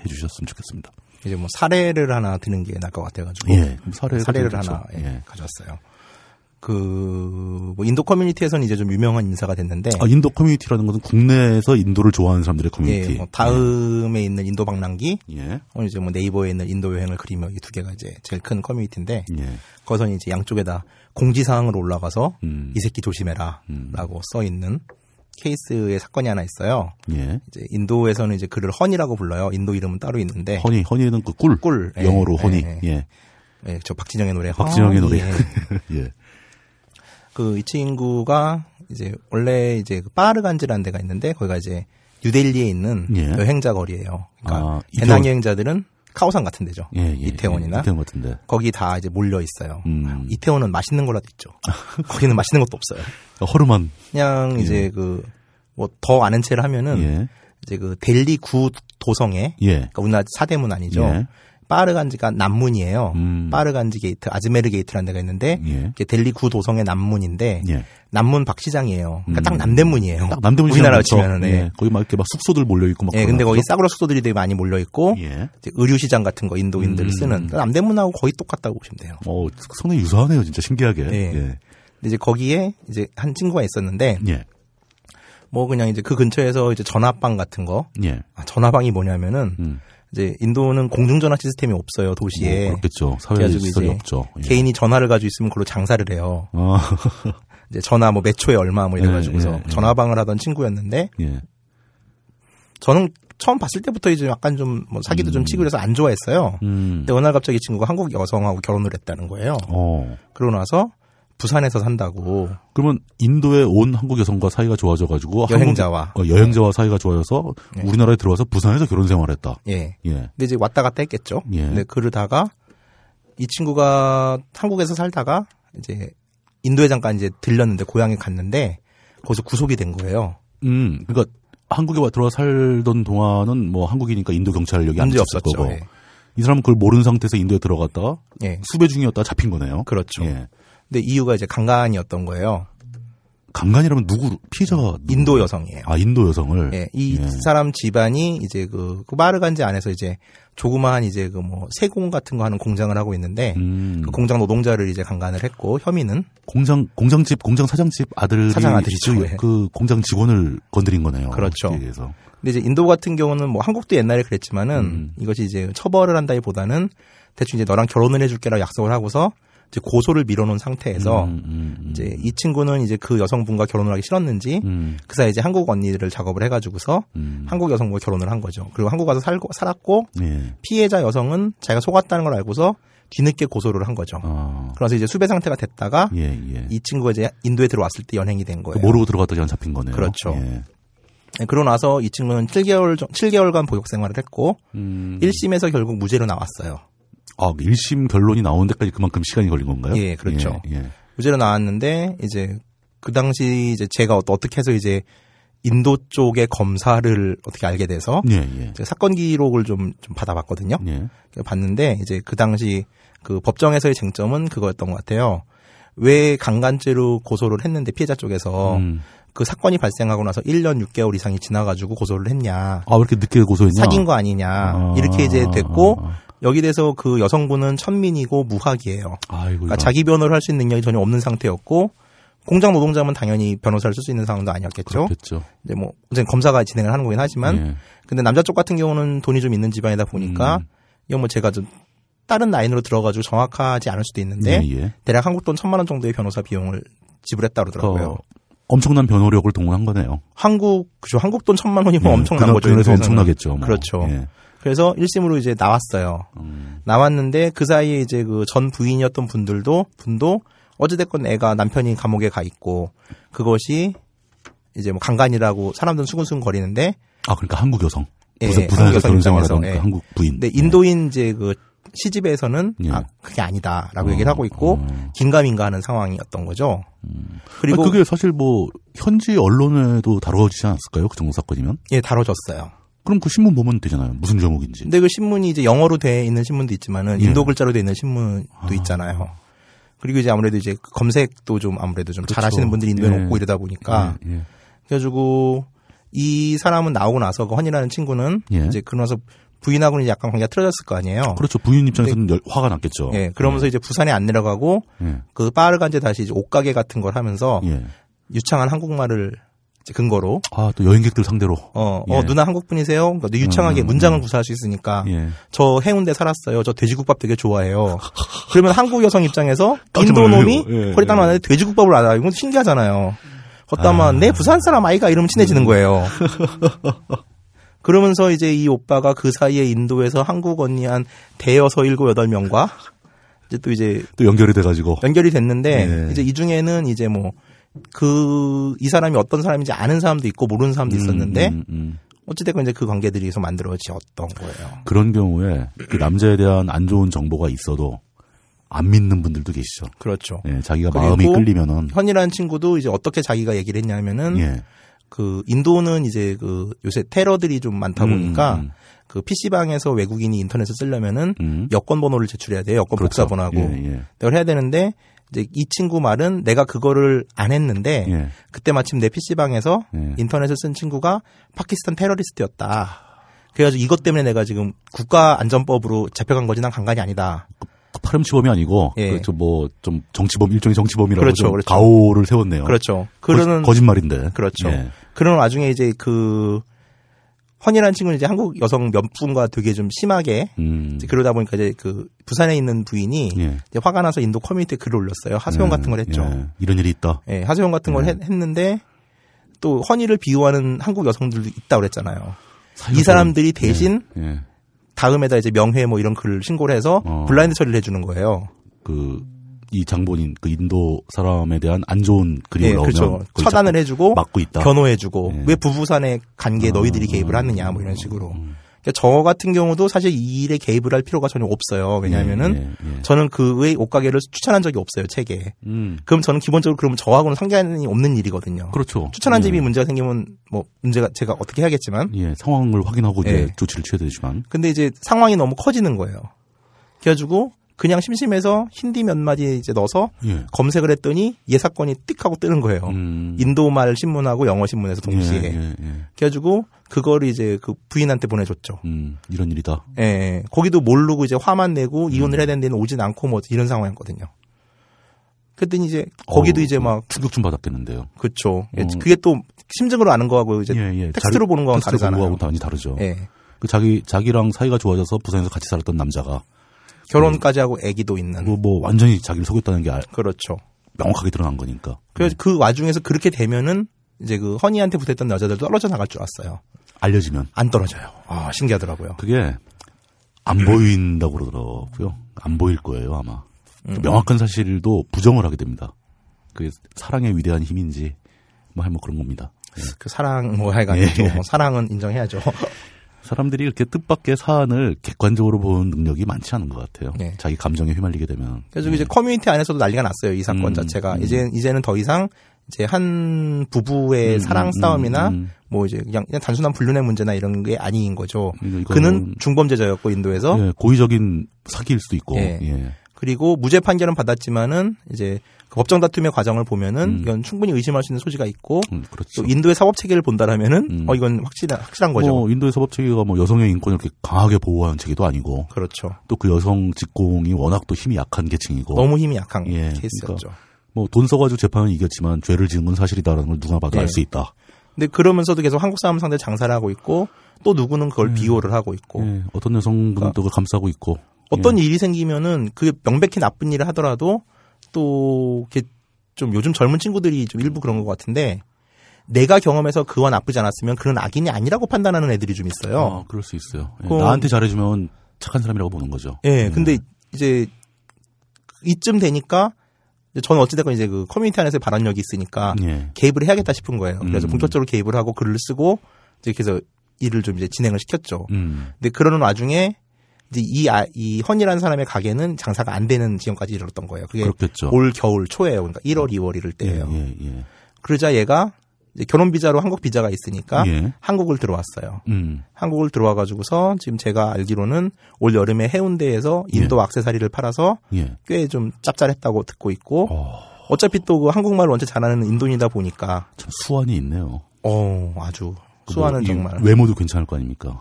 해주셨으면 좋겠습니다. 이제 뭐 사례를 하나 드는 게 나을 것 같아가지고 예, 사례를 사례를 좀 하나. 예, 예. 가져왔어요. 그뭐 인도 커뮤니티에서는 이제 좀 유명한 인사가 됐는데 아, 인도 커뮤니티라는 것은 국내에서 인도를 좋아하는 사람들의 커뮤니티. 예, 뭐 다음에 있는 인도 방랑기, 예. 어, 이제 뭐 네이버에 있는 인도 여행을 그리며 이 두 개가 이제 제일 큰 커뮤니티인데 예. 거기서 이제 양쪽에다 공지사항으로 올라가서 음. 이 새끼 조심해라라고 써 있는 케이스의 사건이 하나 있어요. 예. 이제 인도에서는 이제 그를 허니라고 불러요. 인도 이름은 따로 있는데 허니, 허니는 그 꿀. 꿀. 예, 영어로 허니. 예, 예. 예, 저 박진영의 노래 박진영의 허니. 노래. *laughs* 예. 예. 그이 친구가 이제 원래 이제 그 파르간지라는 데가 있는데 거기가 이제 뉴델리에 있는 예. 여행자 거리예요. 그러니까 아, 배낭. 여행자들은 카오산 같은 데죠. 예, 예. 이태원이나 예, 이태원 같은데. 거기 다 이제 몰려 있어요. 음. 이태원은 맛있는 거라도 있죠. *laughs* 거기는 맛있는 것도 없어요. 허름한. 그냥 이제 그 뭐 더 아는 체를 하면은 예. 이제 그 델리 구 도성에 예. 그러니까 우리나라 사대문 아니죠. 예. 파르간지가 남문이에요. 음. 파르간지 게이트, 아즈메르 게이트라는 데가 있는데 예. 델리 구 도성의 남문인데 예. 남문 밖 시장이에요. 그러니까 음. 딱 남대문이에요. 딱 남대문 우리나라 시장 치면은. 예. 거기 막 이렇게 막 숙소들 몰려 있고 막. 예, 근데 거기? 싸구려 숙소들이 되게 많이 몰려 있고 예. 이제 의류시장 같은 거 인도인들 음. 쓰는 남대문하고 거의 똑같다고 보시면 돼요. 어, 성능이 유사하네요, 진짜 신기하게. 예. 예. 근데 이제 거기에 이제 한 친구가 있었는데 예. 뭐 그냥 이제 그 근처에서 이제 전화방 같은 거 예. 아, 전화방이 뭐냐면은 음. 이제 인도는 공중전화 시스템이 없어요 도시에 뭐 그렇겠죠. 사회 시설이 없죠. 예. 개인이 전화를 가지고 있으면 그걸로 장사를 해요. 아, *laughs* 이제 전화 뭐 몇 초에 얼마 뭐 이래가지고서 예, 예, 예. 전화방을 하던 친구였는데 예. 저는 처음 봤을 때부터 이제 약간 좀 뭐 사기도 좀 치고 그래서 안 좋아했어요. 음. 근데 어느 날 갑자기 친구가 한국 여성하고 결혼을 했다는 거예요. 어. 그러고 나서 부산에서 산다고 그러면 인도에 온 한국 여성과 사이가 좋아져가지고 여행자와. 한국, 어, 여행자와 사이가 좋아져서 예. 우리나라에 들어와서 부산에서 결혼 생활했다. 예. 예. 근데 이제 왔다 갔다 했겠죠. 예. 근데 그러다가 이 친구가 한국에서 살다가 이제 인도에 잠깐 이제 들렸는데 고향에 갔는데 거기서 구속이 된 거예요. 음, 그러니까 한국에 와 들어와 살던 동안은 뭐 한국이니까 인도 경찰력이 안 없었죠. 거고 예. 이 사람은 그걸 모르는 상태에서 인도에 들어갔다가 예. 수배 중이었다가 잡힌 거네요. 그렇죠. 예. 근데 이유가 이제 강간이었던 거예요. 강간이라면 누구 피해자가 인도 여성이에요. 아 인도 여성을 예, 이 예. 사람 집안이 이제 그, 그 마르간지 안에서 이제 조그마한 이제 그 뭐 세공 같은 거 하는 공장을 하고 있는데 음, 그 공장 노동자를 이제 강간을 했고 혐의는 공장 공장집 공장 사장집 아들이 사장 아들이죠, 그, 예. 그 공장 직원을 건드린 거네요. 그렇죠. 얘기해서. 근데 이제 인도 같은 경우는 뭐 한국도 옛날에 그랬지만은 음. 이것이 이제 처벌을 한다기보다는 대충 이제 너랑 결혼을 해줄게라고 약속을 하고서 이제 고소를 밀어놓은 상태에서 음, 음, 음. 이제 이 친구는 이제 그 여성분과 결혼을 하기 싫었는지 음, 그 사이 이제 한국 언니들을 작업을 해가지고서 음. 한국 여성과 결혼을 한 거죠. 그리고 한국 가서 살고 살았고 예. 피해자 여성은 자기가 속았다는 걸 알고서 뒤늦게 고소를 한 거죠. 아, 그래서 이제 수배 상태가 됐다가 예, 예. 이 친구가 이제 인도에 들어왔을 때 연행이 된그 거예요. 모르고 들어갔더니 안 잡힌 거네요. 그렇죠. 예. 네, 그러고 나서 이 친구는 7개월 7개월간 보육 생활을 했고 음. 1심에서 결국 무죄로 나왔어요. 아, 1심 결론이 나오는 데까지 그만큼 시간이 걸린 건가요? 예, 그렇죠. 예, 예. 무죄로 나왔는데 이제 그 당시 이제 제가 어- 어떻게 해서 이제 인도 쪽의 검사를 어떻게 알게 돼서 예, 예. 사건 기록을 좀, 좀 받아봤거든요. 예. 봤는데 이제 그 당시 그 법정에서의 쟁점은 그거였던 것 같아요. 왜 강간죄로 고소를 했는데 피해자 쪽에서 음. 그 사건이 발생하고 나서 1년 6개월 이상이 지나가지고 고소를 했냐. 아, 왜 이렇게 늦게 고소했냐? 사귄 거 아니냐. 아, 이렇게 이제 됐고 아, 여기 대해서 그 여성분은 천민이고 무학이에요. 아, 아이고. 그러니까. 자기 변호를 할 수 있는 능력이 전혀 없는 상태였고 공장 노동자면 당연히 변호사를 쓸 수 있는 상황도 아니었겠죠. 그렇겠죠. 이제 뭐 어쨌든 검사가 진행을 하는 거긴 하지만 예. 근데 남자 쪽 같은 경우는 돈이 좀 있는 집안이다 보니까 음. 이건 뭐 제가 좀 다른 라인으로 들어가지고 정확하지 않을 수도 있는데 예, 예. 대략 한국 돈 천만 원 정도의 변호사 비용을 지불했다 그러더라고요. 그 엄청난 변호력을 동원한 거네요. 한국 그죠 한국 돈 천만 원이면 예. 엄청난 그나- 거죠. 그래서. 엄청나겠죠. 뭐. 그렇죠. 예. 그래서 1심으로 이제 나왔어요. 음. 나왔는데 그 사이에 이제 그 전 부인이었던 분들도 분도 어찌됐건 애가 남편이 감옥에 가 있고 그것이 이제 뭐 강간이라고 사람들은 수근수근 거리는데 아, 그러니까 한국 여성. 예, 부산, 예, 부산에서 결혼 생활하던 예. 한국 부인. 근데 인도인 이제 그 시집에서는 예. 아 그게 아니다라고 어, 얘기를 하고 있고 어. 긴가민가 하는 상황이었던 거죠. 그리고 그리고 그게 사실 뭐 현지 언론에도 다뤄지지 않았을까요? 그 정도 사건이면? 예 다뤄졌어요. 그럼 그 신문 보면 되잖아요. 무슨 제목인지. 근데 그 신문이 이제 영어로 돼 있는 신문도 있지만은 예. 인도 글자로 돼 있는 신문도 아. 있잖아요. 그리고 이제 아무래도 이제 검색도 좀 아무래도 좀 그렇죠. 잘하시는 분들이 인도에 예. 없고 이러다 보니까 예, 예. 그래가지고 이 사람은 나오고 나서 그 헌이라는 친구는 예. 이제 그러면서 부인하고는 이제 약간 관계가 틀어졌을 거 아니에요. 그렇죠. 부인 입장에서는 열- 화가 났겠죠. 예, 그러면서 이제 부산에 안 내려가고 예. 그 빠르간제 다시 이제 옷가게 같은 걸 하면서 예. 유창한 한국말을 근거로 아, 또 여행객들 상대로. 어, 예. 어 누나 한국 분이세요? 그러니까 유창하게 음, 문장을 음. 구사할 수 있으니까 예. 저 해운대 살았어요. 저 돼지국밥 되게 좋아해요. *laughs* 그러면 한국 여성 입장에서 인도. 놈이 예, 허리 딱 예. 놨는데 돼지국밥을 알아요. 이건 신기하잖아요. 걷다만 아. 내 부산 사람 아이가 이러면 친해지는 거예요. *laughs* 그러면서 이제 이 오빠가 그 사이에 인도에서 한국 언니 한 대여섯 일곱 여덟 명과 이제 또 이제 또 연결이 돼가지고. 연결이 됐는데 예. 이제 이 중에는 이제 뭐 그 이 사람이 어떤 사람인지 아는 사람도 있고 모르는 사람도 있었는데 음, 음, 음. 어찌됐건 이제 그 관계들이 계속 만들어졌던 거예요. 그런 경우에 그 남자에 대한 안 좋은 정보가 있어도 안 믿는 분들도 계시죠. 그렇죠. 예, 자기가 마음이 끌리면은 현이라는 친구도 이제 어떻게 자기가 얘기를 했냐면은 예. 그 인도는 이제 그 요새 테러들이 좀 많다 음, 보니까 음, 그 PC방에서 외국인이 인터넷을 쓰려면은 음. 여권 번호를 제출해야 돼요. 여권 그렇죠. 복사번호하고. 예, 예. 그걸 해야 되는데 이제 이 친구 말은 내가 그거를 안 했는데 예. 그때 마침 내 PC방에서 예. 인터넷을 쓴 친구가 파키스탄 테러리스트였다. 그래가지고 이것 때문에 내가 지금 국가안전법으로 잡혀간 거지 난 강간이 아니다. 그 파렴치범이 아니고 예. 그뭐 좀 정치범 일종의 정치범이라고 그렇죠, 좀 그렇죠. 가오를 세웠네요. 그렇죠. 거, 그러는 거짓말인데. 그렇죠. 예. 그런 와중에 이제 그 헌이라는 친구는 이제 한국 여성 몇 분과 되게 좀 심하게 음. 그러다 보니까 이제 그 부산에 있는 부인이 예. 이제 화가 나서 인도 커뮤니티에 글을 올렸어요. 하소연 예, 같은 걸 했죠. 예. 이런 일이 있다. 예, 하소연 같은 걸 예. 했, 했는데 또 헌이를 비호하는 한국 여성들도 있다 그랬잖아요. 사유가 이 사람들이 좀- 대신 예. 예. 다음에다 이제 명회 뭐 이런 글을 신고를 해서 어. 블라인드 처리를 해주는 거예요. 그, 이 장본인, 그 인도 사람에 대한 안 좋은 글이 예, 올라오면. 그렇죠. 처단을 해주고 막고 있다. 변호해주고 예. 왜 부부산의 관계에 너희들이 아, 개입을 음, 하느냐 뭐 이런 식으로. 음. 그러니까 저 같은 경우도 사실 이 일에 개입을 할 필요가 전혀 없어요. 왜냐하면은 예. 저는 그의 옷가게를 추천한 적이 없어요 책에. 음. 그럼 저는 기본적으로 그러면 저하고는 상관이 없는 일이거든요. 그렇죠. 추천한 예. 집이 문제가 생기면 뭐 문제가 제가 어떻게 해야겠지만 예, 상황을 확인하고 예. 이제 조치를 취해야 되지만. 근데 이제 상황이 너무 커지는 거예요. 그래가지고 그냥 심심해서 힌디 몇 마디 이제 넣어서 예. 검색을 했더니 얘 사건이 띡 하고 뜨는 거예요. 음. 인도말 신문하고 영어 신문에서 동시에. 예, 예, 예. 그래가지고 그거를 이제 그 부인한테 보내줬죠. 음, 이런 일이다. 예, 예. 거기도 모르고 이제 화만 음. 내고 이혼을 해야 되는 데는 오진 않고 뭐 이런 상황이었거든요. 그랬더니 이제 거기도 어우, 이제 막 충격 좀 받았겠는데요. 예, 어. 그게 또 심증으로 아는 거하고 이제 예, 예. 텍스트로 보는 텍스트로 다르잖아요. 보는 거하고 다르죠. 예. 그 자기 자기랑 사이가 좋아져서 부산에서 같이 살았던 남자가 결혼까지 하고 아기도 있는. 뭐, 뭐 완전히 자기를 속였다는 게 알- 그렇죠. 명확하게 드러난 거니까. 그래서 그 와중에서 그렇게 되면은 이제 그 허니한테 붙었던 여자들도 떨어져 나갈 줄 알았어요. 알려지면 안 떨어져요. 아, 신기하더라고요. 그게 안 보인다고 그러더라고요. 안 보일 거예요 아마. 음. 명확한 사실도 부정을 하게 됩니다. 그게 사랑의 위대한 힘인지 뭐할뭐 그런 겁니다. 예. 그 사랑 뭐 하여간 예. 또 사랑은 인정해야죠. *laughs* 사람들이 이렇게 뜻밖의 사안을 객관적으로 보는 능력이 많지 않은 것 같아요. 네. 자기 감정에 휘말리게 되면. 그래서 이제 커뮤니티 안에서도 난리가 났어요. 이 사건 음, 자체가 음. 이제 이제는 더 이상 이제 한 부부의 음, 사랑 음, 싸움이나 음. 뭐 이제 그냥, 그냥 단순한 불륜의 문제나 이런 게 아닌 거죠. 그는 중범죄자였고 인도에서 예, 고의적인 사기일 수도 있고. 예. 예. 그리고 무죄 판결은 받았지만은 이제 그 법정 다툼의 과정을 보면은 음. 이건 충분히 의심할 수 있는 소지가 있고 음, 그렇죠. 또 인도의 사법 체계를 본다라면은 음. 어 이건 확실한 확실한 거죠. 뭐 인도의 사법 체계가 뭐 여성의 인권을 이렇게 강하게 보호하는 체계도 아니고 그렇죠. 또 그 여성 직공이 워낙 또 힘이 약한 계층이고 너무 힘이 약한 예, 케이스였죠. 뭐돈 써가지고 재판은 이겼지만 죄를 지은 건 사실이다라는 걸 누가 봐도 예. 알수 있다. 근데 그러면서도 계속 한국 사람 상대 장사를 하고 있고 또 누구는 그걸 비호를 하고 있고 예, 어떤 여성분도 그걸 감싸고 있고 어떤 일이 생기면은 그게 명백히 나쁜 일을 하더라도 또 이렇게 좀 요즘 젊은 친구들이 좀 일부 그런 것 같은데 내가 경험해서 그와 나쁘지 않았으면 그런 악인이 아니라고 판단하는 애들이 좀 있어요. 아, 그럴 수 있어요. 예, 그건- 나한테 잘해주면 착한 사람이라고 보는 거죠. 예, 근데 이제 이쯤 되니까 저는 어찌됐건 이제 그 커뮤니티 안에서 발언력이 있으니까 예. 개입을 해야겠다 싶은 거예요. 그래서 음. 본격적으로 개입을 하고 글을 쓰고 이제 해서 일을 좀 이제 진행을 시켰죠. 음. 근데 그러는 와중에 이제 이, 아, 이 헌이라는 사람의 가게는 장사가 안 되는 지경까지 이르렀던 거예요. 그게 그렇겠죠. 올 겨울 초예요. 그러니까 1월, 2월 이럴 예, 때예요. 예, 예. 그러자 얘가 이제 결혼 비자로 한국 비자가 있으니까 예. 한국을 들어왔어요. 음. 한국을 들어와 가지고서 지금 제가 알기로는 올 여름에 해운대에서 인도 악세사리를 팔아서 예. 꽤좀 짭짤했다고 듣고 있고 어, 어차피 또 그 한국말을 원체 잘하는 인도인이다 보니까 참 수완이 있네요. 어 아주 그 뭐, 이 정말 외모도 괜찮을 거 아닙니까?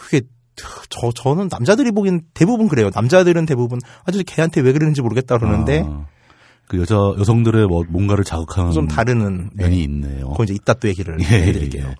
그게 저 저는 남자들이 보기엔 대부분 그래요. 남자들은 대부분 아주 걔한테 왜 그러는지 모르겠다 그러는데 아, 그 여자 여성들의 뭐 뭔가를 자극하는 좀 다르는 면이 예. 있네요. 그거 이제 이따 또 얘기를 예, 해드릴게요. 예.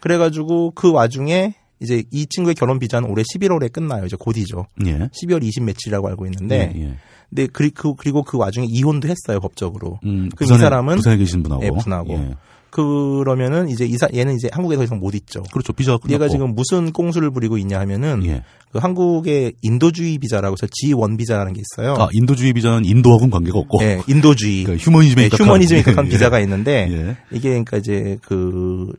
그래가지고 그 와중에 이제 이 친구의 결혼 비자는 올해 11월에 끝나요. 이제 곧이죠. 예. 12월 20 며칠이라고 알고 있는데, 예, 예. 근데 그리, 그, 그리고 그 와중에 이혼도 했어요 법적으로. 음, 그이 사람은 부산에 계신 분하고 예, 분하고. 예. 그러면은 이제 이사 얘는 이제 한국에 더 이상 못 있죠. 그렇죠. 비자가 끝났고. 얘가 지금 무슨 꽁수를 부리고 있냐 하면은 예. 그 한국의 인도주의 비자라고 해서 G1 비자라는 게 있어요. 아 인도주의 비자는 인도하고는 관계가 없고 예, 인도주의. 그러니까 휴머니즘에 예, 입각한 휴머니즘에 입각한 예. 비자가 있는데 예. 이게 그러니까 이제 그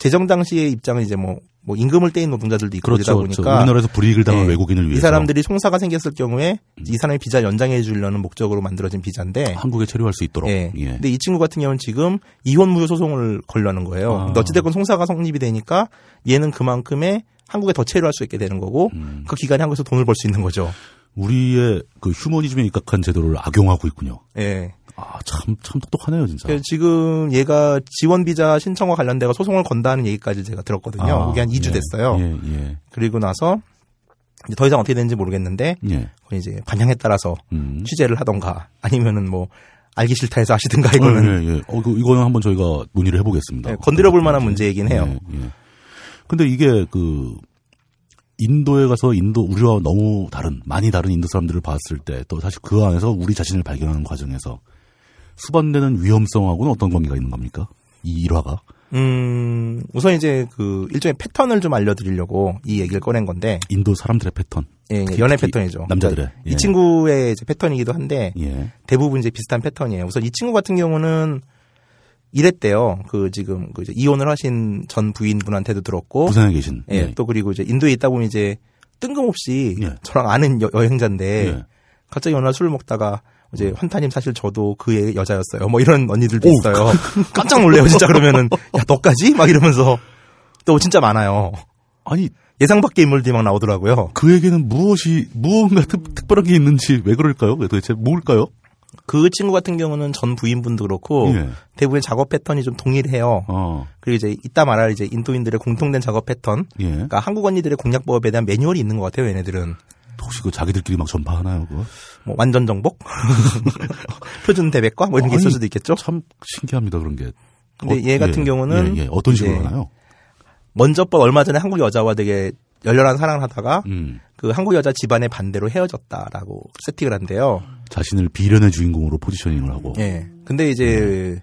재정 당시의 입장은 이제 뭐, 뭐 임금을 떼인 노동자들도 있고 그러다 그렇죠. 그렇죠. 보니까 우리나라에서 불이익을 당한 예. 외국인을 위해서 이 사람들이 송사가 생겼을 경우에 이 사람의 비자 연장해 주려는 목적으로 만들어진 비자인데 한국에 체류할 수 있도록. 예. 예. 근데 이 친구 같은 경우는 지금 이혼 무효 소송을 걸려는 거예요. 아. 어찌됐건 송사가 성립이 되니까 얘는 그만큼의 한국에 더 체류할 수 있게 되는 거고 음. 그 기간에 한국에서 돈을 벌 수 있는 거죠. 우리의 그 휴머니즘에 입각한 제도를 악용하고 있군요. 예. 아, 참, 참 똑똑하네요, 진짜. 그래서 지금 얘가 지원 비자 신청과 관련돼서 소송을 건다는 얘기까지 제가 들었거든요. 아, 그게 한 2주 예. 됐어요. 예, 예. 그리고 나서 이제 더 이상 어떻게 되는지 모르겠는데 예. 이제 반향에 따라서 음. 취재를 하던가 아니면은 뭐 알기 싫다 해서 하시든가 이거는 예, 예. 어, 그, 이거는 한번 저희가 논의를 해보겠습니다. 예, 건드려 볼 만한 예, 문제이긴 해요. 예, 예. 근데 이게 그, 인도에 가서 인도, 우리와 너무 다른, 많이 다른 인도 사람들을 봤을 때, 또 사실 그 안에서 우리 자신을 발견하는 과정에서 수반되는 위험성하고는 어떤 관계가 있는 겁니까? 이 일화가? 음, 우선 이제 그 일종의 패턴을 좀 알려드리려고 이 얘기를 꺼낸 건데, 인도 사람들의 패턴. 예, 특히 연애 패턴이죠. 남자들의. 예. 이 친구의 패턴이기도 한데, 예. 대부분 이제 비슷한 패턴이에요. 우선 이 친구 같은 경우는 이랬대요. 그 지금 그 이혼을 하신 전 부인분한테도 들었고, 부산에 계신. 예, 또 그리고 이제 인도에 있다 보면 이제 뜬금없이 예. 저랑 아는 여, 행자인데 예. 갑자기 어느 날 술을 먹다가 이제 환타님 사실 저도 그의 여자였어요. 뭐 이런 언니들도 오, 있어요. 깜짝 *laughs* 놀래요, 진짜 그러면은 *laughs* 야 너까지 막 이러면서 또 진짜 많아요. 아니 예상 밖의 인물들이 막 나오더라고요. 그에게는 무엇이 무언가 특, 특별한 게 있는지 왜 그럴까요? 왜 도대체 뭘까요? 그 친구 같은 경우는 전 부인분도 그렇고 예. 대부분 작업 패턴이 좀 동일해요. 어, 그리고 이제 이따 말할 이제 인도인들의 공통된 작업 패턴. 예. 그러니까 한국 언니들의 공략법에 대한 매뉴얼이 있는 것 같아요. 얘네들은 혹시 그 자기들끼리 막 전파하나요? 그거? 뭐 완전 정복, *laughs* 표준 대백과 뭐 이런 게 있을 아니, 수도 있겠죠. 참 신기합니다 그런 게. 근데 얘 같은 경우는 예, 예. 어떤 식으로 하나요? 먼저 법 얼마 전에 한국 여자와 되게 열렬한 사랑을 하다가 음, 그 한국 여자 집안의 반대로 헤어졌다라고 세팅을 한대요. 자신을 비련의 주인공으로 포지셔닝을 하고. 예. 근데 이제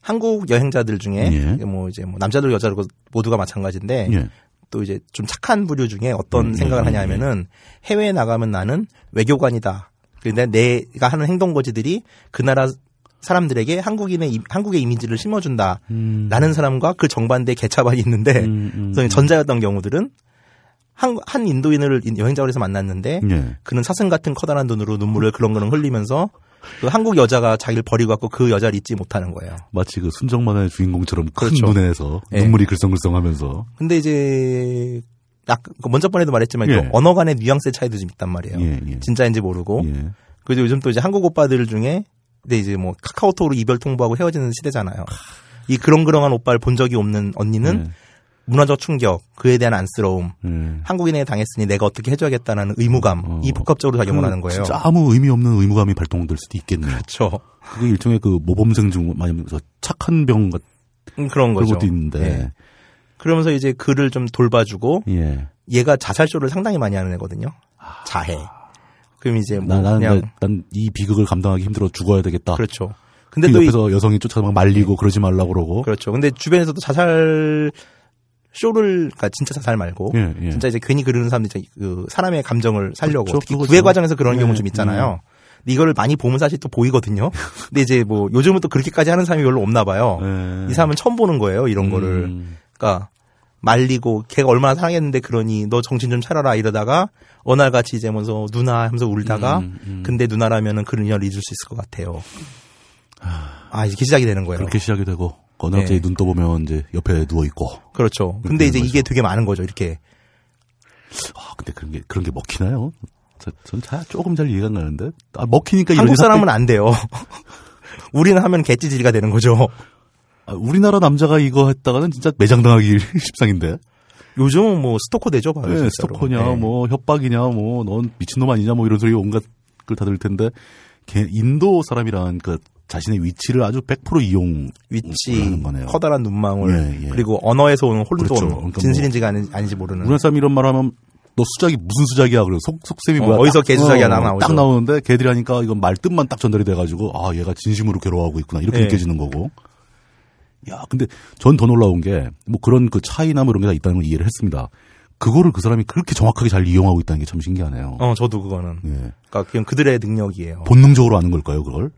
한국 여행자들 중에 예. 뭐 이제 뭐 남자들 여자들 모두가 마찬가지인데 예. 또 이제 좀 착한 부류 중에 어떤 음, 생각을 예, 하냐면은 해외에 나가면 나는 외교관이다. 근데 내가 하는 행동 거지들이 그 나라 사람들에게 한국인의 이- 한국의 이미지를 심어준다. 음, 라는 사람과 그 정반대 개차반이 있는데 음, 음, *laughs* 그래서 전자였던 경우들은 한, 한 인도인을 여행자로 해서 만났는데 예. 그는 사슴 같은 커다란 눈으로 눈물을 그렁그렁 흘리면서 그 한국 여자가 자기를 버리고 갔고 그 여자를 잊지 못하는 거예요. 마치 그 순정 만화의 주인공처럼 큰 그렇죠. 눈에서 예. 눈물이 글썽글썽하면서. 근데 이제 약 먼저 번에도 말했지만 예. 그 언어 간의 뉘앙스의 차이도 좀 있단 말이에요. 예, 예. 진짜인지 모르고. 예. 그리고 요즘 또 이제 한국 오빠들 중에 근데 이제 뭐 카카오톡으로 이별 통보하고 헤어지는 시대잖아요. 이 그렁그렁한 오빠를 본 적이 없는 언니는 문화적 충격, 그에 대한 안쓰러움, 예. 한국인에게 당했으니 내가 어떻게 해줘야겠다는 의무감, 어. 이 복합적으로 작용을 하는 거예요. 진짜 아무 의미 없는 의무감이 발동될 수도 있겠네요. 그렇죠. 그게 일종의 그 모범생 중 아니면 저 착한 병 같은 음, 그런 거죠. 것도 있는데. 예. 그러면서 이제 그를 좀 돌봐주고 예. 얘가 자살쇼를 상당히 많이 하는 애거든요. 자해. 그럼 이제 뭐 나, 그냥 난 이 비극을 감당하기 힘들어 죽어야 되겠다. 그렇죠. 근데 그또 이- 옆에서 여성이 쫓아서 막 말리고 그러지 말라고 그러고. 그렇죠. 근데 주변에서도 자살 쇼를 그러니까 진짜 자살 말고 예, 예. 진짜 이제 괜히 그러는 사람들이 이제 그 사람의 감정을 살려고 그렇죠. 특히. 구애 과정에서 그런 예, 경우 좀 있잖아요. 근데 이거를 많이 보면 사실 또 보이거든요. *laughs* 근데 이제 뭐 요즘은 또 그렇게까지 하는 사람이 별로 없나 봐요. 예. 이 사람은 처음 보는 거예요. 이런 거를. 음. 그러니까 말리고 걔가 얼마나 사랑했는데 그러니 너 정신 좀 차려라 이러다가 어느 날 같이 이제 먼저 누나 하면서 울다가 음, 음. 근데 누나라면은 그런 인연을 잊을 수 있을 것 같아요. 아 이제 시작이 되는 거예요. 그렇게 시작이 되고 어느 날 예. 갑자기 눈 떠보면 이제 옆에 누워 있고. 그렇죠. 근데 이제 이게 되게 많은 거죠. 이렇게 아 근데 그런 게 그런 게 먹히나요? 저, 전 잘, 조금 잘 이해가 안 가는데. 아, 먹히니까 이런 한국 사람은 안 돼요. *laughs* 우리는 하면 개찌질이가 되는 거죠. 아, 우리나라 남자가 이거 했다가는 진짜 매장당하기 *laughs* 십상인데. 요즘은 뭐 스토커 되죠, 봐요. 네. 스토커냐, 네. 뭐 협박이냐, 뭐 넌 미친놈 아니냐, 뭐 이런 소리 온갖 걸 다 들을 텐데. 걔 인도 사람이란 그 자신의 위치를 아주 100% 이용 위치, 거네요. 커다란 눈망울, 예, 예. 그리고 언어에서 오는 혼돈, 그렇죠. 그러니까 진실인지가 아니, 아닌지 모르는. 우리나라 사람 이런 말 하면 너 수작이 무슨 수작이야 그리고 속 속셈이 어, 뭐야 어 디서 딱, 개수작이야 어, 나 나오죠. 딱 나오는데 걔들이 하니까 이건 말뜻만 딱 전달이 돼가지고 아 얘가 진심으로 괴로워하고 있구나 이렇게 네. 느껴지는 거고 야 근데 전 더 놀라운 게 뭐 그런 그 차이나 뭐 이런 게 다 있다는 걸 이해를 했습니다 그거를 그 사람이 그렇게 정확하게 잘 이용하고 있다는 게 참 신기하네요 어, 저도 그거는. 예. 그러니까 그냥 그들의 능력이에요. 본능적으로 아는 걸까요 그걸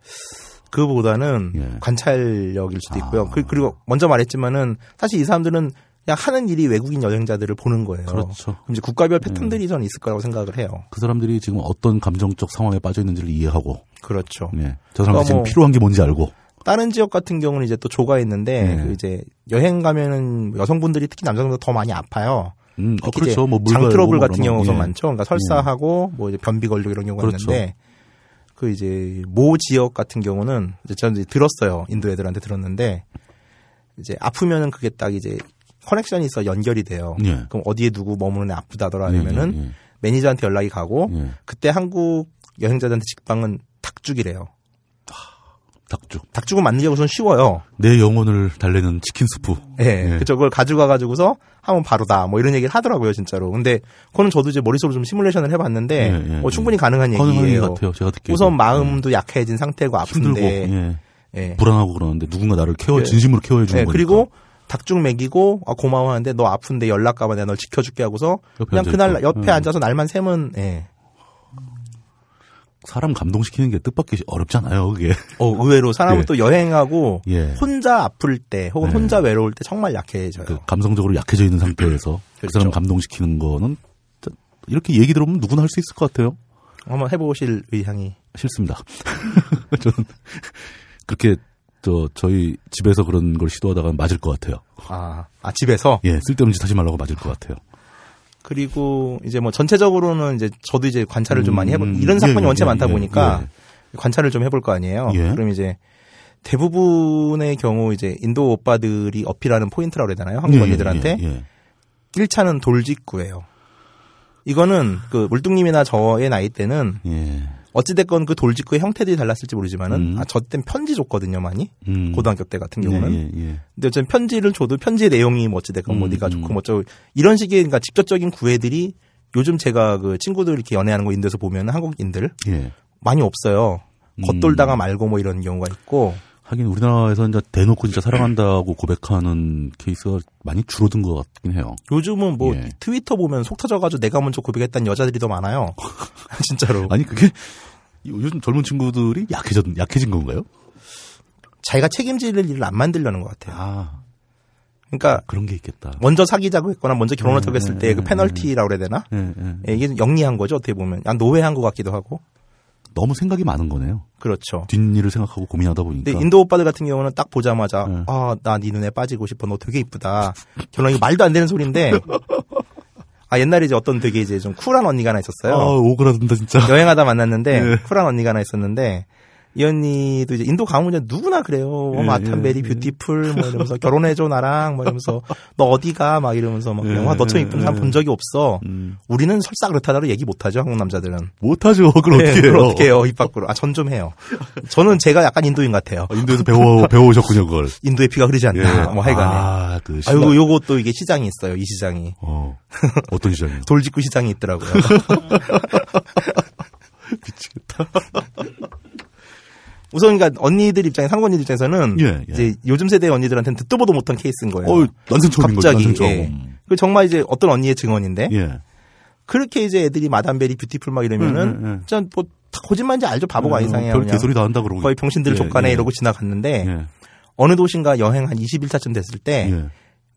그보다는 예. 관찰력일 수도 있고요. 아. 그, 그리고 먼저 말했지만은 사실 이 사람들은 그냥 하는 일이 외국인 여행자들을 보는 거예요. 그렇죠. 그럼 이제 국가별 패턴들이 저는 있을 거라고 생각을 해요. 그 사람들이 지금 어떤 감정적 상황에 빠져 있는지를 이해하고 그렇죠. 예. 저 사람들이 그러니까 지금 뭐- 필요한 게 뭔지 알고 다른 지역 같은 경우는 이제 또 조가 있는데 네. 그 이제 여행 가면은 여성분들이 특히 남성보다 더 많이 아파요. 음, 어, 그렇죠 뭐 장 트러블 뭐 같은 경우가 우선 예. 많죠. 그러니까 설사하고 뭐 이제 변비 걸리고 이런 경우가 그렇죠. 있는데 그 이제 모 지역 같은 경우는 이제 저는 이제 들었어요. 인도 애들한테 들었는데 이제 아프면은 그게 딱 이제 커넥션이 있어 연결이 돼요. 예. 그럼 어디에 누구 머무는 애 아프다더라 예, 하면은 예, 예. 매니저한테 연락이 가고 예. 그때 한국 여행자들한테 직방은 닭죽이래요. 닭죽 닭죽은 만들기가 우선 쉬워요. 내 영혼을 달래는 치킨 스프. 예, 예. 그쵸. 그걸 가져가 가지고서 하면 바로다. 뭐 이런 얘기를 하더라고요, 진짜로. 근데 그거는 저도 이제 머릿속으로 좀 시뮬레이션을 해봤는데, 예, 예, 뭐 충분히 가능한 가능한 얘기 얘기예요. 같아요. 제가 듣기에. 우선 마음도 약해진 상태고 힘들고 아픈데, 예. 예. 불안하고 그러는데 누군가 나를 케어 예. 진심으로 케어해 주는 예, 거니까. 그리고 닭죽 먹이고 아, 고마워하는데 너 아픈데 연락 가면 내가 널 지켜줄게 하고서 그냥 그날. 옆에 예. 앉아서 날만 새면 예. 사람 감동시키는 게 뜻밖의 어렵잖아요. 그게. 어, 의외로 사람은 *laughs* 예. 또 여행하고 예. 혼자 아플 때 혹은 예. 혼자 외로울 때 정말 약해져요. 그 감성적으로 약해져 있는 상태에서 그 그렇죠. 사람 감동시키는 거는 이렇게 얘기 들어보면 누구나 할 수 있을 것 같아요. 한번 해보실 의향이 싫습니다. *laughs* 저는 그렇게 저 저희 집에서 그런 걸 시도하다가 맞을 것 같아요. 아, 아 집에서 예, 쓸데없는 짓 하지 말라고 맞을 것 같아요. 그리고 이제 뭐 전체적으로는 이제 저도 이제 관찰을 좀 많이 해보 음, 이런 사건이 예, 원체 예, 많다 예, 보니까 예. 관찰을 좀 해볼 거 아니에요. 예. 그럼 이제 대부분의 경우 이제 인도 오빠들이 어필하는 포인트라고 해야 되나요? 한국 예, 언니들한테 예, 예. 1차는 돌직구예요. 이거는 그 물뚱님이나 저의 나이 때는 예. 어찌됐건 그 돌직구의 형태들이 달랐을지 모르지만은 음. 아, 저땐 편지 줬거든요, 많이. 음. 고등학교 때 같은 경우는. 예, 예, 예. 근데 어쨌든 편지를 줘도 편지의 내용이 뭐 어찌됐건 뭐 음, 네가 음. 좋고 뭐 어쩌고 이런 식의 그러니까 직접적인 구애들이 요즘 제가 그 친구들 이렇게 연애하는 거 인도에서 보면 한국인들 예. 많이 없어요. 음. 겉돌다가 말고 뭐 이런 경우가 있고 하긴 우리나라에서 이제 대놓고 진짜 사랑한다고 고백하는 케이스가 많이 줄어든 것 같긴 해요. 요즘은 뭐 예. 트위터 보면 속 터져가지고 내가 먼저 고백했다는 여자들이 더 많아요. *laughs* 진짜로. 아니 그게 요즘 젊은 친구들이 약해졌 약해진 건가요? 자기가 책임질 일을 안 만들려는 것 같아요. 아 그러니까 그런 게 있겠다. 먼저 사귀자고 했거나 먼저 결혼하자고 음, 했을 때그 음, 페널티라고 그래야 되나? 예, 예. 예, 이게 영리한 거죠 어떻게 보면. 아, 노예한 것 같기도 하고. 너무 생각이 많은 거네요. 그렇죠. 뒷일을 생각하고 고민하다 보니까. 근데 인도 오빠들 같은 경우는 딱 보자마자 네. 아나 네 눈에 빠지고 싶어 너 되게 이쁘다 결혼 이거 말도 안 되는 소리인데 *laughs* 아 옛날에 이제 어떤 되게 이제 좀 쿨한 언니가 하나 있었어요 아 오그라든다 진짜. 여행하다 만났는데 네. 쿨한 언니가 하나 있었는데 이 언니도 이제 인도 가면 이제 누구나 그래요 예, 어, madam 예, very 예. beautiful 뭐 이러면서 *laughs* 결혼해줘 나랑 뭐 이러면서 너 어디가 막 이러면서 막 예, 와 너처럼 이쁜 사람 예. 본 적이 없어 음, 우리는 설사 그렇다고 얘기 못하죠 한국 남자들은 못하죠. 그럼 네, 어떻게 해요? 어떻게 해요 입 밖으로 아 전 좀 해요 저는 제가 약간 인도인 같아요 아, 인도에서 배워 배워오셨군요 그걸. 인도의 피가 흐르지 않나 뭐 하여간에 아, 그. 아이고 또 이게 시장이 있어요 이 시장이 어, *laughs* 어떤 시장이요? 돌직구 시장이 있더라고요 *laughs* 미치겠다. 우선 그러니까 언니들 입장에 한국 언니들 입장에서는 예, 예. 이제 요즘 세대 언니들한테는 듣도 보도 못한 케이스인 거예요 어, 난생 처음인 거죠. 갑자기 난생 처음. 예. 그 정말 이제 어떤 언니의 증언인데 예. 그렇게 이제 애들이 마담베리 뷰티풀 막 이러면은 음, 음, 음. 진짜 뭐다 거짓말인지 알죠 바보가 이상해요 별 개소리 다 한다 그러고. 거의 병신들 예, 족가네 예. 이러고 지나갔는데 예. 어느 도시인가 여행 한 20일차쯤 됐을 때 예.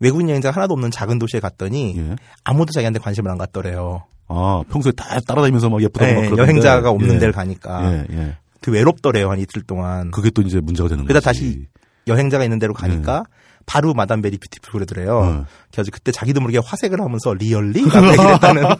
외국인 여행자가 하나도 없는 작은 도시에 갔더니 예. 아무도 자기한테 관심을 안 갖더래요 아, 평소에 다 따라다니면서 막 예쁘다고 예, 막. 여행자가 없는 예. 데를 가니까 예, 예. 그 외롭더래요 한 이틀 동안 그게 또 이제 문제가 되는 그러다 거지. 다시 여행자가 있는 데로 가니까 바로 madam very beautiful 그러더래요. 어. 그래서 그때 자기도 모르게 화색을 하면서 Really? *laughs* 라고 얘기를 했다는. *laughs*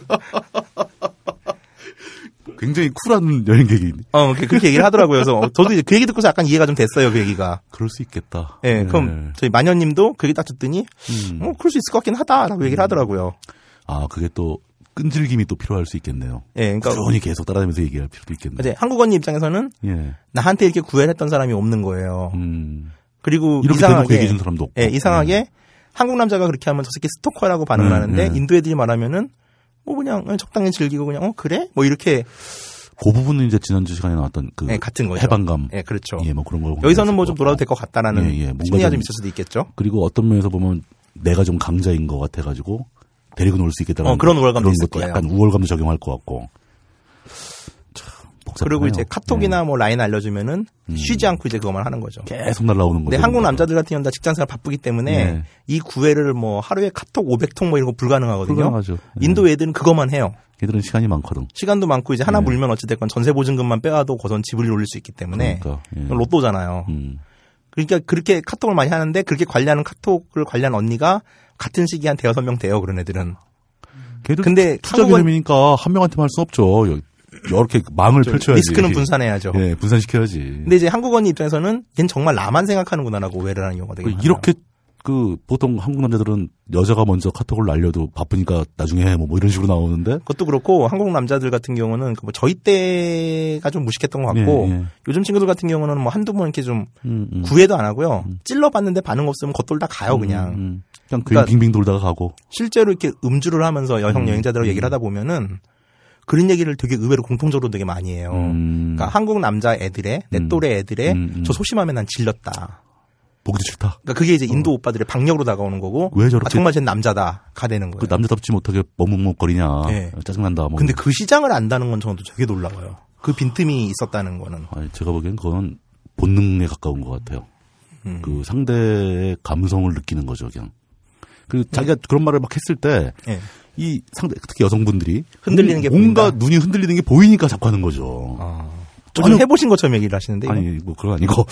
굉장히 쿨한 여행객이 어, 그- 그렇게 얘기를 하더라고요. 그래서 어, 저도 이제 그 얘기 듣고서 약간 이해가 좀 됐어요, 그 얘기가. 그럴 수 있겠다. 예, 그럼 저희 마녀님도 그 얘기 딱 듣더니, 음. 어, 그럴 수 있을 것 같긴 하다라고 얘기를 하더라고요. 아, 그게 또 끈질김이 또 필요할 수 있겠네요. 예, 그러니까 꾸준히 계속 따라다니면서 얘기할 필요도 있겠네요. 이제 한국 언니 입장에서는 예. 나한테 이렇게 구애를 했던 사람이 없는 거예요. 음. 그리고 이렇게 이상하게, 얘기해 준 사람도 없고. 예, 이상하게 한국 남자가 그렇게 하면 저 새끼 스토커라고 반응을 음, 하는데 음. 인도 애들이 말하면은 뭐 그냥 적당히 즐기고 그냥 어 그래 뭐 이렇게 그 부분은 이제 지난주 시간에 나왔던 그 예, 같은 거죠. 해방감. 예, 그렇죠. 예, 뭐 그런 걸 여기서는 뭐좀것 놀아도. 될 것 같다라는 예, 예, 뭔가 심리가 좀 좀- 있을 수도 있겠죠. 그리고 어떤 면에서 보면 내가 좀 강자인 것 같아가지고 데리고 놀 수 있겠다는 어, 그런 우월감도 있을 것도. 약간 우월감도 적용할 것 같고. 복잡하네요. 그리고 이제 카톡이나 예. 뭐 라인 알려주면은 음. 쉬지 않고 이제 그것만 하는 거죠. 계속 날라오는 거죠. 근데 한국 남자들 같은 경우는 다 직장생활 바쁘기 때문에 예. 이 구애를 뭐 하루에 카톡 500통 뭐 이런 거 불가능하거든요. 불가능하죠. 예. 인도 애들은 그것만 해요. 얘들은 시간이 많거든. 시간도 많고 이제 하나 예. 물면 어찌됐건 전세 보증금만 빼와도 고선 집을 올릴 수 있기 때문에 그러니까. 예. 로또잖아요. 음. 그러니까 그렇게 카톡을 많이 하는데 그렇게 관리하는 카톡을 관리한 언니가 같은 시기에 한 대여섯 명 돼요. 그런 애들은. 걔들 근데 투자 개념이니까 한 명한테만 할 수 없죠. 여- 이렇게 망을 펼쳐야지. 리스크는 분산해야죠. 예, 분산시켜야지. 근데 이제 한국 언니 입장에서는 얜 정말 나만 생각하는구나라고 오해를 하는 경우가 되게 그 많아요. 이렇게 그 보통 한국 남자들은 여자가 먼저 카톡을 날려도 바쁘니까 나중에 해 뭐, 뭐 이런 식으로 나오는데 그것도 그렇고 한국 남자들 같은 경우는 그뭐 저희 때가 좀 무식했던 것 같고 예, 예. 요즘 친구들 같은 경우는 뭐 한두 번 이렇게 좀 음, 음. 구애도 안 하고요. 찔러봤는데 반응 없으면 겉돌다 가요 그냥. 음, 음. 그냥 그러니까 빙빙 돌다가 가고. 실제로 이렇게 음주를 하면서 여성 음, 여행자들하고 음. 얘기를 하다 보면은 그런 얘기를 되게 의외로 공통적으로 되게 많이 해요. 음. 그러니까 한국 남자 애들의 내 음. 또래 애들의 음, 음. 저 소심하면 난 질렸다. 보기도 싫다. 그러니까 그게 이제 인도 오빠들의 박력으로 다가오는 거고 어. 왜 저렇게 아, 정말 쟤 남자다가 되는 거예요. 그 남자답지 못하게 머뭇머뭇거리냐. 예. 짜증난다. 뭐. 근데 그 시장을 안다는 건또 되게 놀라워요. 그 빈틈이 있었다는 거는. 아니, 제가 보기엔 그건 본능에 가까운 것 같아요. 음. 그 상대의 감성을 느끼는 거죠, 그냥. 그 자기가 그런 말을 막 했을 때 예. 이 상대 특히 여성분들이 흔들리는 게 뭔가 보인다. 눈이 흔들리는 게 보이니까 자꾸 하는 거죠. 아. 전혀- 좀 해보신 것처럼 얘기를 하시는데? 아니 뭐 그건 아니고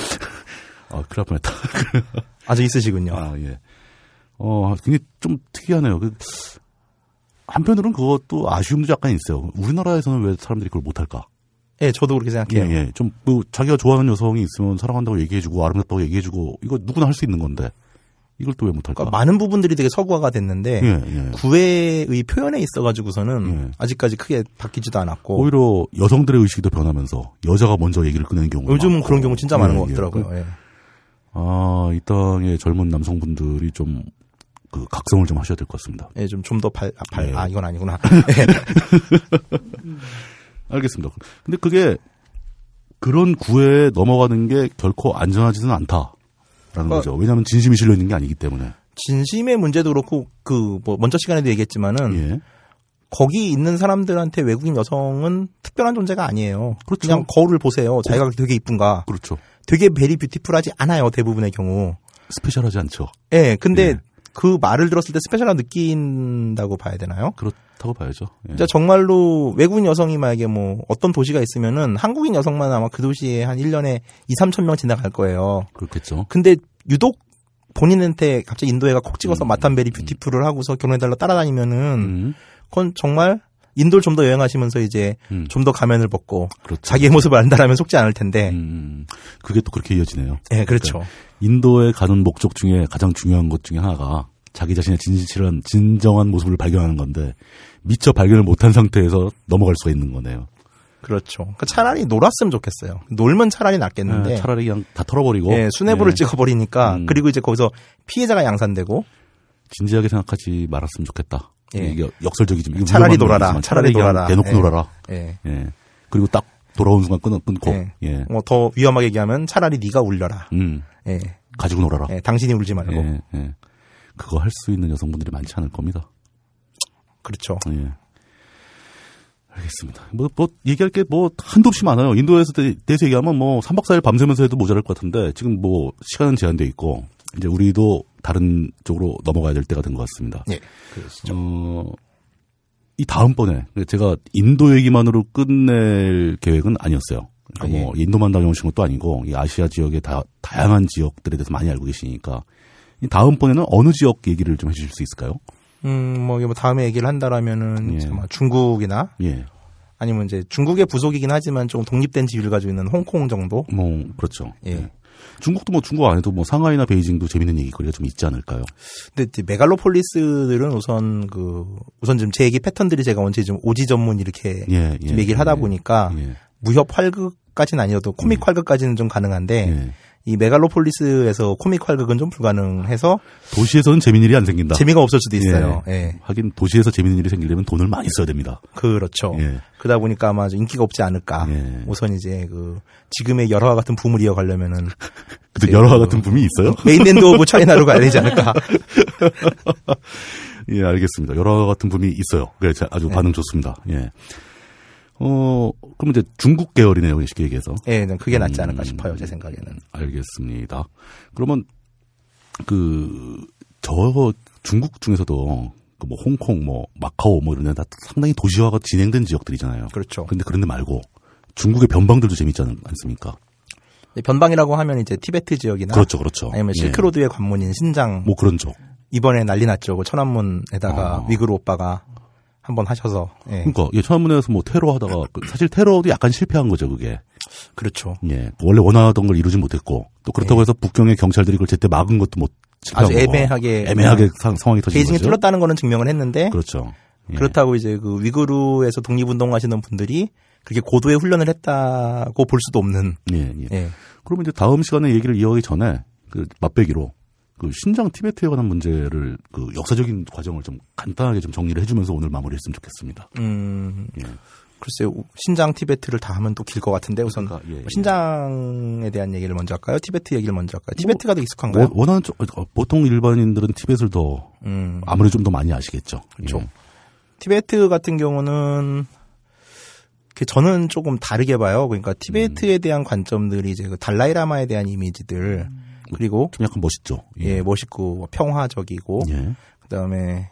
아 큰일 날 뻔했다. *laughs* 아주 있으시군요. 아 예. 어 굉장히 좀 특이하네요. 그 한편으로는 그것도 아쉬움도 약간 있어요. 우리나라에서는 왜 사람들이 그걸 못할까? 예, 저도 그렇게 예, 생각해요. 예. 좀, 뭐, 자기가 좋아하는 여성이 있으면 사랑한다고 얘기해주고, 아름답다고 얘기해주고, 이거 누구나 할 수 있는 건데, 이걸 또 왜 못할까? 그러니까 많은 부분들이 되게 서구화가 됐는데 예, 예. 구애의 표현에 있어가지고서는 예. 아직까지 크게 바뀌지도 않았고 오히려 여성들의 의식이 더 변하면서 여자가 먼저 얘기를 꺼내는 경우가 요즘은 많고. 그런 경우 진짜 많은 예, 것 예. 같더라고요. 예. 아, 이 땅의 젊은 남성분들이 좀, 그, 각성을 좀 하셔야 될 것 같습니다. 예, 좀 좀 더 발, 아, 발, 예. 아, 이건 아니구나. *laughs* 알겠습니다. 근데 그게, 그런 구애에 넘어가는 게 결코 안전하지는 않다라는 어. 거죠. 왜냐하면 진심이 실려 있는 게 아니기 때문에. 진심의 문제도 그렇고, 그, 뭐, 먼저 시간에도 얘기했지만은, 예. 거기 있는 사람들한테 외국인 여성은 특별한 존재가 아니에요. 그렇죠. 냥 거울을 보세요. 자기가 되게 이쁜가. 그렇죠. 되게 베리 뷰티풀하지 않아요. 대부분의 경우. 스페셜하지 않죠. 예, 근데 예. 그 말을 들었을 때 스페셜한 느낀다고 봐야 되나요? 그렇다고 봐야죠. 예. 진짜 정말로 외국인 여성이 만약에 뭐 어떤 도시가 있으면은 한국인 여성만 아마 그 도시에 한 1년에 2, 3천 명 지나갈 거예요. 그렇겠죠. 근데 유독 본인한테 갑자기 인도애가 콕 찍어서 음, 마탄베리 뷰티풀을 하고서 결혼해달라 따라다니면은 음, 그건 정말 인도를 좀 더 여행하시면서 이제 음, 좀더 가면을 벗고 그렇죠. 자기의 모습을 안다라면 속지 않을 텐데. 음, 그게 또 그렇게 이어지네요. 예, 그렇죠. 인도에 가는 목적 중에 가장 중요한 것 중에 하나가 자기 자신의 진실한 진정한 모습을 발견하는 건데 미처 발견을 못한 상태에서 넘어갈 수가 있는 거네요. 그렇죠. 그러니까 차라리 놀았으면 좋겠어요. 놀면 차라리 낫겠는데. 예, 차라리 그냥 다 털어버리고 예, 수뇌부를 예, 찍어버리니까 음. 그리고 이제 거기서 피해자가 양산되고 진지하게 생각하지 말았으면 좋겠다. 예. 이게 역설적이지만 이거 차라리 놀아라. 차라리 놀아라. 대놓고 예. 놀아라. 예. 예. 그리고 딱 돌아오는 순간 끊, 끊고 예. 예. 뭐 더 위험하게 얘기하면 차라리 네가 울려라. 음. 예. 가지고 놀아라. 예, 당신이 울지 말고. 예, 예. 그거 할 수 있는 여성분들이 많지 않을 겁니다. 그렇죠. 예. 알겠습니다. 뭐, 뭐, 얘기할 게 뭐, 한도 없이 많아요. 인도에서 대, 대해서 얘기하면 뭐, 3박 4일 밤새면서 해도 모자랄 것 같은데, 지금 뭐, 시간은 제한돼 있고, 이제 우리도 다른 쪽으로 넘어가야 될 때가 된 것 같습니다. 예. 그렇죠. 어, 이 다음번에, 제가 인도 얘기만으로 끝낼 계획은 아니었어요. 그러니까 아, 예. 뭐, 인도만 다녀오신 것도 아니고, 이 아시아 지역의 다, 다양한 지역들에 대해서 많이 알고 계시니까, 이 다음번에는 어느 지역 얘기를 좀 해주실 수 있을까요? 음, 뭐, 뭐 다음에 얘기를 한다라면은, 예. 중국이나, 예. 아니면 이제 중국의 부속이긴 하지만 좀 독립된 지위를 가지고 있는 홍콩 정도? 뭐, 그렇죠. 예. 중국도 뭐 중국 안에도 뭐 상하이나 베이징도 재밌는 얘기거리가 좀 있지 않을까요? 근데 메갈로폴리스들은 우선 그, 우선 지금 제 얘기 패턴들이 제가 원체 좀 오지 전문 이렇게 예, 예. 좀 얘기를 하다 예, 보니까 예, 무협 활극까지는 아니어도 코믹 활극까지는 좀 가능한데, 예. 이 메갈로폴리스에서 코믹 활극은 좀 불가능해서 도시에서는 재밌는 일이 안 생긴다. 재미가 없을 수도 있어요. 예. 하긴 도시에서 재밌는 일이 생기려면 돈을 많이 써야 됩니다. 그렇죠. 예. 그러다 보니까 아마 좀 인기가 없지 않을까. 예. 우선 이제 그 지금의 열화와 같은 붐을 이어가려면은 *laughs* 근데 네, 열화와 그- 같은 붐이 있어요? Mainland of China로 가야 되지 않을까. *laughs* 예, 알겠습니다. 열화와 같은 붐이 있어요. 그래, 자, 아주 네. 반응 좋습니다. 예. 어, 그럼 이제 중국 계열이네요, 쉽게 얘기해서. 예, 네, 그게 낫지 않을까 음. 싶어요, 제 생각에는. 알겠습니다. 그러면 그 저 중국 중에서도 그 뭐 홍콩, 뭐 마카오 뭐 이런 데다 상당히 도시화가 진행된 지역들이잖아요. 그렇죠. 근데 그런 데 말고 중국의 변방들도 재밌지 않, 않습니까? 변방이라고 하면 이제 티베트 지역이나 그렇죠, 그렇죠. 아니면 예. 실크로드의 관문인 신장 뭐 그런 쪽. 이번에 난리 났죠. 그 천안문에다가 어. 위그루 오빠가 한번 하셔서 예. 그러니까 예, 천안문에서 뭐 테러 하다가 그 사실 테러도 약간 실패한 거죠, 그게. 그렇죠. 예. 원래 원하던 걸 이루지 못했고 또 그렇다고 해서 북경의 경찰들이 그걸 제때 막은 것도 못 예. 아주. 애매하게 애매하게 상, 상황이 터진 베이징이 거죠. 뚫렸다는 거는 증명을 했는데 그렇죠. 예. 그렇다고 이제 그 위그루에서 독립운동하시는 분들이 그렇게 고도의 훈련을 했다고 볼 수도 없는 예, 예. 예. 그러면 이제 다음 시간에 얘기를 이어가기 전에 그 맛배기로 그 신장 티베트에 관한 문제를 그 역사적인 과정을 좀 간단하게 좀 정리를 해주면서 오늘 마무리했으면 좋겠습니다. 음, 예. 글쎄요. 신장 티베트를 다 하면 또 길 것 같은데 우선 그러니까, 예, 예. 신장에 대한 얘기를 먼저 할까요? 티베트 얘기를 먼저 할까요? 티베트가 더 익숙한가요? 뭐, 원하는 쪽- 어, 보통 일반인들은 티벳을 더 음, 아무래도 좀 더 많이 아시겠죠. 그렇죠. 예. 티베트 같은 경우는 그 저는 조금 다르게 봐요. 그러니까 티베트에 음. 대한 관점들이 이제 그 달라이라마에 대한 이미지들 그리고 좀 약간 멋있죠. 예, 멋있고 뭐 평화적이고 예. 그다음에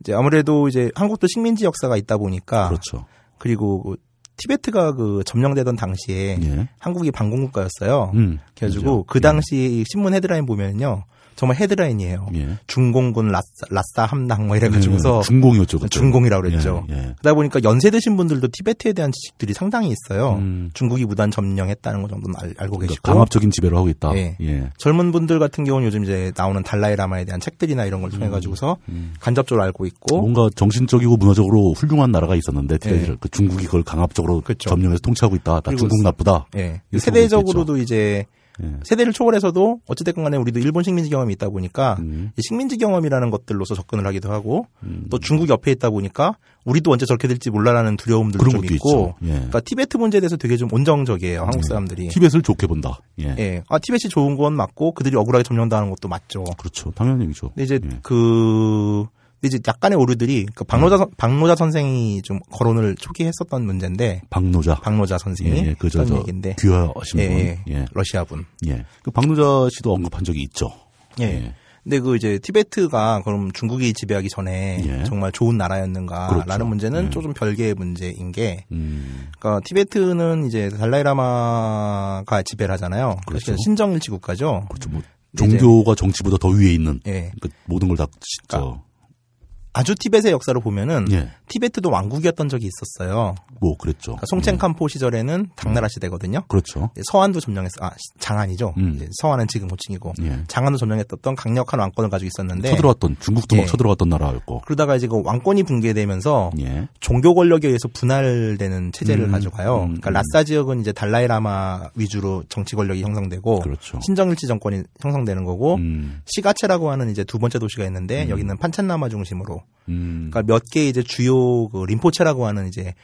이제 아무래도 이제 한국도 식민지 역사가 있다 보니까 그렇죠. 그리고 그 티베트가 그 점령되던 당시에 예. 한국이 반공국가였어요. 음. 그래가지고 그죠. 그 당시 신문 헤드라인 보면요. 정말 헤드라인이에요. 예. 중공군 라싸, 라싸 함당 뭐 이래가지고서 예, 중공이었죠. 그때. 중공이라고 그랬죠. 예, 예. 그러다 보니까 연세 드신 분들도 티베트에 대한 지식들이 상당히 있어요. 음. 중국이 무단 점령했다는 것 정도는 알, 알고 그러니까 계시고 강압적인 지배를 하고 있다. 예. 예. 젊은 분들 같은 경우는 요즘 이제 나오는 달라이 라마에 대한 책들이나 이런 걸 통해 가지고서 음. 간접적으로 알고 있고 뭔가 정신적이고 문화적으로 훌륭한 나라가 있었는데 티베트를 예. 그 중국이 그걸 강압적으로 그쵸. 점령해서 통치하고 있다. 나 중국 나쁘다. 예. 세대적으로도 이제 예. 세대를 초월해서도 어찌됐건 간에 우리도 일본 식민지 경험이 있다 보니까 음. 이 식민지 경험이라는 것들로서 접근을 하기도 하고 음. 또 중국 옆에 있다 보니까 우리도 언제 저렇게 될지 몰라라는 두려움들도 좀 있고. 예. 그러니까 티베트 문제에 대해서 되게 좀 온정적이에요 한국 사람들이 티벳을 좋게 본다. 예. 예. 아 티베트이 좋은 건 맞고 그들이 억울하게 점령당하는 것도 맞죠 그렇죠. 당연한 얘기죠. 근데 이제 예. 그 근데 이제 약간의 오류들이 그 박노자 선- 박노자 선생이 좀 거론을 초기에 했었던 문제인데 박노자. 박노자 선생이 예, 예. 그저 얘기인데 귀화하신 예, 분. 예. 예. 러시아 분. 예. 그 박노자 씨도 언급한 적이 있죠. 예. 예. 근데 그 이제 티베트가 그럼 중국이 지배하기 전에 예. 정말 좋은 나라였는가라는 그렇죠. 문제는 예. 조금 별개의 문제인 게 음. 그러니까 티베트는 이제 달라이라마가 지배를 하잖아요. 그렇죠. 신정일치 국가죠. 그렇죠. 뭐 종교가 정치보다 더 위에 있는 예. 그 모든 걸다 진짜 아주 티벳의 역사를 보면은 예. 티베트도 왕국이었던 적이 있었어요. 뭐 그랬죠. 그러니까 송첸칸포 시절에는 당나라 시대거든요. 그렇죠. 서한도 점령했어. 아, 시- 장안이죠. 음. 서한은 지금 호칭이고. 예. 장안도 점령했었던 강력한 왕권을 가지고 있었는데 쳐들어왔던 중국도 예. 막 쳐들어왔던 나라였고. 그러다가 이제 그 왕권이 붕괴되면서 예. 종교 권력에 의해서 분할되는 체제를 음, 가져가요. 음, 그러니까 음. 라싸 지역은 이제 달라이라마 위주로 정치 권력이 형성되고 그렇죠. 신정일치 정권이 형성되는 거고 음. 시가체라고 하는 이제 두 번째 도시가 있는데 음. 여기는 판첸나마 중심으로 음. 그러니까 몇 개 이제 주요 그 림포체라고 하는 이제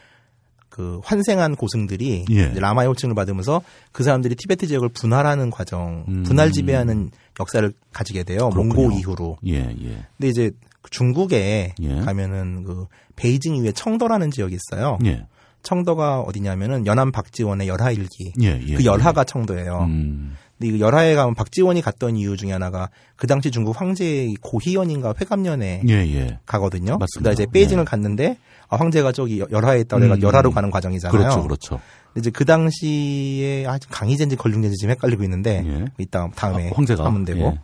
그 환생한 고승들이 예. 라마의 호칭을 받으면서 그 사람들이 티베트 지역을 분할하는 과정, 음. 분할 지배하는 역사를 가지게 돼요. 그렇군요. 몽고 이후로. 예, 예. 근데 이제 중국에 예. 가면은 그 베이징 이후에 청도라는 지역이 있어요. 예. 청도가 어디냐면은 연안 박지원의 열하일기. 예, 예. 그 열하가 청도예요. 음. 근데 이 열하에 가면 박지원이 갔던 이유 중에 하나가 그 당시 중국 황제의 고희연인가 회감년에 예, 예. 가거든요. 맞습니다. 그다 이제 베이징을 예. 갔는데 아, 황제가 저기 열하에 있다 그래가 음. 열하로 가는 과정이잖아요. 그렇죠, 그렇죠. 이제 그 당시에 아, 강희제인지 걸륭제인지 지금 헷갈리고 있는데 예. 이따 다음에 아, 황제가? 하면 되고 예.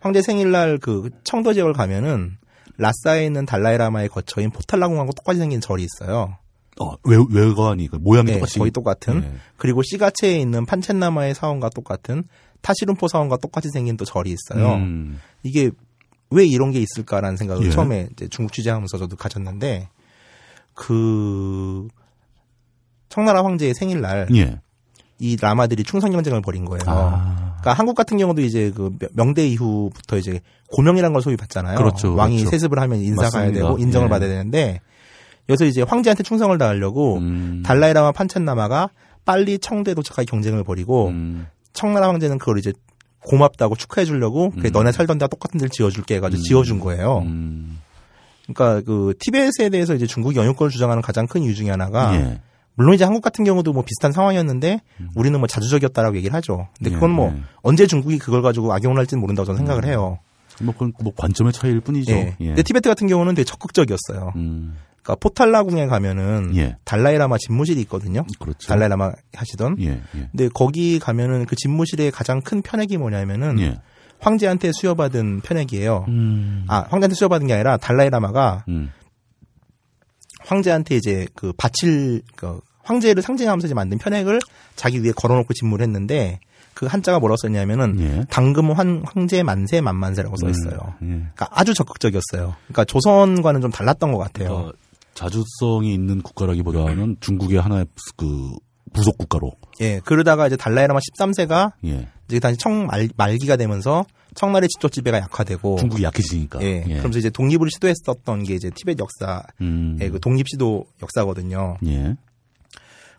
황제 생일날 그 청도 지역을 가면은 라싸에 있는 달라이라마의 거처인 포탈라궁하고 똑같이 생긴 절이 있어요. 어, 외, 외관이, 그 모양이 네, 똑같이. 거의 똑같은. 예. 그리고 시가체에 있는 판첸나마의 사원과 똑같은 타시룸포 사원과 똑같이 생긴 또 절이 있어요. 음. 이게 왜 이런 게 있을까라는 생각을 예. 처음에 이제 중국 취재하면서 저도 가졌는데 그 청나라 황제의 생일날 예. 이 라마들이 충성 경쟁을 벌인 거예요. 아. 그러니까 한국 같은 경우도 이제 그 명대 이후부터 이제 고명이라는 걸 소위 받잖아요. 그렇죠, 왕이 그렇죠. 세습을 하면 인사 가야 맞습니다. 되고 인정을 예. 받아야 되는데 여기서 이제 황제한테 충성을 다하려고 음. 달라이라마 판첸나마가 빨리 청대에 도착하기 경쟁을 벌이고 음. 청나라 황제는 그걸 이제 고맙다고 축하해 주려고 그래, 음. 너네 살던 데와 똑같은 데를 지어줄게 해가지고 음. 지어준 거예요. 음. 그러니까 그 티벳에 대해서 이제 중국이 영유권을 주장하는 가장 큰 이유 중에 하나가 예. 물론 이제 한국 같은 경우도 뭐 비슷한 상황이었는데 우리는 뭐 자주적이었다라고 얘기를 하죠. 근데 예, 그건 뭐 예. 언제 중국이 그걸 가지고 악용을 할지는 모른다고 저는 생각을 해요. 뭐, 그건 뭐 관점의 차이일 뿐이죠. 예. 예. 근데 티베트 같은 경우는 되게 적극적이었어요. 음. 그러니까 포탈라궁에 가면은 예. 달라이라마 집무실이 있거든요. 그렇죠. 달라이라마 하시던. 예, 예. 근데 거기 가면은 그 집무실의 가장 큰 편액이 뭐냐면은 예. 황제한테 수여받은 편액이에요. 음. 아, 황제한테 수여받은 게 아니라 달라이라마가 음. 황제한테 이제 그 바칠 그 황제를 상징하면서 이제 만든 편액을 자기 위에 걸어놓고 집무를 했는데 그 한자가 뭐라고 썼냐면은 예. 당금 환, 황제 만세 만만세라고 써 있어요. 예. 그러니까 아주 적극적이었어요. 그러니까 조선과는 좀 달랐던 것 같아요. 그러니까 자주성이 있는 국가라기보다는 중국의 하나의 그 부속 국가로. 예, 그러다가 이제 달라이라마 13세가 예. 이제 다시 청 말, 말기가 되면서 청나라의 직접 지배가 약화되고 중국이 약해지니까. 예, 그러면서 이제 독립을 시도했었던 게 이제 티벳 역사의 음. 그 독립 시도 역사거든요. 예.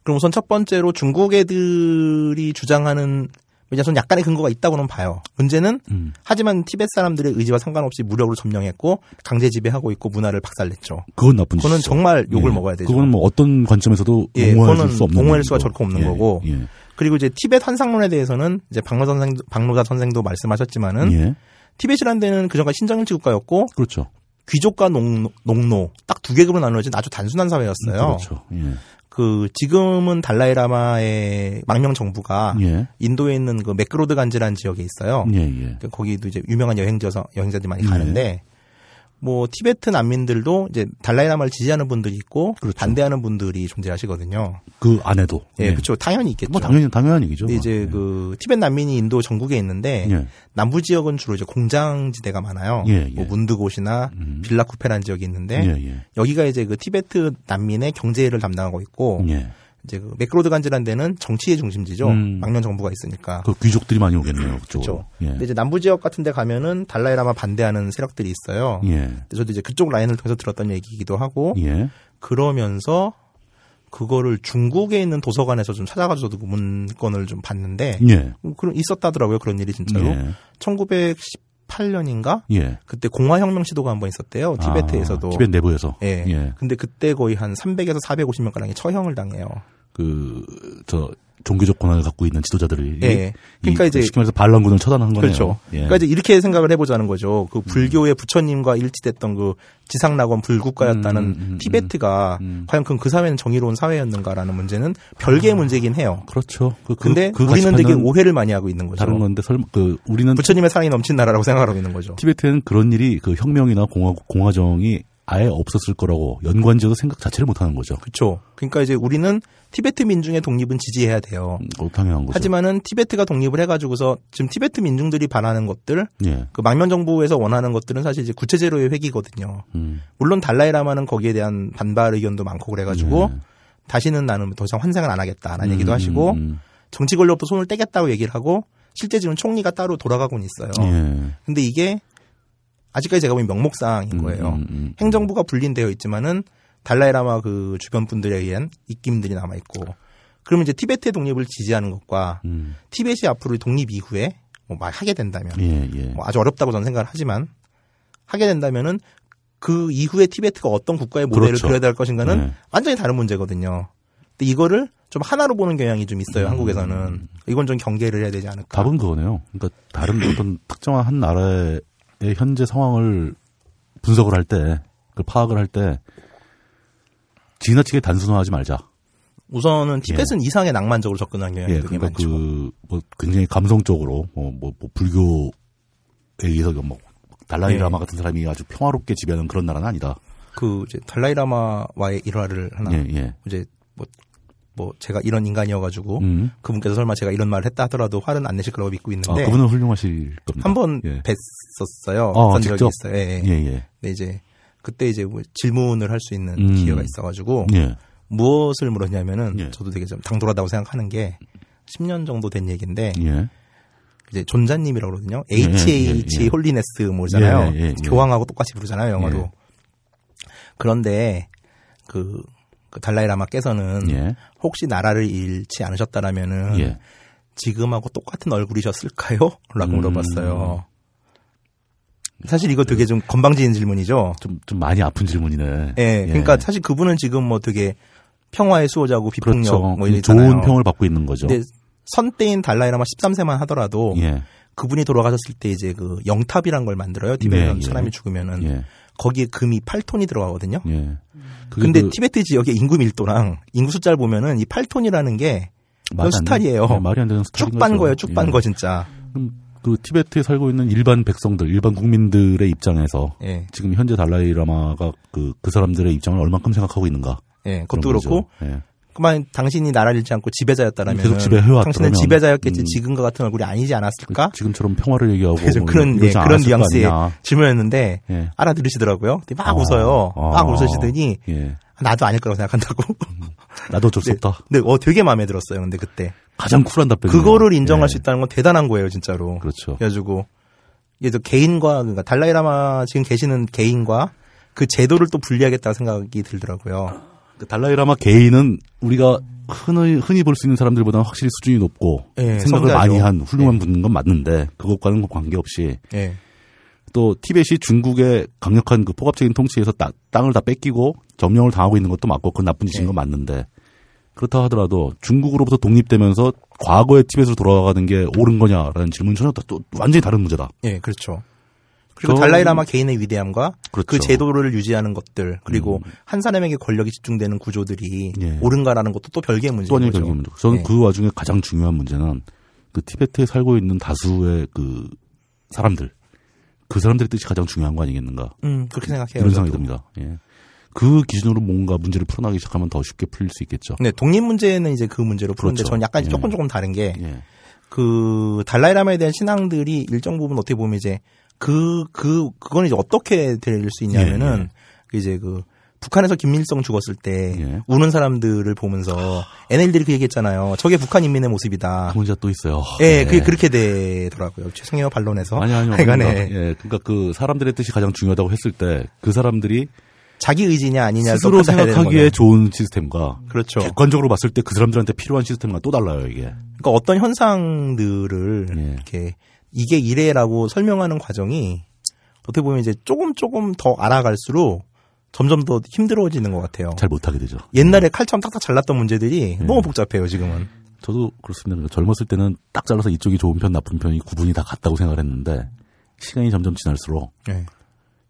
그럼 우선 첫 번째로 중국 애들이 주장하는 왜냐면 약간의 근거가 있다고는 봐요. 문제는 음. 하지만 티벳 사람들의 의지와 상관없이 무력으로 점령했고 강제 지배하고 있고 문화를 박살냈죠. 그건 나쁜 그거는 짓이죠. 정말 욕을 예. 먹어야 되죠. 그거는 뭐 어떤 관점에서도 예, 옹호할 그거는 수 없는 옹호할 수가. 저렇게 없는 예, 거고. 예. 그리고 이제 티벳 환상론에 대해서는 이제 박노 선생 박노자 선생도 말씀하셨지만은 예. 티벳이라는 데는 그전까지 신정일치 국가였고 그렇죠. 귀족과 농, 농노 딱 두 계급으로 나누어진 아주 단순한 사회였어요. 그렇죠. 예. 그 지금은 달라이라마의 망명 정부가 예. 인도에 있는 그 맥그로드 간지라는 지역에 있어요. 예, 예. 그 거기도 이제 유명한 여행자서 여행자들이 많이 네. 가는데 뭐 티베트 난민들도 이제 달라이라마를 지지하는 분들이 있고 그렇죠. 반대하는 분들이 존재하시거든요. 그 안에도. 예, 그렇죠. 당연히 있겠죠. 뭐 당연히 당연한 얘기죠. 이제 뭐. 그 티벳 난민이 인도 전국에 있는데 예. 남부 지역은 주로 이제 공장 지대가 많아요. 예, 예. 뭐 문드곳이나 음. 빌라쿠페라는 지역이 있는데 예, 예. 여기가 이제 그 티베트 난민의 경제를 담당하고 있고 예. 이제 그 맥그로드 간지라는 데는 정치의 중심지죠. 음. 망명 정부가 있으니까. 그 귀족들이 많이 오겠네요. 그쪽으로. 그렇죠. 예. 근데 이제 남부 지역 같은 데 가면은 달라이라마 반대하는 세력들이 있어요. 예. 근데 저도 이제 그쪽 라인을 통해서 들었던 얘기이기도 하고 예. 그러면서 그거를 중국에 있는 도서관에서 좀 찾아가지고 문건을 좀 봤는데 예. 뭐 그런 있었다더라고요 그런 일이 진짜로 예. 1918년인가 예. 그때 공화혁명 시도가 한 번 있었대요 티베트에서도 아, 티벳 내부에서. 예. 예. 근데 그때 거의 한 300에서 450명 가량이 처형을 당해요. 그, 저, 종교적 권한을 갖고 있는 지도자들이. 예. 그러니까 이, 이제 쉽게 말해서 반란군을 처단한 거네요. 그렇죠. 예. 그러니까 이제 이렇게 생각을 해보자는 거죠. 그 불교의 부처님과 일치됐던 그 지상낙원 불국가였다는 음, 음, 음, 티베트가 음. 과연 그, 그 사회는 정의로운 사회였는가라는 문제는 별개의 문제긴 해요. 그렇죠. 그, 그, 근데 그 우리는 되게 오해를 많이 하고 있는 거죠. 다른 건데, 설마, 그, 우리는 부처님의 사랑이 넘친 나라라고 생각하고 있는 거죠. 티베트에는 그런 일이 그 혁명이나 공화, 공화정이 아예 없었을 거라고 연관지어도 생각 자체를 못 하는 거죠. 그렇죠. 그러니까 이제 우리는 티베트 민중의 독립은 지지해야 돼요. 음, 그거 당연한 거죠. 하지만은 티베트가 독립을 해가지고서 지금 티베트 민중들이 바라는 것들, 예. 그 망명 정부에서 원하는 것들은 사실 이제 구체 제로의 회기거든요. 음. 물론 달라이라마는 거기에 대한 반발 의견도 많고 그래가지고 예. 다시는 나는 더 이상 환생을 안 하겠다라는 음, 얘기도 하시고 음, 정치 권력도 손을 떼겠다고 얘기를 하고 실제 지금 총리가 따로 돌아가고는 있어요. 음. 예. 근데 이게 아직까지 제가 보기엔 명목사항인 거예요. 음, 음, 행정부가 분린되어 있지만은 달라이라마 그 주변 분들에 의한 입김들이 남아 있고 그러면 이제 티베트의 독립을 지지하는 것과 음. 티벳이 앞으로 독립 이후에 뭐 막 하게 된다면 예, 예. 뭐 아주 어렵다고 저는 생각을 하지만 하게 된다면은 그 이후에 티베트가 어떤 국가의 모델을 그렇죠. 그려야 될 것인가는 네. 완전히 다른 문제거든요. 근데 이거를 좀 하나로 보는 경향이 좀 있어요. 한국에서는 이건 좀 경계를 해야 되지 않을까. 음. 답은 그거네요. 그러니까 다른 어떤 *clears throat* 특정한 한 나라의 현재 상황을 분석을 할 때, 그 파악을 할 때 지나치게 단순화하지 말자. 우선은 티벳은 이상의 낭만적으로 접근하는 경향이 예, 되게 그러니까 많죠. 그 뭐 굉장히 감성적으로 뭐, 뭐, 뭐 불교에 의해서 뭐 달라이라마 예. 같은 사람이 아주 평화롭게 지배하는 그런 나라는 아니다. 그 이제 달라이라마와의 일화를 하나 예, 예. 이제 뭐, 뭐 제가 이런 인간이어가지고 음. 그분께서 설마 제가 이런 말을 했다 하더라도 화는 안 내실 거라고 믿고 아, 있는데 그분은 훌륭하실 겁니다. 한번 예. 뵀었어요. 아, 어떤 적이 직접? 있어요. 예, 예. 예, 예. 근데 이제 그때 이제 뭐 질문을 할 수 있는 음. 기회가 있어가지고 예. 무엇을 물었냐면은 예. 저도 되게 좀 당돌하다고 생각하는 게 10년 정도 된 얘기인데 예. 이제 존자님이라고 그러거든요. HH 예. Holiness 뭐잖아요. 교황하고 똑같이 부르잖아요. 영어로. 예. 그런데 그, 그 달라이라마께서는 예. 혹시 나라를 잃지 않으셨다라면은 예. 지금하고 똑같은 얼굴이셨을까요? 라고 음. 물어봤어요. 사실 이거 되게 좀 건방진 질문이죠. 좀, 좀 많이 아픈 질문이네. 예, 그러니까 사실 그분은 지금 뭐 되게 평화의 수호자고 비폭력 그렇죠. 뭐 이랬잖아요. 좋은 평을 받고 있는 거죠. 근데 선때인 달라이라마 13세만 하더라도 예. 그분이 돌아가셨을 때 이제 그 영탑이란 걸 만들어요. 티베트는 네, 예. 사람이 죽으면은 예. 거기에 금이 8톤이 들어가거든요. 예. 근데 그 티베트 지역의 인구 밀도랑 인구 숫자를 보면은 이 8톤이라는 게안 스타일이에요. 예, 말이 안 되는 스타일인 쭉빤 거죠. 거예요. 쭉빤 예. 거 진짜. 그럼 그 티베트에 살고 있는 일반 백성들, 일반 국민들의 입장에서 예. 지금 현재 달라이 라마가 그, 그 사람들의 입장을 얼만큼 생각하고 있는가. 예. 그것도 그런. 그렇고 예. 그만 당신이 나라를 잃지 않고 지배자였다라면 계속 지배해왔더라면, 당신은 지배자였겠지 음. 지금과 같은 얼굴이 아니지 않았을까? 그 지금처럼 평화를 얘기하고 뭐 그런 예, 그런 뉘앙스의. 질문이었는데 예. 알아들으시더라고요. 막 아, 웃어요. 막 아. 웃으시더니 예. 나도 아닐 거라고 생각한다고. 나도 어쩔 수 네. 없다. 근데 어 되게 마음에 들었어요. 근데 그때 가장 쿨한 답변. 그거를 인정할 수 있다는 건 대단한 거예요, 진짜로. 그렇죠. 그래가지고 또 개인과 그러니까 달라이라마 지금 계시는 개인과 그 제도를 또 분리하겠다는 생각이 들더라고요. 그 달라이라마 개인은 우리가 흔히, 흔히 볼 수 있는 사람들보다는 확실히 수준이 높고 예, 생각을 성자죠. 많이 한 훌륭한 분인 건 맞는데 그것과는 관계없이 예. 또 티벳이 중국의 강력한 그 포갑적인 통치에서 따- 땅을 다 뺏기고 점령을 당하고 있는 것도 맞고 그건 나쁜 짓인 네. 건 맞는데 그렇다 하더라도 중국으로부터 독립되면서 과거의 티벳으로 돌아가는 게 옳은 거냐라는 질문은 전혀 또 완전히 다른 문제다. 예, 그렇죠. 그리고 저- 달라이라마 개인의 위대함과 그 그렇죠. 제도를 유지하는 것들 그리고 음. 한 사람에게 권력이 집중되는 구조들이 예. 옳은가라는 것도 또 별개의 또 문제인 아니에요, 거죠. 결국은. 저는 예. 그 와중에 가장 중요한 문제는 그 티베트에 살고 있는 다수의 그 사람들, 그 사람들의 뜻이 가장 중요한 거 아니겠는가. 음, 그렇게 생각해요. 이런 생각이. 듭니다. 예. 그 기준으로 뭔가 문제를 풀어나기 시작하면 더 쉽게 풀릴 수 있겠죠. 네, 독립 문제는 이제 그 문제로 푸는데 그렇죠. 저는 약간 예. 조금 조금 다른 게 예. 그 달라이라마에 대한 신앙들이 일정 부분 어떻게 보면 이제 그 그 그거는 이제 어떻게 될 수 있냐면은 이제 그 북한에서 김일성 죽었을 때 예. 우는 사람들을 보면서 NL들이 그 얘기했잖아요. 저게 북한 인민의 모습이다. 그 문제가 또 있어요. 예, 그게 그렇게 되더라고요. 죄송해요 반론에서. 아니 아니요. 그러니까, *laughs* 예, 그러니까 그 사람들의 뜻이 가장 중요하다고 했을 때 그 사람들이 자기 의지냐 아니냐를 스스로 생각하기에. 좋은 시스템과 그렇죠. 객관적으로 봤을 때 그 사람들한테 필요한 시스템과 또 달라요 이게. 그러니까 어떤 현상들을 예. 이렇게 이게 이래라고 설명하는 과정이 어떻게 보면 이제 조금 조금 더 알아갈수록 점점 더 힘들어지는 것 같아요. 잘 못하게 되죠. 옛날에 칼처럼 딱딱 잘랐던 문제들이 예. 너무 복잡해요 지금은. 저도 그렇습니다. 그러니까 젊었을 때는 딱 잘라서 이쪽이 좋은 편 나쁜 편이 구분이 다 같다고 생각을 했는데 시간이 점점 지날수록 예.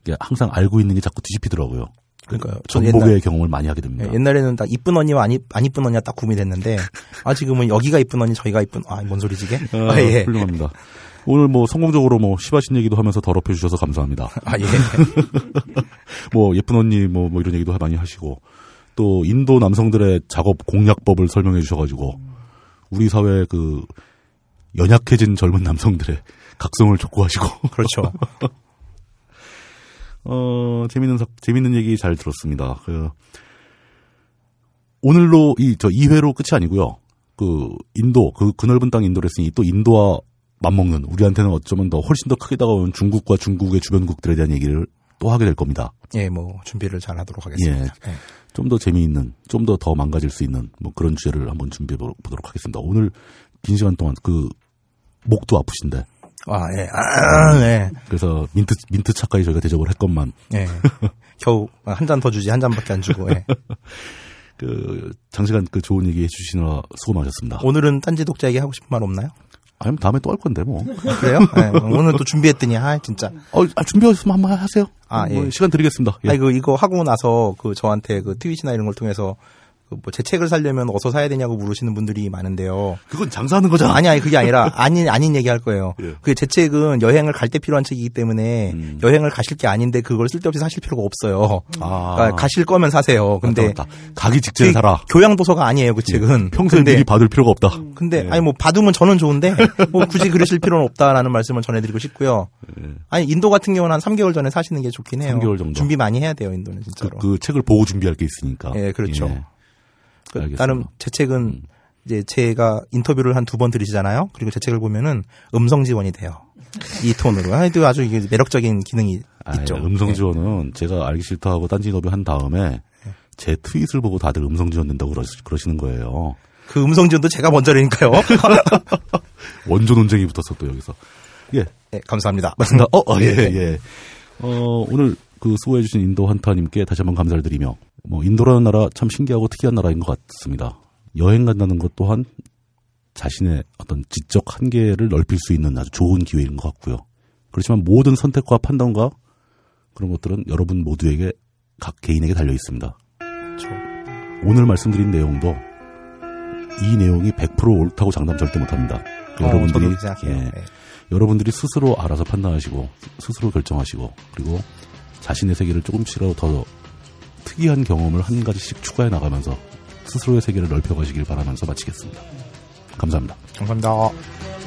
이게 항상 알고 있는 게 자꾸 뒤집히더라고요. 그러니까요. 전 전복의 옛날, 경험을 많이 하게 됩니다. 예, 옛날에는 딱 이쁜 언니와 안, 이, 안 이쁜 언니가 딱 구분이 됐는데 *laughs* 아 지금은 여기가 이쁜 언니 저희가 이쁜 아 뭔 소리지 이게? 아, 아, 예. 훌륭합니다. 오늘 뭐 성공적으로 뭐 시바신 얘기도 하면서 더럽혀 주셔서 감사합니다. *laughs* 아 예. *laughs* 뭐 예쁜 언니 뭐, 뭐 이런 얘기도 많이 하시고 또 인도 남성들의 작업 공략법을 설명해 주셔가지고 우리 사회 그 연약해진 젊은 남성들의 각성을 촉구하시고 *laughs* 그렇죠. 어 재밌는 사- 재밌는 얘기 잘 들었습니다. 그 오늘로 이 저 2회로 끝이 아니고요. 그 인도 그, 그 넓은 땅 인도를 했으니 또 인도와 맞먹는 우리한테는 어쩌면 더 훨씬 더 크게 다가오는 중국과 중국의 주변국들에 대한 얘기를 또 하게 될 겁니다. 예, 뭐 준비를 잘 하도록 하겠습니다. 예. 좀더 재미있는, 좀더더 망가질 수 있는 뭐 그런 주제를 한번 준비해 보- 보도록 하겠습니다. 오늘 긴 시간 동안 그 목도 아프신데 아, 예. 아, 예. 그래서 민트 민트 차까지 저희가 대접을 했건만 예. 겨우 한 잔 더 주지 한 잔밖에 안 주고. 예. *laughs* 그 장시간 그 좋은 얘기 해주시느라 수고 많으셨습니다. 오늘은 딴지 독자에게 하고 싶은 말 없나요? 아니면 다음에 또 할 건데 뭐. 그래요? 예, 오늘 또 준비했더니 아 진짜. 어, 아, 준비하셨으면 한번 하세요. 아, 뭐 예. 시간 드리겠습니다. 예. 아니 그 이거 하고 나서 그 저한테 그 트윗이나 이런 걸 통해서 그 뭐제 책을 사려면 어디서 사야 되냐고 물으시는 분들이 많은데요. 그건 장사하는 거잖아. 아니 아니 그게 아니라 아닌 아닌 얘기 할 거예요. 예. 그게 제 책은 여행을 갈 때 필요한 책이기 때문에 음. 여행을 가실 게 아닌데 그걸 쓸데없이 사실 필요가 없어요. 아. 그러니까 가실 거면 사세요. 근데 맞다, 맞다. 가기 직전에 그게 사라. 교양 도서가 아니에요 그 책은. 평소에 근데 미리 받을 필요가 없다. 근데 예. 아니 뭐 받으면 저는 좋은데 뭐 굳이 그러실 필요는 없다라는 말씀을 전해드리고 싶고요. 예. 아니 인도 같은 경우는 한 3개월 전에 사시는 게 좋긴 해요. 3개월 정도. 준비 많이 해야 돼요 인도는 그, 진짜로. 그 책을 보고 준비할 게 있으니까. 예, 그렇죠. 예. 그 알겠습니다. 나름 제 책은 음. 이제 제가 인터뷰를 한 두 번 들으시잖아요. 그리고 제 책을 보면은 음성 지원이 돼요. 이 톤으로. 아주 아주 이게 매력적인 기능이 아, 있죠. 음성 예. 지원은 제가 알기 싫다 하고 딴지 인터뷰 한 다음에 제 트윗을 보고 다들 음성 지원 된다고 그러시, 그러시는 거예요. 그 음성 지원도 제가 먼저라니까요. *laughs* 원조 논쟁이 붙었어 또 여기서. 예, 네, 감사합니다. 맞습니다. *laughs* 어, 어, 예, 예. 어, 오늘 그 수고해주신 인도 한타님께 다시 한번 감사를 드리며, 뭐, 인도라는 나라 참 신기하고 특이한 나라인 것 같습니다. 여행 간다는 것 또한 자신의 어떤 지적 한계를 넓힐 수 있는 아주 좋은 기회인 것 같고요. 그렇지만 모든 선택과 판단과 그런 것들은 여러분 모두에게 각 개인에게 달려 있습니다. 그렇죠. 오늘 말씀드린 내용도 이 내용이 100% 옳다고 장담 절대 못합니다. 어, 여러분들이. 예, 예. 여러분들이 스스로 알아서 판단하시고 스스로 결정하시고 그리고 자신의 세계를 조금씩이라도 더 특이한 경험을 한 가지씩 추가해 나가면서 스스로의 세계를 넓혀가시길 바라면서 마치겠습니다. 감사합니다. 감사합니다.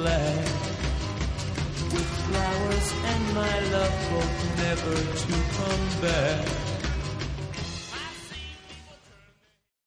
Black. With flowers and my love hope never to come back.